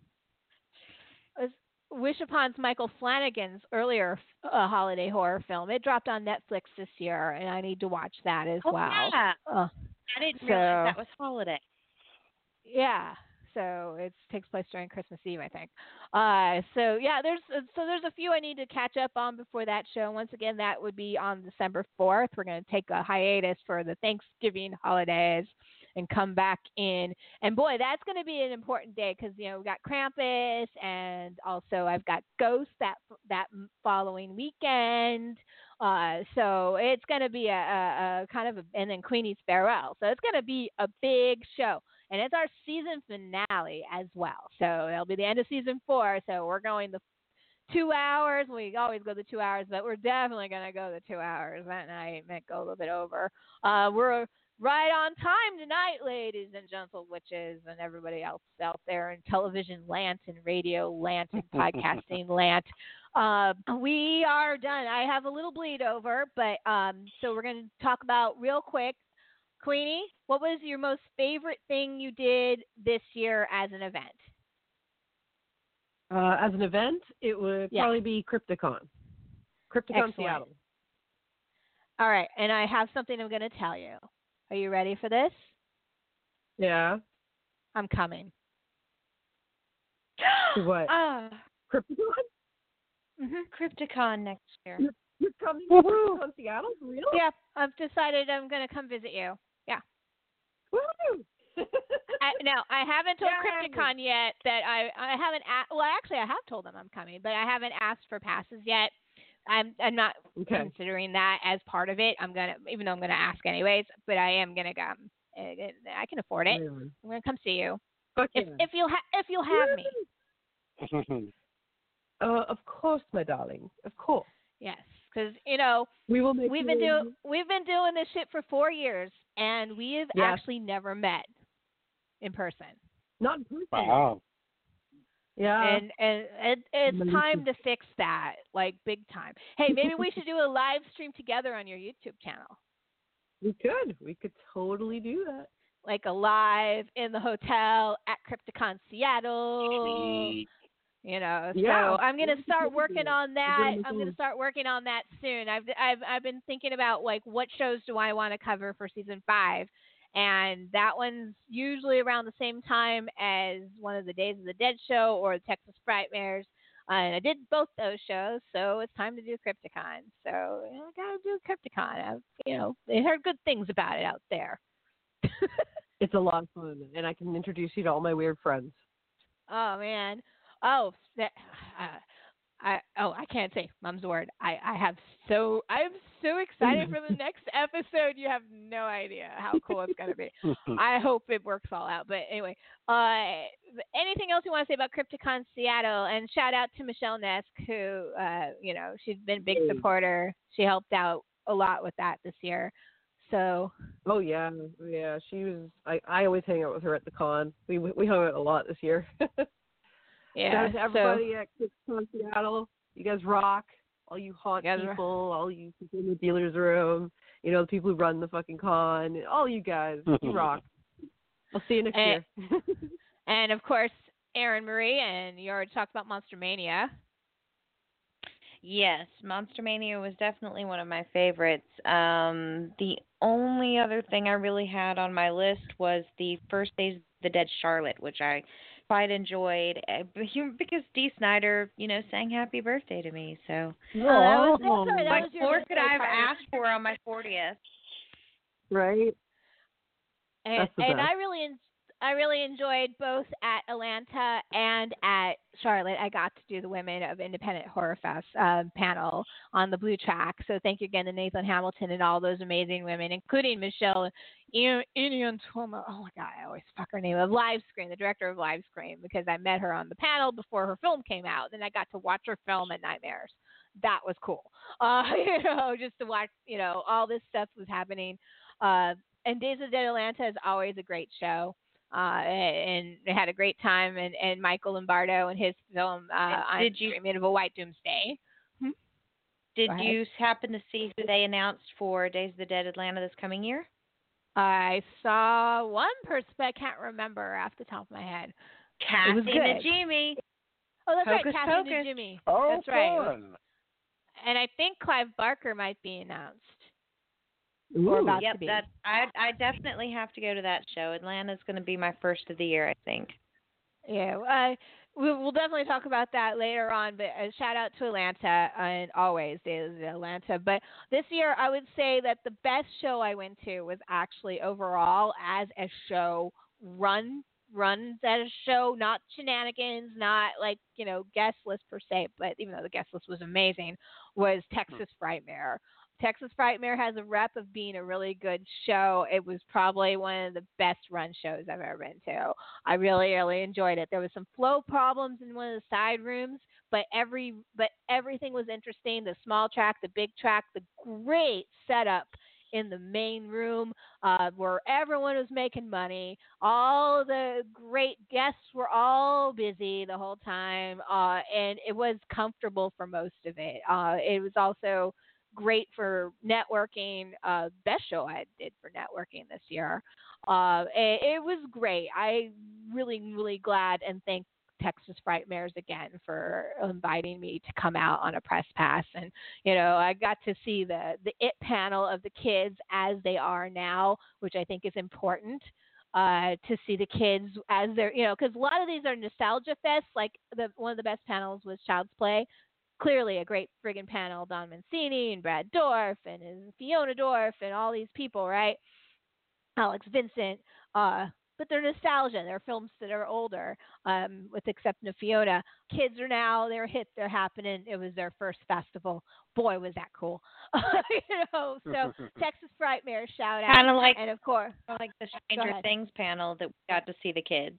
Wish Upon's Michael Flanagan's earlier uh, holiday horror film. It dropped on Netflix this year, and I need to watch that as Oh, well. yeah. Uh, I didn't So- realize that was holiday. yeah, so it takes place during Christmas Eve, I think. Uh, so yeah, there's uh, so there's a few I need to catch up on before that show. Once again, that would be on December 4th. We're going to take a hiatus for the Thanksgiving holidays and come back in. And boy, that's going to be an important day because you know we got Krampus, and also I've got Ghost that that following weekend. Uh, so it's going to be a, a, a kind of a, and then Queenie's farewell. So it's going to be a big show, and it's our season finale as well. So it'll be the end of season four. So we're going the two hours. We always go the two hours, but we're definitely going to go the two hours that night. Might go a little bit over. Uh, we're right on time tonight, ladies and gentle witches, and everybody else out there in television land and radio land and podcasting land. Uh, we are done. I have a little bleed over, but um, so we're going to talk about real quick. Queenie, what was your most favorite thing you did this year as an event? Uh, as an event, it would Yeah. probably be Crypticon. Crypticon Excellent. Seattle. All right, and I have something I'm going to tell you. Are you ready for this? Yeah. I'm coming. What? Ah, Crypticon? hmm Crypticon next year. You're, you're coming to Crypticon Seattle? For real? Yeah, I've decided I'm going to come visit you. Yeah. Woo! I, now I haven't told Yay. Crypticon yet that I I haven't a- well actually I have told them I'm coming, but I haven't asked for passes yet. I'm I'm not okay. considering that as part of it. I'm gonna even though I'm gonna ask anyways, but I am gonna come. I can afford it. On. I'm gonna come see you Fuck if if you'll ha- if you'll have me. Uh, of course, my darling. Of course. Yes, because you know We will make we've been doing we've been doing this shit for four years, and we have Yeah. actually never met in person. Not in person. wow. Yeah. and and it, it's Amazing. time to fix that, like big time. Hey, maybe we should do a live stream together on your YouTube channel, we could. We could totally do that. like a live in the hotel at Crypticon Seattle. Sweet. You know, Yeah, so I'm gonna start working on that. I'm gonna start working on that soon. I've I've I've been thinking about like what shows do I want to cover for season five, and that one's usually around the same time as one of the Days of the Dead show or the Texas Frightmares. Uh, and I did both those shows, so it's time to do Crypticon. So you know, I gotta do Crypticon. I've, you know, they heard good things about it out there. It's a lot of fun, and I can introduce you to all my weird friends. Oh man. Oh, that, uh, I oh I can't say mom's word. I I have so I'm so excited for the next episode. You have no idea how cool it's gonna be. I hope it works all out. But anyway, uh, anything else you want to say about Crypticon Seattle? And shout out to Michelle Nesk, who uh, you know she's been a big supporter. She helped out a lot with that this year. So Oh yeah, yeah. She was. I I always hang out with her at the con. We we hung out a lot this year. yeah, Shout out to so everybody at Con Seattle. You guys rock. All you haunt You guys rock. people, all you people in the dealer's room, you know, the people who run the fucking con, all you guys, you rock. I'll see you next And- year. and of course Erin Marie, and you already talked about Monster Mania. Yes, Monster Mania was definitely one of my favorites. Um, the only other thing I really had on my list was the first Days of the Dead Charlotte, which I quite enjoyed uh, because Dee Snider, you know, sang Happy Birthday to me. So Oh, that was, that's that what was your more could I have asked for on my 40th? right? And, and. I really, en- I really enjoyed both at Atlanta and at Charlotte. I got to do the Women of Independent Horror Fest uh, panel on the blue track. So thank you again to Nathan Hamilton and all those amazing women, including Michelle Inian Toma. Oh my God, I always fuck her name of Live Screen, the director of Live Screen, because I met her on the panel before her film came out. Then I got to watch her film at Nightmares. That was cool. Uh, you know, just to watch, you know, all this stuff was happening. Uh, and Days of Dead Atlanta is always a great show. Uh, and they had a great time, and, and Michael Lombardo and his film uh, And did on you- Dreaming of a White Doomsday. Did you happen to see who they announced for Days of the Dead Atlanta this coming year? I saw one person, but I can't remember off the top of my head. Kathy was good. Najimy. Oh, that's Hocus right, Kathy Pocus. and Jimmy. Oh, that's right. fun. And I think Clive Barker might be announced. Or Ooh. about to Yep, be. that I I definitely have to go to that show. Atlanta's going to be my first of the year, I think. Yeah, uh, we, we'll definitely talk about that later on. But a shout out to Atlanta and always is Atlanta. But this year, I would say that the best show I went to was actually overall as a show run runs as a show, not shenanigans, not like you know guest list per se. But even though the guest list was amazing, was Texas Frightmare. Texas Frightmare has a rep of being a really good show. It was probably one of the best run shows I've ever been to. I really, really enjoyed it. There was some flow problems in one of the side rooms, but every but everything was interesting. The small track, the big track, the great setup in the main room uh, where everyone was making money. All the great guests were all busy the whole time, uh, and it was comfortable for most of it. Uh, it was also great for networking. Uh, best show I did for networking this year. Uh, it, it was great. I really, really glad and thank Texas Frightmares again for inviting me to come out on a press pass. And you know, I got to see the the it panel of the kids as they are now, which I think is important. Uh, to see the kids as they're, you know, because a lot of these are nostalgia fests. Like the one of the best panels was Child's Play, clearly a great friggin' panel. Don Mancini and Brad Dourif and, and Fiona Dourif and all these people, right? Alex Vincent. Uh, but they're nostalgia. They're films that are older, um, with the exception of Fiona. Kids are now they're hip. They're happening. It was their first festival. Boy, was that cool! you know. So Texas Frightmare shout out. Kind of like and of course, like the Stranger. Things panel that we got to see the kids.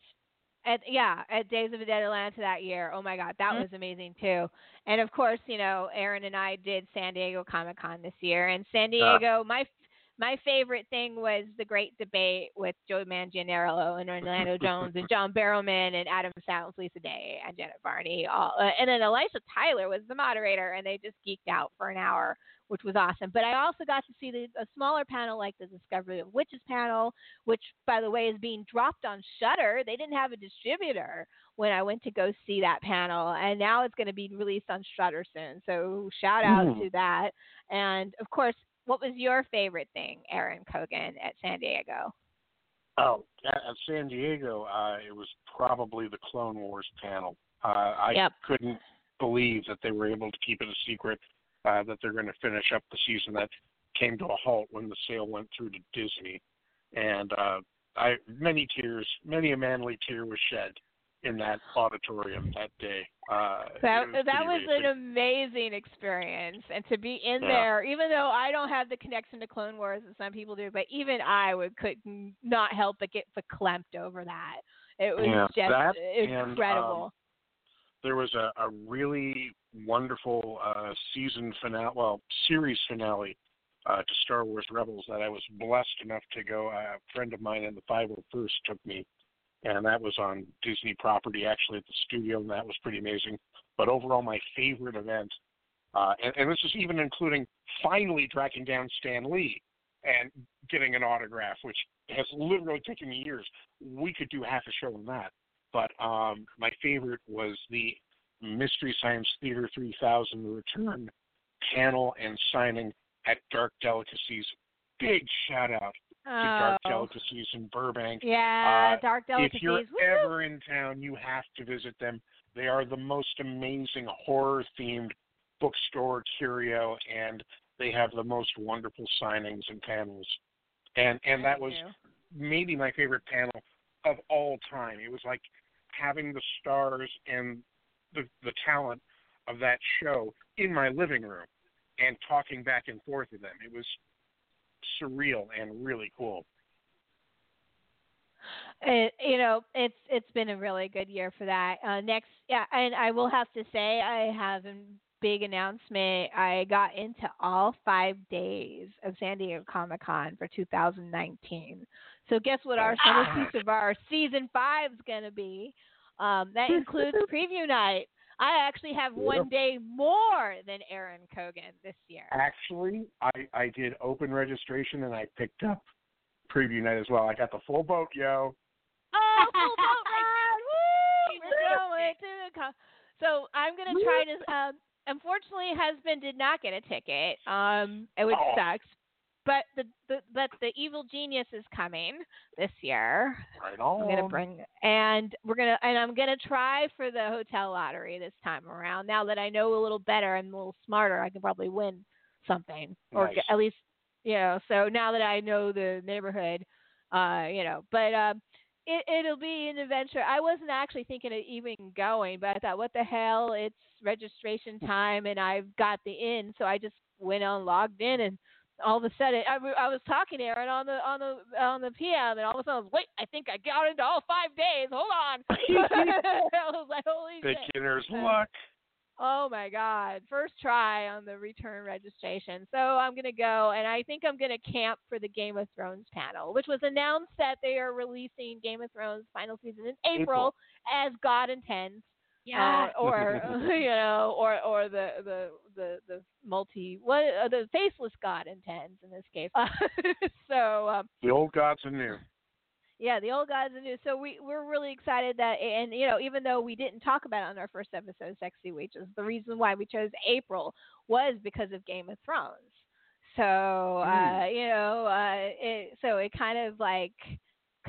At yeah at Days of the Dead Atlanta that year. Oh my God, that Mhm. was amazing too. And of course, you know, Aaron and I did San Diego Comic Con this year, and San Diego, my my favorite thing was the great debate with Joe Manganiello and Orlando Jones and John Barrowman and Adam Sounds, Lisa Day and Janet Varney, all, uh, and then Aisha Tyler was the moderator, and they just geeked out for an hour, which was awesome. But I also got to see the, a smaller panel like the Discovery of Witches panel, which by the way is being dropped on Shudder. They didn't have a distributor when I went to go see that panel, and now it's going to be released on Shudder soon. So shout out Mm. to that. And of course, what was your favorite thing, Aaron Kogan, at San Diego? Oh, at, at San Diego, uh, it was probably the Clone Wars panel. Uh, I Yep. couldn't believe that they were able to keep it a secret uh, that they're going to finish up the season that came to a halt when the sale went through to Disney, and uh, I many tears, many a manly tear was shed in that auditorium that day. Uh, That was that was an amazing. experience, and to be in Yeah. there, even though I don't have the connection to Clone Wars that some people do, but even I would could not help but get verklempt over that. It was Yeah, just that um, incredible. There was a, a really wonderful uh, season finale, well, series finale uh, to Star Wars Rebels that I was blessed enough to go. Uh, a friend of mine in the 501st took me, and that was on Disney property, actually at the studio, and that was pretty amazing. But overall, my favorite event, uh, and, and this is even including finally tracking down Stan Lee and getting an autograph, which has literally taken me years. We could do half a show on that but um, my favorite was the Mystery Science Theater 3000 return panel and signing at Dark Delicacies. Big shout out to Dark oh, Delicacies in Burbank. yeah, uh, Dark Delicacies. If you're woo! ever in town, you have to visit them. They are the most amazing horror themed bookstore curio, and they have the most wonderful signings and panels. And and that was maybe my favorite panel of all time. It was like having the stars and the the talent of that show in my living room and talking back and forth with them. It was surreal and really cool. It, you know, it's it's been a really good year for that. Uh, next, yeah, and I will have to say I have a big announcement. I got into all five days of San Diego Comic Con for 2019. So guess what our centerpiece of our season five is going to be? Um, that includes preview night. I actually have one day more than Aaron Kogan this year. Actually, I I did open registration and I picked up preview night as well. I got the full boat, yo. Oh, full boat ride! Woo! We're going to the con- So I'm gonna try to. Um, unfortunately, husband did not get a ticket, um, which Oh. sucks. But the, the but the evil genius is coming this year. Right on. I'm gonna bring and we're gonna and I'm gonna try for the hotel lottery this time around. Now that I know a little better and a little smarter, I can probably win something or Nice. get, at least you know. So now that I know the neighborhood, uh, you know, but um, it it'll be an adventure. I wasn't actually thinking of even going, but I thought, what the hell? It's registration time, and I've got the in, so I just went on, logged in, and all of a sudden, I was talking to Aaron on the on the on the PM, and all of a sudden, I was, wait, I think I got into all five days. Hold on. I was like, holy shit. Beginner's Uh, luck. Oh my God! First try on the return registration. So I'm gonna go, and I think I'm gonna camp for the Game of Thrones panel, which was announced that they are releasing Game of Thrones final season in April, April. as God intends. Yeah. Uh, or you know, or or the the the the multi what uh, the faceless God intends in this case. so um, The old gods are new. Yeah, the old gods and new. So we we're really excited that, and you know, even though we didn't talk about it on our first episode, Sexy Witches, the reason why we chose April was because of Game of Thrones. So uh, you know, uh, it, so it kind of like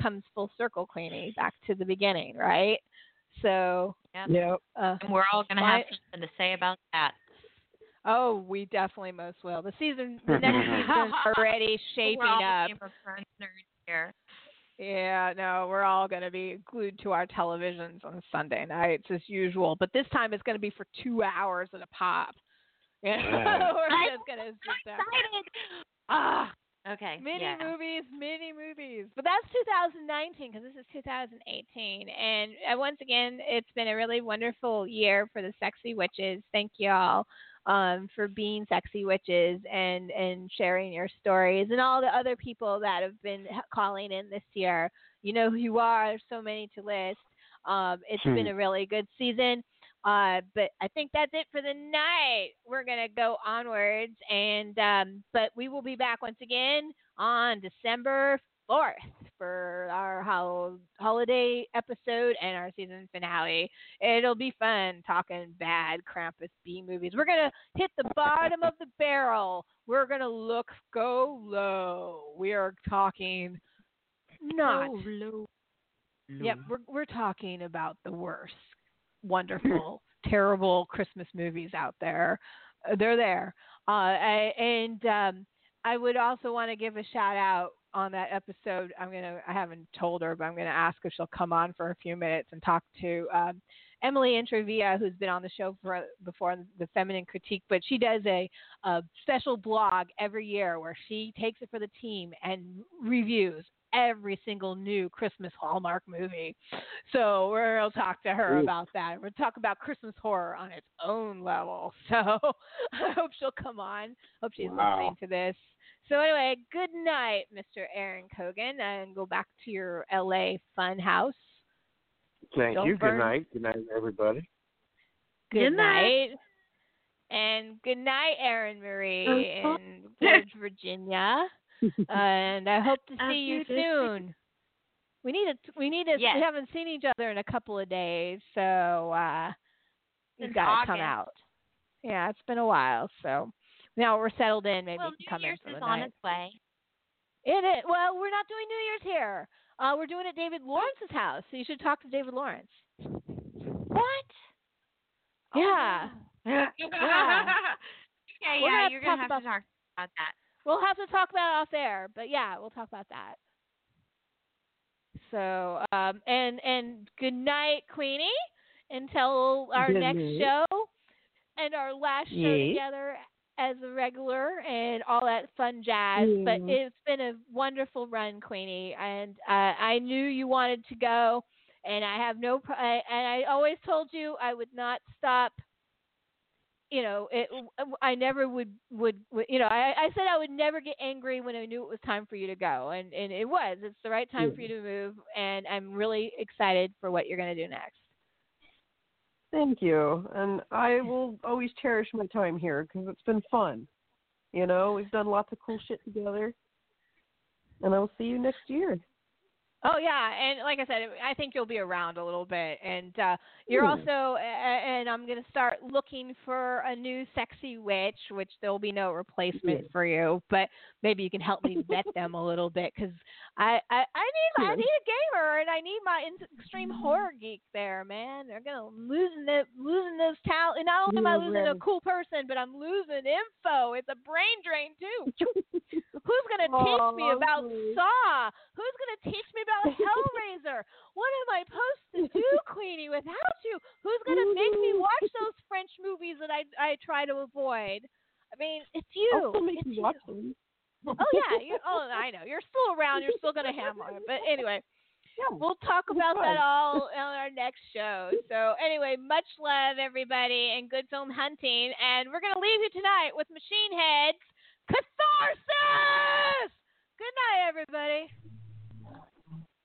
comes full circle, Queenie, back to the beginning, right? So Yep. Yep. uh, And we're all going to have something to say about that. oh, we definitely most will. The season, the next season's already shaping we're all up. Game of Thrones nerds here. Yeah, no, we're all going to be glued to our televisions on Sunday nights as usual, but this time it's going to be for two hours at a pop. Yeah, Yeah. we're I'm just going to sit there. Excited. Ah, Okay. mini yeah. movies, mini movies. But that's 2019 because this is 2018, and uh, once again, it's been a really wonderful year for the sexy witches. Thank you all um, for being sexy witches and and sharing your stories, and all the other people that have been calling in this year. You know who you are. There's so many to list. Um, it's Hmm. been a really good season. Uh, but I think that's it for the night. We're gonna go onwards, and um, but we will be back once again on December fourth for our hol- holiday episode and our season finale. It'll be fun talking bad Krampus B movies. We're gonna hit the bottom of the barrel. We're gonna look go low. We are talking not low. Yep, we're we're talking about the worst, wonderful, terrible Christmas movies out there. They're there, uh, I, and um, I would also want to give a shout out on that episode. I'm gonna I haven't told her, but I'm gonna ask if she'll come on for a few minutes and talk to um, Emily Intravia, who's been on the show for before on the Feminine Critique, but she does a, a special blog every year where she takes it for the team and reviews every single new Christmas Hallmark movie. So we'll talk to her Ooh. about that. We'll talk about Christmas horror on its own level. So I hope she'll come on. Hope she's Wow. listening to this. So anyway, good night, Mr. Aaron Cogan, and go back to your LA fun house. Thank Don't you. burn- Good night. Good night, everybody. Good, Good night. night. And good night, Erin Marie Uh-huh. in Village, Virginia. and I hope to I'll see you soon. We need to. We need to. Yes. We haven't seen each other in a couple of days, so uh, you've got to come out. Yeah, it's been a while, so now we're settled in. Maybe well, you can New come Year's in for is the on night. its way. It is. Well, we're not doing New Year's here. Uh, we're doing it at David Lawrence's house, so you should talk to David Lawrence. What? Yeah. yeah. Yeah. yeah, We're gonna yeah. You're gonna have about- to talk about that. We'll have to talk about it off air, but yeah, we'll talk about that. So, um, and and good night, Queenie, until our Good next night. show and our last show Yes. together as a regular and all that fun jazz. But it's been a wonderful run, Queenie, and uh, I knew you wanted to go, and I have no. Pro- I, and I always told you I would not stop you know, it. I never would, would, would you know, I, I said I would never get angry when I knew it was time for you to go, and and it was. It's the right time for you to move, and I'm really excited for what you're going to do next. Thank you, and I will always cherish my time here because it's been fun. You know, we've done lots of cool shit together, and I will see you next year. Oh yeah, and like I said, I think you'll be around a little bit, and uh, you're also, and I'm gonna start looking for a new sexy witch, which there will be no replacement Yeah. for you, but maybe you can help me vet them a little bit because I, I I need I need a gamer and I need my extreme horror geek there, man. They're gonna losing the losing those talent. And not only am I losing a cool person, but I'm losing info. It's a brain drain too. Who's gonna teach me about. Saw? Who's gonna teach me about Hellraiser? what am I supposed to do, Queenie, without you? Who's gonna make me watch those French movies that I I try to avoid? I mean, it's you. I'll still make it's you watch them. Oh yeah, you, oh I know. You're still around. You're still gonna hammer it. But anyway, Yeah. we'll talk about that all on our next show. So anyway, much love everybody and good film hunting. And we're gonna leave you tonight with Machine Head's Catharsis. Good night, everybody.